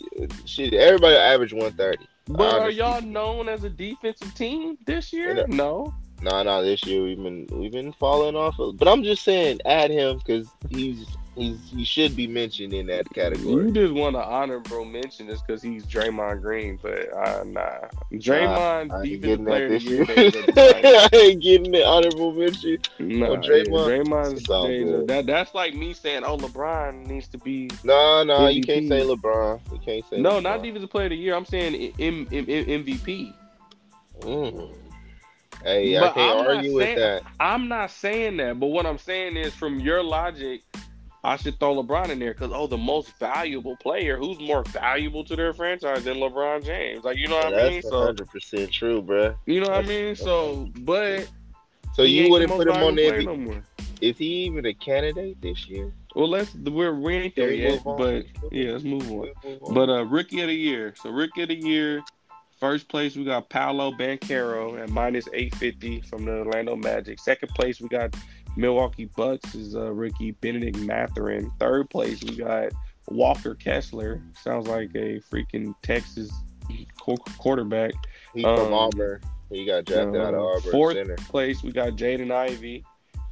shit, everybody average one thirty. But are y'all known as a defensive team this year? Yeah. No. Nah, nah, this year we've been we've been falling off. Of, but I'm just saying, add him because he's he's he should be mentioned in that category. You just want to honorable mention this because he's Draymond Green, but uh, nah. Draymond defensive player of the year. year. days are done. I ain't getting the honorable mention. Nah, Oh, Draymond, Draymond's it's all days are- good. that that's like me saying, "Oh, LeBron needs to be." Nah, nah, you can't say LeBron. You can't say No, LeBron. not defensive player of the year. I'm saying M- M- M- MVP. Mm. Hey, I can't I'm argue with that. I'm not saying that, but what I'm saying is, from your logic, I should throw LeBron in there because oh, the most valuable player. Who's more valuable to their franchise than LeBron James? Like you know what I mean? That's So 100 percent true, bruh. you know what I mean? So, but So you wouldn't put him on valuable the no more. Is he even a candidate this year? Well, let's we're we ain't there yet, but yeah, let's move on. Move on. But uh, rookie of the year. So rookie of the year, first place we got Paolo Banchero at minus eight fifty from the Orlando Magic. Second place we got Milwaukee Bucks is uh, rookie Bennedict Mathurin. Third place we got Walker Kessler. Sounds like a freaking Texas qu- quarterback. He's from um, Auburn. He got drafted out of uh, Auburn fourth Center. place we got Jaden Ivey.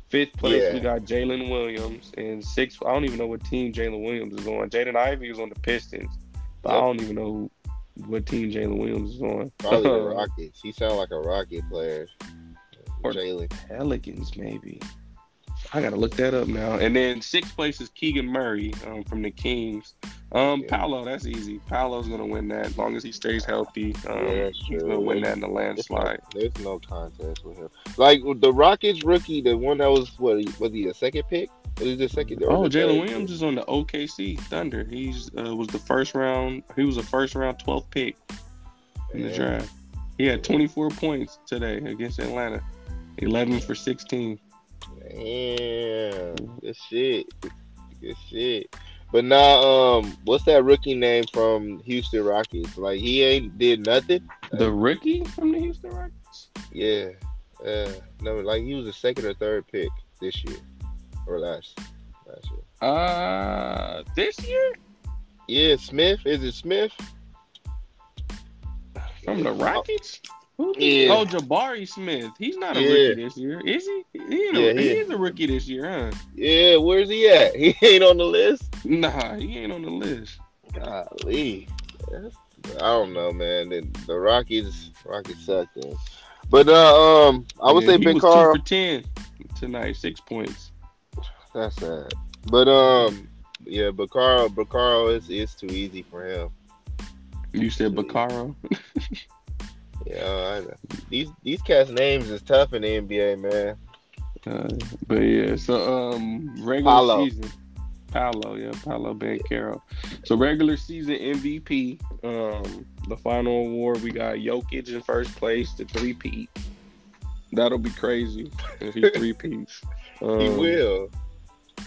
Fifth place Yeah. we got Jalen Williams, and sixth I don't even know what team Jalen Williams is on. Jaden Ivey is on the Pistons, but I don't even know who, what team Jalen Williams is on. Probably the Rockets. He sounds like a Rocket player. Or- Jalen. Pelicans, maybe. I gotta look that up now. And then sixth place is Keegan Murray um, from the Kings. Um, Yeah. Paolo, that's easy. Paolo's gonna win that as long as he stays healthy. Um, Yeah, he's gonna win that in the There's no, landslide. there's no contest with him. Like the Rockets rookie, the one that was what was he a second pick? Was the second? Oh, Jalen Williams is on the OKC Thunder. He's uh, was the first round. He was a first round 12th pick in the Yeah. draft. He had 24 points today against Atlanta. 11 for 16. Damn, good shit. Good shit. But now, um, what's that rookie name from Houston Rockets? Like he ain't did nothing. The rookie from the Houston Rockets? Yeah. Uh, no, like he was a second or third pick this year or last last year. Uh, this year Yeah, Smith. Is it Smith? from the Rockets. Who Yeah. Oh, Jabari Smith. He's not a Yeah. rookie this year, is he? He, ain't a, Yeah, he he is a rookie this year, huh? Yeah, where's he at? He ain't on the list. Nah, he ain't on the list. Golly. That's- I don't know, man. The, the Rockies Rockies suck then. But uh, um I would Yeah, say Ben Carr for ten tonight, six points. that's sad. But um yeah, Bacaro Bacaro is is too easy for him. You said Bacaro. Yeah. These these cats' names is tough in the NBA, man. Uh, but yeah, so um, regular Paolo. season, Paolo, yeah, Paolo Banchero. So regular season MVP, um, the final award we got Jokic in first place to three peat. That'll be crazy if he three peats. Um, he will.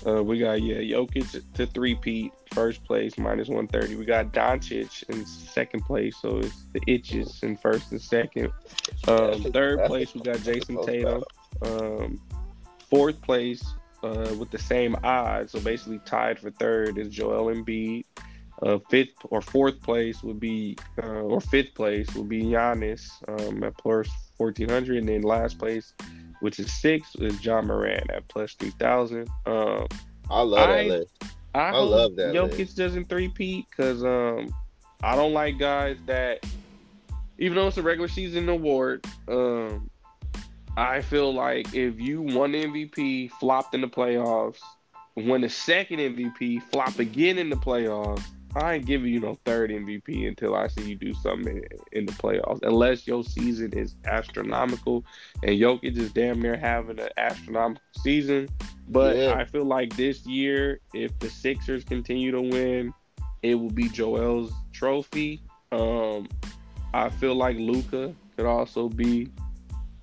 Uh, we got yeah, Jokic to three peat, first place minus one thirty. We got Doncic in second place, so it's the itches in first and second. Um, third place we got Jayson Tatum. Um, fourth place uh, with the same odds, so basically tied for third is Joel Embiid. Uh, fifth or fourth place would be, uh, or fifth place would be Giannis um, at plus fourteen hundred, and then last place, which is six with Ja Morant at plus three thousand. Um, I love I- that list. I, I love that Jokic list. doesn't three-peat because um, I don't like guys that, even though it's a regular season award, um, I feel like if you won MVP, flopped in the playoffs, win the second MVP, flop again in the playoffs, I ain't giving you no third MVP until I see you do something in, in the playoffs. Unless your season is astronomical, and Jokic is damn near having an astronomical season. But Yeah. I feel like this year, if the Sixers continue to win, it will be Joel's trophy. Um, I feel like Luka could also be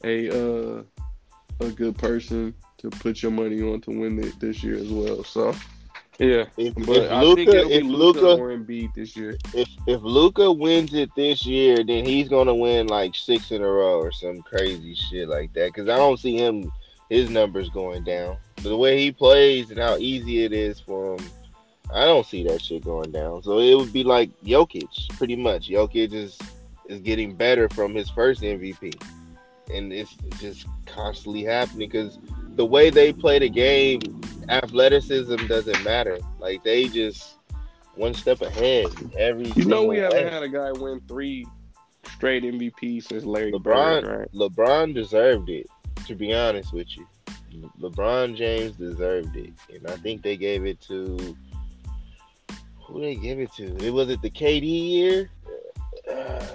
a uh, a good person to put your money on to win it this year as well. So, yeah. If, But if I Luka, if Luka Luka, or Embiid this year. if if Luka wins it this year, then he's gonna win like six in a row or some crazy shit like that. Because I don't see him his numbers going down. The way he plays and how easy it is for him, I don't see that shit going down. So it would be like Jokic, pretty much. Jokic is is getting better from his first MVP, and it's just constantly happening because the way they play the game, athleticism doesn't matter. Like they just one step ahead every. You know, we haven't had a guy win three straight MVP since Larry LeBron- Bird, right? LeBron deserved it. To be honest with you, LeBron James deserved it, and I think they gave it to who they give it to. It was it the KD year.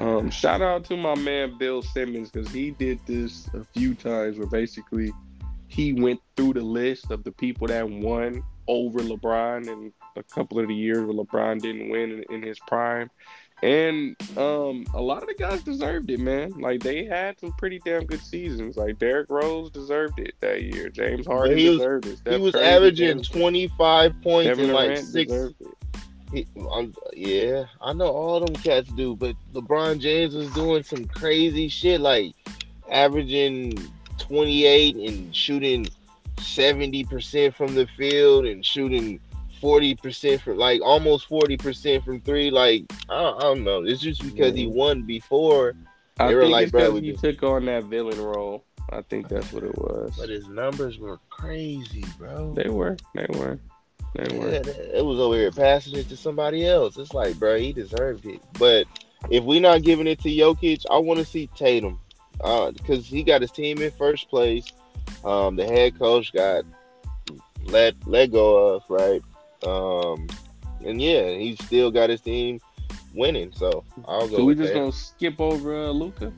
Um, shout out to my man Bill Simmons because he did this a few times where basically he went through the list of the people that won over LeBron and a couple of the years where LeBron didn't win in, in his prime. And um, a lot of the guys deserved it, man. Like they had some pretty damn good seasons. Like Derrick Rose deserved it that year. James Harden he was- deserved it. he was Curry averaging 25 points Kevin in like Durant six. deserved it. He, yeah, I know all them cats do, but LeBron James was doing some crazy shit, like averaging 28 and shooting 70% from the field and shooting 40% from like almost 40% from three. Like, I don't, I don't know. It's just because he won before, I They were think like, it's "Bro, because we he just-" took on that villain role. I think that's what it was. but his numbers were crazy, bro. They were. They were. They were. Yeah, it was over here passing it to somebody else. It's like, bro, he deserved it. But if we're not giving it to Jokic, I want to see Tatum, because he got his team in first place. Um, the head coach got let let go of right, um, and yeah, he still got his team winning. So I'll go. So we just Tatum. gonna skip over uh, Luka.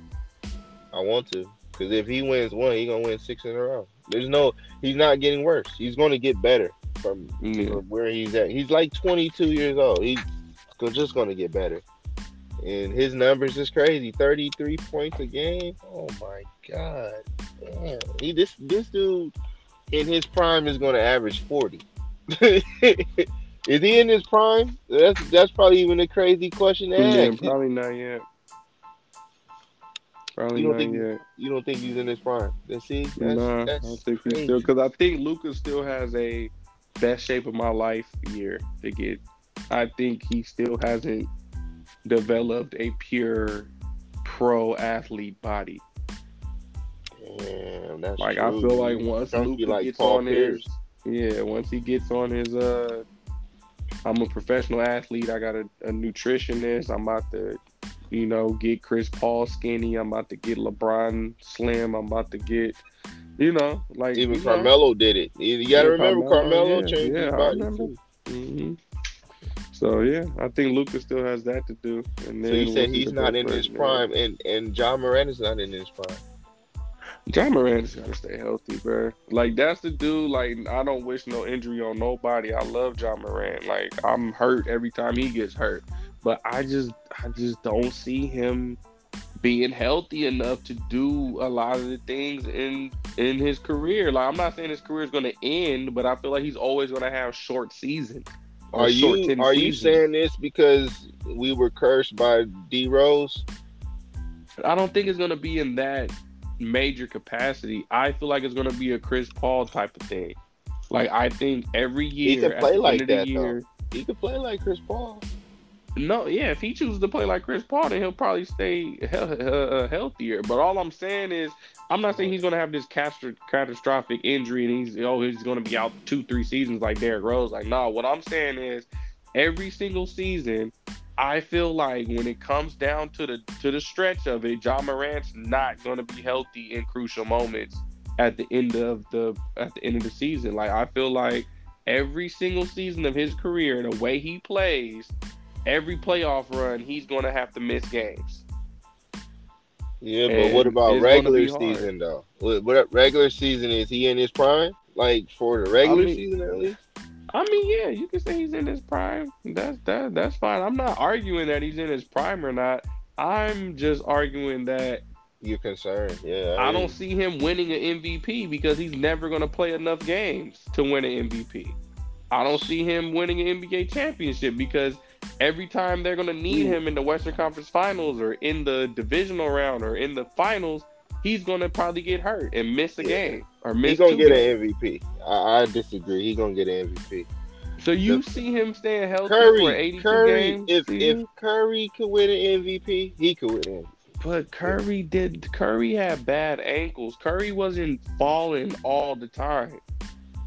I want to, because if he wins one, he's gonna win six in a row. There's no, he's not getting worse. He's to get better from Yeah. from where he's at. He's like 22 years old. He's just to get better. And his numbers is crazy. Thirty three points a game. Oh my god, damn. He this this dude in his prime is going to average forty. is he in his prime? That's that's probably even a crazy question to Yeah, ask. probably not yet. Probably You don't not think- yet. You don't think he's in his prime? Then see, that's, nah, that's I don't think he's still because I think Luka's still has a best shape of my life year to get. I think he still hasn't developed a pure pro athlete body. Damn, that's Like I feel like once Luka like gets Paul on Pierce. his, yeah, once he gets on his, uh, I'm a professional athlete. I got a, a nutritionist. I'm about to, you know, get Chris Paul skinny. I'm about to get LeBron slim. I'm about to get, you know, like Even you know, Carmelo did it. You gotta Yeah, remember Carmelo, Carmelo yeah, changed yeah, his body So yeah, I think Luka still has that to do. And So then you said he's not in his prime, and and Ja Morant is not in his prime. Ja Morant's gotta stay healthy, bro. Like that's the dude. Like I don't wish no injury on nobody. I love Ja Morant. Like I'm hurt every time he gets hurt, but I just I just don't see him being healthy enough to do a lot of the things in in his career. Like I'm not saying his career is gonna end, but I feel like he's always gonna have short seasons. Are you are you saying this because we were cursed by D Rose? I don't think it's gonna be in that major capacity. I feel like it's gonna be a Chris Paul type of thing. Like I think every year, could at play like that, year, He could play like Chris Paul. No, yeah, if he chooses to play like Chris Paul, then he'll probably stay he- uh, healthier. But all I'm saying is, I'm not saying he's gonna have this catastro- catastrophic injury and he's oh he's gonna be out two three seasons like Derrick Rose. Like no, what I'm saying is, every single season. I feel like when it comes down to the to the stretch of it, John Morant's not going to be healthy in crucial moments at the end of the at the end of the season. Like I feel like every single season of his career, the way he plays, every playoff run, he's going to have to miss games. Yeah, but And what about regular season though? What, what regular season is he in his prime? Like for the regular I mean- season at least? I mean, yeah, you can say he's in his prime. That's that that's fine. I'm not arguing that he's in his prime or not. I'm just arguing that You're concerned, yeah. I mean, don't see him winning an MVP because he's never going to play enough games to win an MVP. I don't see him winning an NBA championship because every time they're going to need him in the Western Conference Finals or in the divisional round or in the finals, he's going to probably get hurt and miss a Yeah. game or miss He's gonna get games. an MVP. I, I disagree. He's gonna get an MVP. So you see him staying healthy for Curry, 82 Curry. games? If season? if Curry could win an MVP, he could win an MVP. But Curry did. Curry had bad ankles. Curry wasn't falling all the time.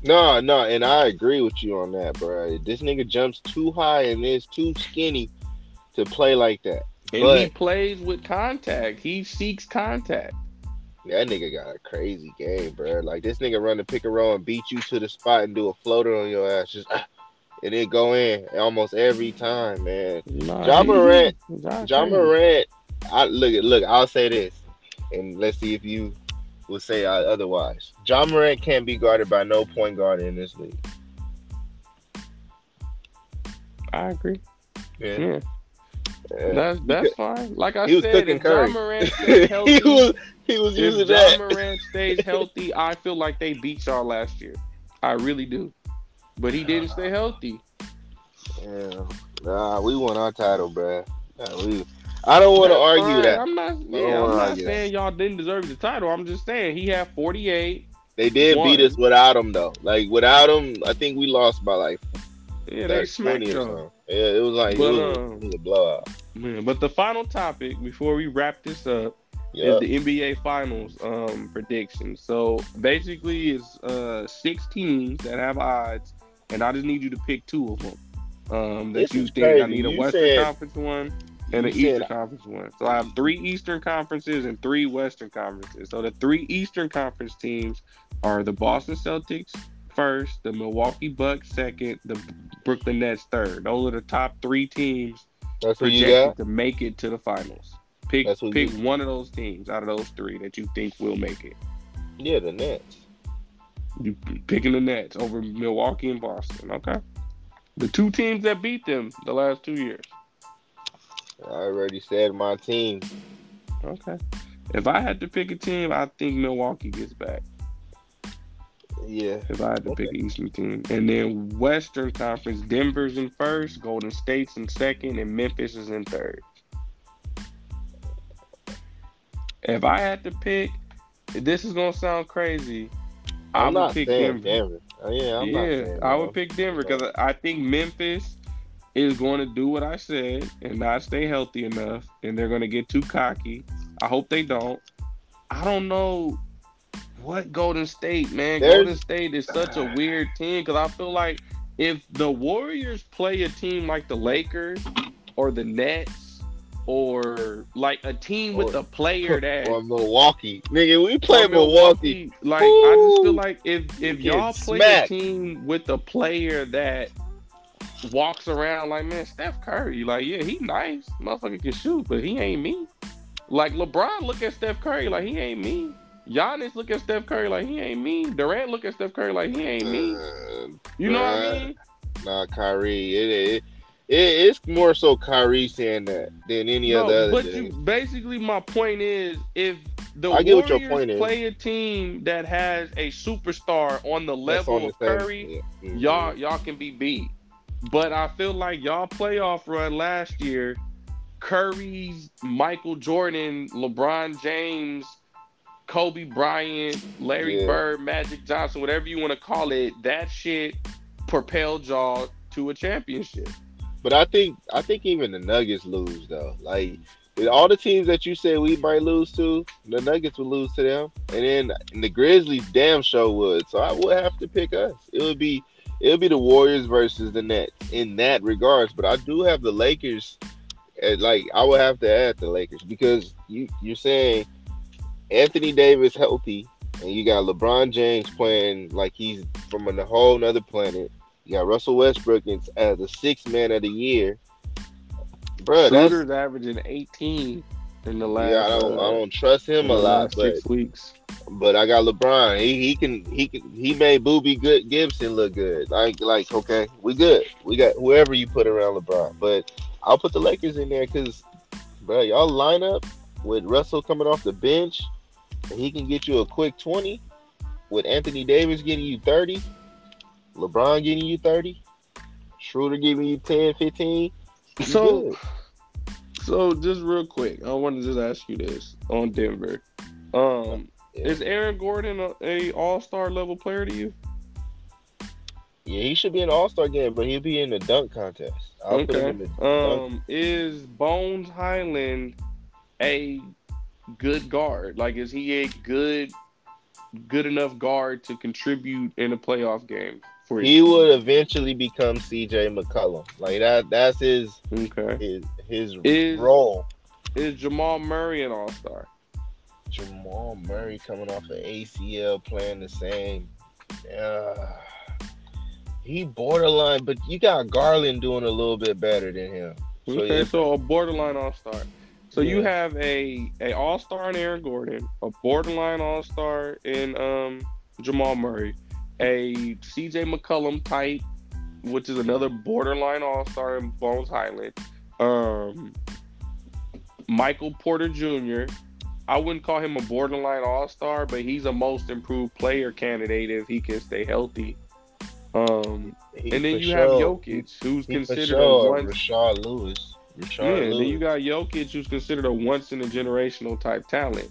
No, no, and I agree with you on that, bro. This nigga jumps too high and is too skinny to play like that. And But- he plays with contact. He seeks contact. That nigga got a crazy game, bro. Like this nigga run the pick and roll and beat you to the spot and do a floater on your ass, just ah, and then go in almost every time, man. Nah, John Morant- John. Morant, I look at look. I'll say this, and let's see if you will say otherwise. John Morant can't be guarded by no point guard in this league. I agree. Yeah, Yeah, Yeah. that's that's fine. Like I he said, if Curry. John Morant stays healthy, he was he was using if John that. Morant stays healthy, I feel like they beat y'all last year. I really do. But he didn't stay healthy. Yeah. Nah, we won our title, bruh. Nah, we, I don't want to argue fine. that. I'm not. Yeah, I'm not that. saying y'all didn't deserve the title. I'm just saying he had 48. They did beat us without him though. Like without him, I think we lost by like Yeah, they smacked 20 y'all. Yeah, it was like But, it, was, um, it was a blowout. Man, but the final topic before we wrap this up Yeah. is the NBA Finals um, prediction. So basically, it's uh, six teams that have odds, and I just need you to pick two of them. Um, that This you think I need a You Western said- Conference one and an Eastern Conference one. So I have three Eastern conferences and three Western conferences. So the three Eastern Conference teams are the Boston Celtics first, the Milwaukee Bucks second, the Brooklyn Nets third. Those are the top three teams That's projected to make it to the finals. Pick pick one of those teams out of those three that you think will make it. Yeah, the Nets. You picking the Nets over Milwaukee and Boston. Okay. The two teams that beat them the last two years. I already said my team. Okay. If I had to pick a team, I think Milwaukee gets back. Yeah. If I had to okay. pick an Eastern team, and then Western Conference, Denver's in first, Golden State's in second, and Memphis is in third. If I had to pick, this is gonna sound crazy. I'm I would pick Denver. Denver. Oh, yeah, I'm yeah, I would pick Denver because I think Memphis is going to do what I said and not stay healthy enough, and they're going to get too cocky. I hope they don't. I don't know what Golden State, man. There's... Golden State is such a weird team because I feel like if the Warriors play a team like the Lakers or the Nets or like a team with or, a player that or Milwaukee, nigga, we play Milwaukee. Milwaukee. Like Ooh, I just feel like if if y'all play smacked. a team with a player that walks around like man, Steph Curry, like yeah, he nice, motherfucker can shoot, but he ain't me. Like LeBron look at Steph Curry like he ain't me. Giannis look at Steph Curry like he ain't me. Durant look at Steph Curry like he ain't me. You know what I mean? Nah, Kyrie. It, it, it, it's more so Kyrie saying that than any no, other. But you, basically, my point is, if the I get Warriors what your point play is. a team that has a superstar on the level on the of Curry, yeah. mm-hmm. y'all y'all can be beat. But I feel like y'all playoff run last year, Curry's, Michael Jordan, LeBron James, Kobe Bryant, Larry yeah. Bird, Magic Johnson, whatever you want to call it, that shit propelled y'all to a championship. But I think I think even the Nuggets lose though. Like all the teams that you said we might lose to, the Nuggets would lose to them, and then and the Grizzlies damn show would. So I would have to pick us. It would be it would be the Warriors versus the Nets in that regards. But I do have the Lakers. Eh, like I would have to add the Lakers because you you're saying Anthony Davis healthy, and you got LeBron James playing like he's from a whole nother planet. You got Russell Westbrook as the sixth man of the year. Bro, Schroeder's averaging 18 in the last. Yeah, I don't, uh, I don't trust him a lot. Six but, weeks. But I got LeBron. He he can he can he made Booby good Gibson look good. Like like okay, we good. We got whoever you put around LeBron. But I'll put the Lakers in there because, bro, y'all line up with Russell coming off the bench he can get you a quick 20 with Anthony Davis getting you 30, LeBron getting you 30, Schroeder giving you 10, 15. So, good. So just real quick, I want to just ask you this on Denver. Um, yeah. is Aaron Gordon a, a All Star level player to you? Yeah, he should be in an All Star game, but he'll be in the dunk contest. I'll okay. Um, is Bones Hyland a good guard? Like, is he a good, good enough guard to contribute in a playoff game? For he would eventually become C.J. McCollum. Like that. That's his. Okay. His his is, role. Is Jamal Murray an All Star? Jamal Murray coming off an ACL playing the same. Uh, he borderline, but you got Garland doing a little bit better than him. So okay, yeah. so a borderline All Star. So yeah. you have a a All Star in Aaron Gordon, a borderline All Star in um, Jamal Murray, a C.J. McCollum type, which is another borderline All Star in Bones Hyland, um, Michael Porter Jr. I wouldn't call him a borderline All Star, but he's a most improved player candidate if he can stay healthy. Um, and then you sure. have Jokic, who's he considered sure. a one. Rashard Lewis yeah, then you got Jokic, who's considered a once in a generational type talent.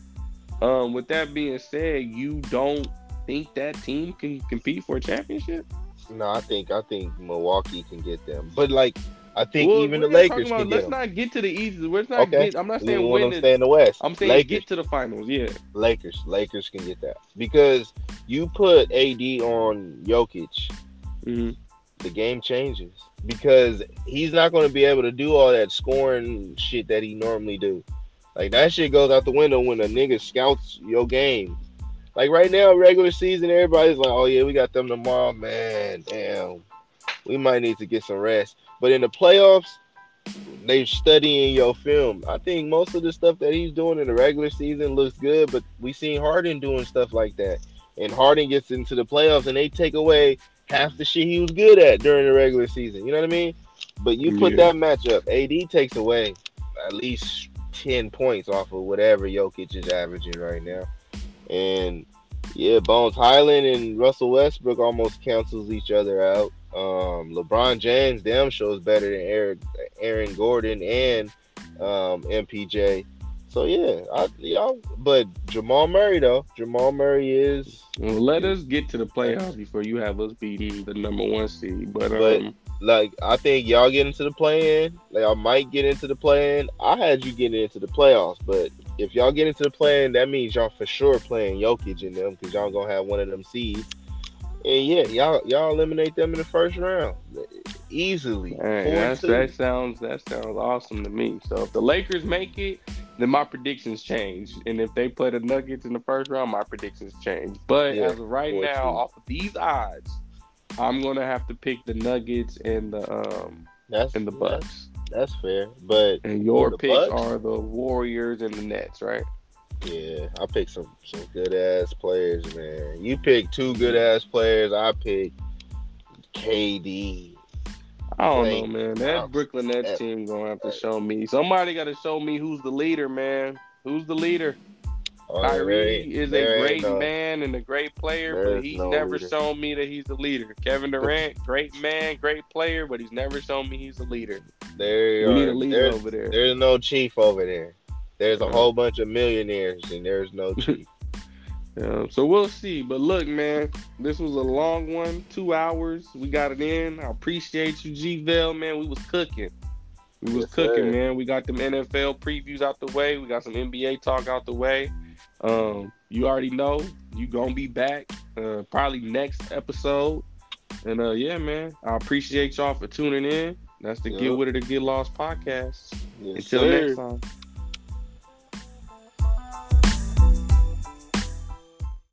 Um, with that being said, you don't think that team can compete for a championship? No, I think I think Milwaukee can get them, but like I think well, even the Lakers about, can Let's them. not get to the East. Let's not okay. Get, I'm not saying win. Stay in the West. I'm saying Lakers. get to the finals. Yeah, Lakers. Lakers can get that because you put AD on Jokic, mm-hmm. the game changes because he's not going to be able to do all that scoring shit that he normally do. Like that shit goes out the window when a nigga scouts your game. Like right now, regular season, everybody's like, "Oh yeah, we got them tomorrow, man. Damn, we might need to get some rest." But in the playoffs, they studying your film. I think most of the stuff that he's doing in the regular season looks good, but we seen Harden doing stuff like that, and Harden gets into the playoffs and they take away half the shit he was good at during the regular season. You know what I mean? But you put yeah. that matchup, AD takes away. at least ten points off of whatever Jokic is averaging right now. And yeah, Bones Hyland and Russell Westbrook almost cancels each other out. Um, LeBron James damn shows better than Aaron, Aaron Gordon and um, MPJ. So yeah, I, y'all. But Jamal Murray though, Jamal Murray is. Well, let us get to the playoffs before you have us beating the number one seed. But, But- um, Like I think y'all get into the play-in. Like I might get into the play-in. I had you getting into the playoffs, but if y'all get into the play-in, that means y'all for sure playing Jokic in them because y'all gonna have one of them seeds. And yeah, y'all y'all eliminate them in the first round easily. Hey, Four and that's, two. that sounds that sounds awesome to me. So if the Lakers make it, then my predictions change, and if they play the Nuggets in the first round, my predictions change. But Yeah, as of right now, two. off of these odds, I'm gonna have to pick the Nuggets and the um That's and the Bucks. That's fair, but And your picks Bucks? are the Warriors and the Nets, right? Yeah, I picked some some good ass players, man. You picked two good ass players. I picked KD. I don't know, man. That Brooklyn Nets team gonna have to show me. Somebody got to show me who's the leader, man. Who's the leader? Oh, Kyrie is a great no- man and a great player, but he's no never leader. shown me that he's the leader. Kevin Durant, great man, great player, but he's never shown me he's the leader. There We need a leader over there. there's no chief over there. There's a whole bunch of millionaires, and there's no chief. Yeah, so we'll see. But look, man, this was a long one, two hours. We got it in. I appreciate you, G Vel, man. We was cooking. We was Yes, cooking, sir. man. We got them NFL previews out the way. We got some NBA talk out the way. Um, you already know you gonna be back uh, probably next episode. And uh, yeah, man, I appreciate y'all for tuning in. That's the Yep. Get With It or Get Lost podcast. Yes, Until sir. next time.